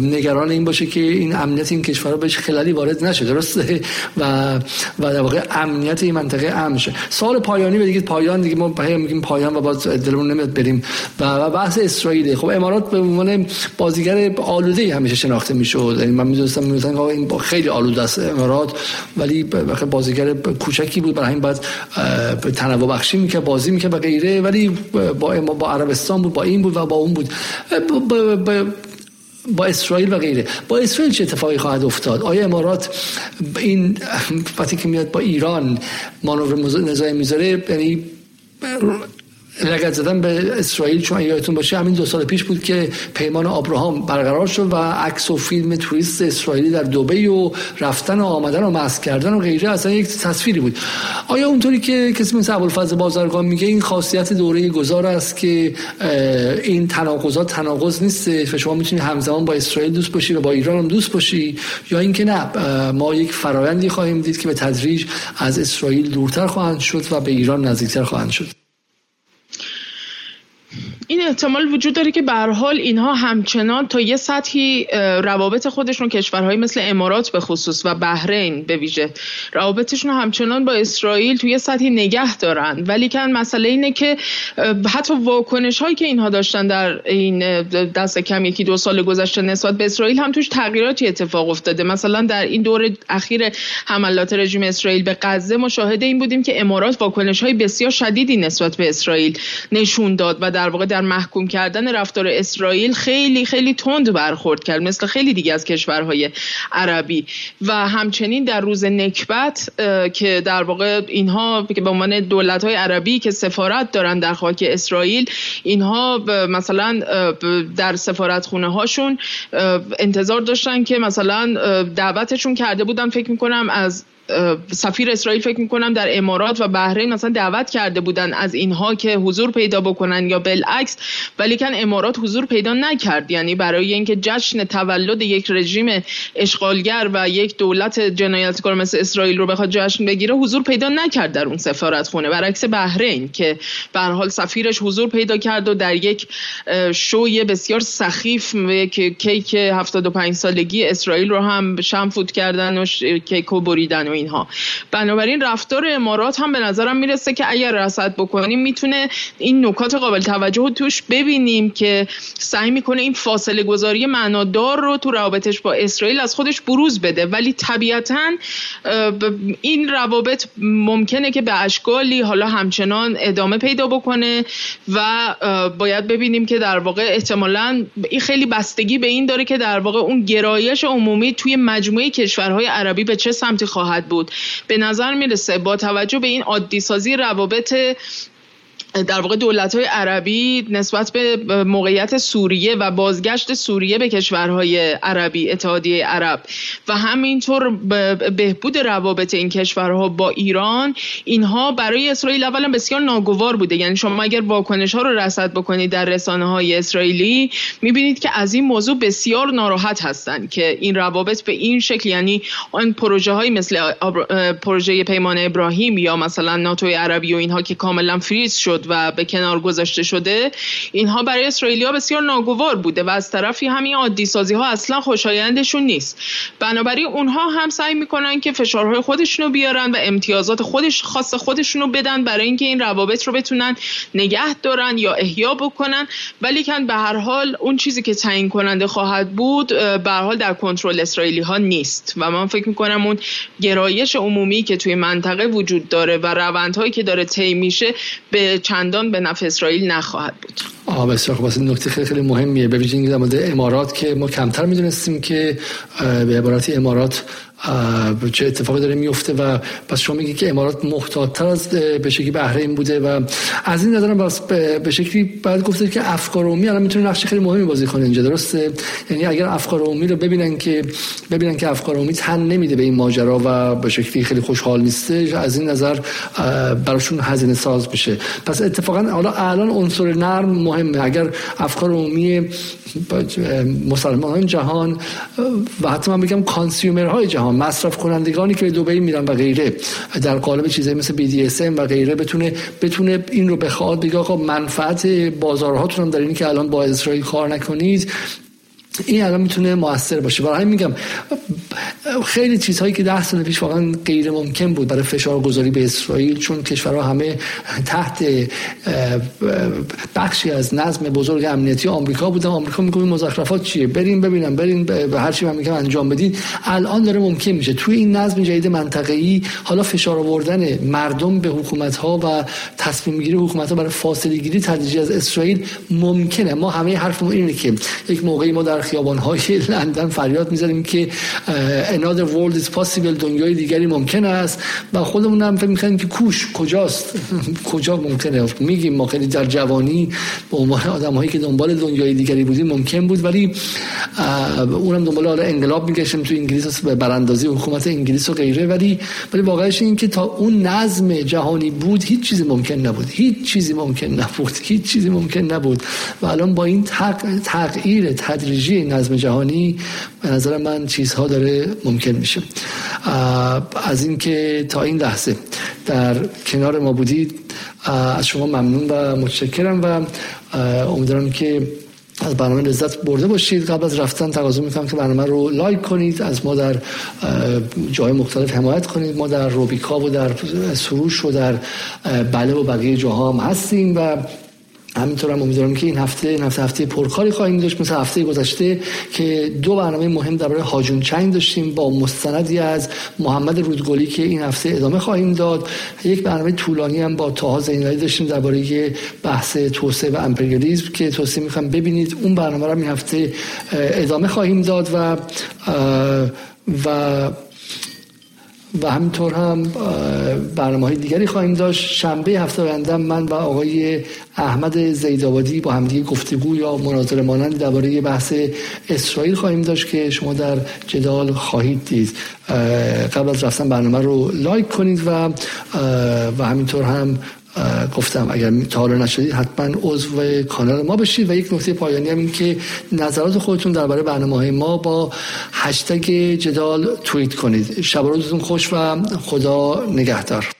نگران این باشه که این امنیت این کشور بهش خلالی وارد نشه درسته؟ و و در واقع امنیت این منطقه امن شه. سال پایانی دیگه پایان دیگه ما میگیم پایان و باز دلمون نمیاد بریم. و بحث اسرائیل خب امارات به عنوان بازیگر آلوده همیشه شناخته می‌شد. یعنی من می‌دونستم می‌دونستم این با خیلی آلوده است امارات ولی بازیگر کوچکی بود. برای همین بعد تنوع بخشی می‌کرد بازی می‌کرد و غیره. ولی با با عربستان با این بود و با اون بود. با, با, با اسرائیل و غیره. با اسرائیل چه اتفاقی خواهد افتاد؟ آیا امارات این وقتی که میاد با ایران مانور نظامی می‌ذاره یعنی لگت زدن به اسرائیل چون یادتون باشه همین دو سال پیش بود که پیمان ابراهام برقرار شد و عکس و فیلم توریست اسرائیلی در دبی و رفتن و آمدن و مسک کردن و غیره اصلا یک تصویری بود. آیا اونطوری که کسی مثل ابوالفضل بازرگان میگه این خاصیت دوره گذار است که این تناقضات تناقض نیست؟ و شما می‌تونید همزمان با اسرائیل دوست باشی و با ایران هم دوست باشی؟ یا اینکه نه ما یک فرایندی خواهیم دید که به تدریج از اسرائیل دورتر خواهند شد و به ایران نزدیکتر خواهند شد. این احتمال وجود داره که به حال اینها همچنان تا یه سطحی روابط خودشون کشورهای مثل امارات به خصوص و بحرین به ویژه روابطشون همچنان با اسرائیل توی یه سطحی نگه دارن. ولی کن مسئله اینه که حتی واکنش هایی که اینها داشتن در این دست کم یکی دو سال گذشته نسبت به اسرائیل هم توش تغییراتی اتفاق افتاده. مثلا در این دور اخیر حملات رژیم اسرائیل به غزه مشاهده این بودیم که امارات واکنش های بسیار شدیدی نسبت به اسرائیل نشون داد و در واقع در محکوم کردن رفتار اسرائیل خیلی خیلی تند برخورد کرد مثل خیلی دیگه از کشورهای عربی. و همچنین در روز نکبت که در واقع اینها که به عنوان دولت های عربی که سفارت دارن در خاک اسرائیل اینها مثلا در سفارت خونه هاشون انتظار داشتن که مثلا دعوتشون کرده بودن. فکر می‌کنم از سفیر اسرائیل فکر می‌کنم در امارات و بحرین مثلا دعوت کرده بودن از اینها که حضور پیدا بکنن یا بالعکس ولیکن امارات حضور پیدا نکرد. یعنی برای اینکه جشن تولد یک رژیم اشغالگر و یک دولت جنایتکار مثل اسرائیل رو بخواد جشن بگیره حضور پیدا نکرد در اون سفارت خونه. برعکس بحرین که به حال سفیرش حضور پیدا کرد و در یک شوی بسیار سخیف یک کیک 75 سالگی اسرائیل رو هم شم فوت کردن و کیک و بریدن و اینها. بنابراین رفتار امارات هم به نظرم می‌رسه که اگر رصد بکنیم می‌تونه این نکات قابل توجه رو توش ببینیم که سعی می‌کنه این فاصله گذاری معنادار رو تو روابطش با اسرائیل از خودش بروز بده. ولی طبیعتا این روابط ممکنه که به اشکالی حالا همچنان ادامه پیدا بکنه و باید ببینیم که در واقع احتمالا این خیلی بستگی به این داره که در واقع اون گرایش عمومی توی مجموعه کشورهای عربی به چه سمتی خواهد بود. به نظر می‌رسه با توجه به این عادی سازی روابط در واقع دولت های عربی نسبت به موقعیت سوریه و بازگشت سوریه به کشورهای عربی اتحادیه عرب و همینطور بهبود روابط این کشورها با ایران اینها برای اسرائیل اولا بسیار ناگوار بوده. یعنی شما اگر واکنش ها رو رصد بکنید در رسانه های اسرائیلی می‌بینید که از این موضوع بسیار ناراحت هستند که این روابط به این شکل یعنی آن پروژه های مثل پروژه پیمان ابراهیم یا مثلا ناتوی عربی و اینها که کاملا فریز شد و به کنار گذاشته شده اینها برای اسرائیلیا بسیار ناگوار بوده و از طرفی همین عادی سازی ها اصلا خوشایندشون نیست. بنابراین اونها هم سعی می‌کنن که فشارهای خودشونو بیارن و امتیازات خودش خاص خودشونو بدن برای اینکه این روابط رو بتونن نگه دارن یا احیا بکنن. ولی کن به هر حال اون چیزی که تعیین کننده خواهد بود به هر حال در کنترل اسرائیلی ها نیست. و من فکر می‌کنم اون گرایش عمومی که توی منطقه وجود داره و روندهایی که داره طی میشه به چندان به نفع اسرائیل نخواهد بود. آه بسیار خوب. نکته خیلی خیلی مهمیه. به ویژه در مورد امارات که ما کمتر می‌دونستیم که به عبارتی امارات چه اتفاقی داره میفته و پس شما میگی که امارات محتاطتر از به شکلی بحرین بوده و از این نظرم به شکلی بعد گفته که افکار عمومی الان می‌تونه نقش خیلی مهمی بازی کنه اینجا درسته؟ یعنی اگر افکار عمومی رو ببینن که ببینن که افکار عمومی تن نمیده به این ماجرا و به شکلی خیلی خوشحال نیسته از این نظر براشون هزینه ساز بشه پس اتفاقا حالا الان عنصر نرم مهمه. اگر افکار عمومی مسلمانان جهان و حتی من بگم کانسیومرهای جهان مصرف کنندگانی که به دبی میرن و غیره. در قالب چیزایی مثل BDSM و غیره بتونه بتونه این رو بخواد بگه آقا منفعت بازارهاتون در این که الان با اسرائیل کار نکنید. این الان می‌تونه موثر باشه. برای همین میگم خیلی چیزهایی که ده سال پیش واقعا غیر ممکن بود برای فشار گذاری به اسرائیل چون کشورها همه تحت بخشی از نظم بزرگ امنیتی آمریکا بودن. آمریکا میگه مزخرفات چیه؟ بریم ببینم بریم به هر چی من میگم انجام بدین. الان داره ممکن میشه. توی این نظم جدید منطقه‌ای حالا فشار آوردن مردم به حکومت ها و تصمیم گیری حکومت ها برای فاصله گیری تدریجی از اسرائیل ممکنه. ما همه حرفمون اینه که یک موقعی ما در خیابان های لندن فریاد می‌زنیم که another world is possible دنیای دیگری ممکن است. و خودمون هم فکر می‌کنیم که کوش کجاست؟ کجا ممکنه؟ میگیم ما خیلی در جوانی به عنوان آدم هایی که دنبال دنیای دیگری بودیم ممکن بود. ولی اونم دنبال حالا انقلاب میگشتیم تو انگلیس به براندازی حکومت انگلیس و غیره. ولی ولی واقعش این که تا اون نظم جهانی بود هیچ چیزی ممکن نبود. هیچ چیزی ممکن نبود. هیچ چیزی ممکن نبود. و الان با این تغییر تدریجی نظم جهانی به نظر من چیزها داره ممکن میشه. از اینکه تا این لحظه در کنار ما بودید از شما ممنون و متشکرم و امیدوارم که از برنامه لذت برده باشید. قبل از رفتن تقاضا می‌کنم که برنامه رو لایک کنید از ما در جای مختلف حمایت کنید. ما در روبیکا و در سروش و در بله و بقیه جاها هم هستیم و همینطور هم امیدوارم که این هفته این هفته هفته پرکاری خواهیم داشت. مثل هفته گذشته که دو برنامه مهم درباره هاجون چنگ داشتیم با مستندی از محمد رودگلی که این هفته ادامه خواهیم داد. یک برنامه طولانی هم با تاها زینایی داشتیم درباره بحث توسعه و امپریالیسم که توصیه می‌خوام ببینید. اون برنامه رو این هفته ادامه خواهیم داد و و و همینطور هم برنامه های دیگری خواهیم داشت. شنبه هفته آینده من و آقای احمد زیدآبادی با همدیگه گفتگو یا مناظره مانند درباره بحث اسرائیل خواهیم داشت که شما در جدال خواهید دید. قبل از رفتن برنامه رو لایک کنید و و همینطور هم گفتم اگر تا حالا نشدید حتما عضو کانال ما بشید و یک نکته پایانی هم این که نظرات خودتون درباره برنامه های ما با هشتگ جدال توییت کنید. شب روزتون خوش و خدا نگهدار.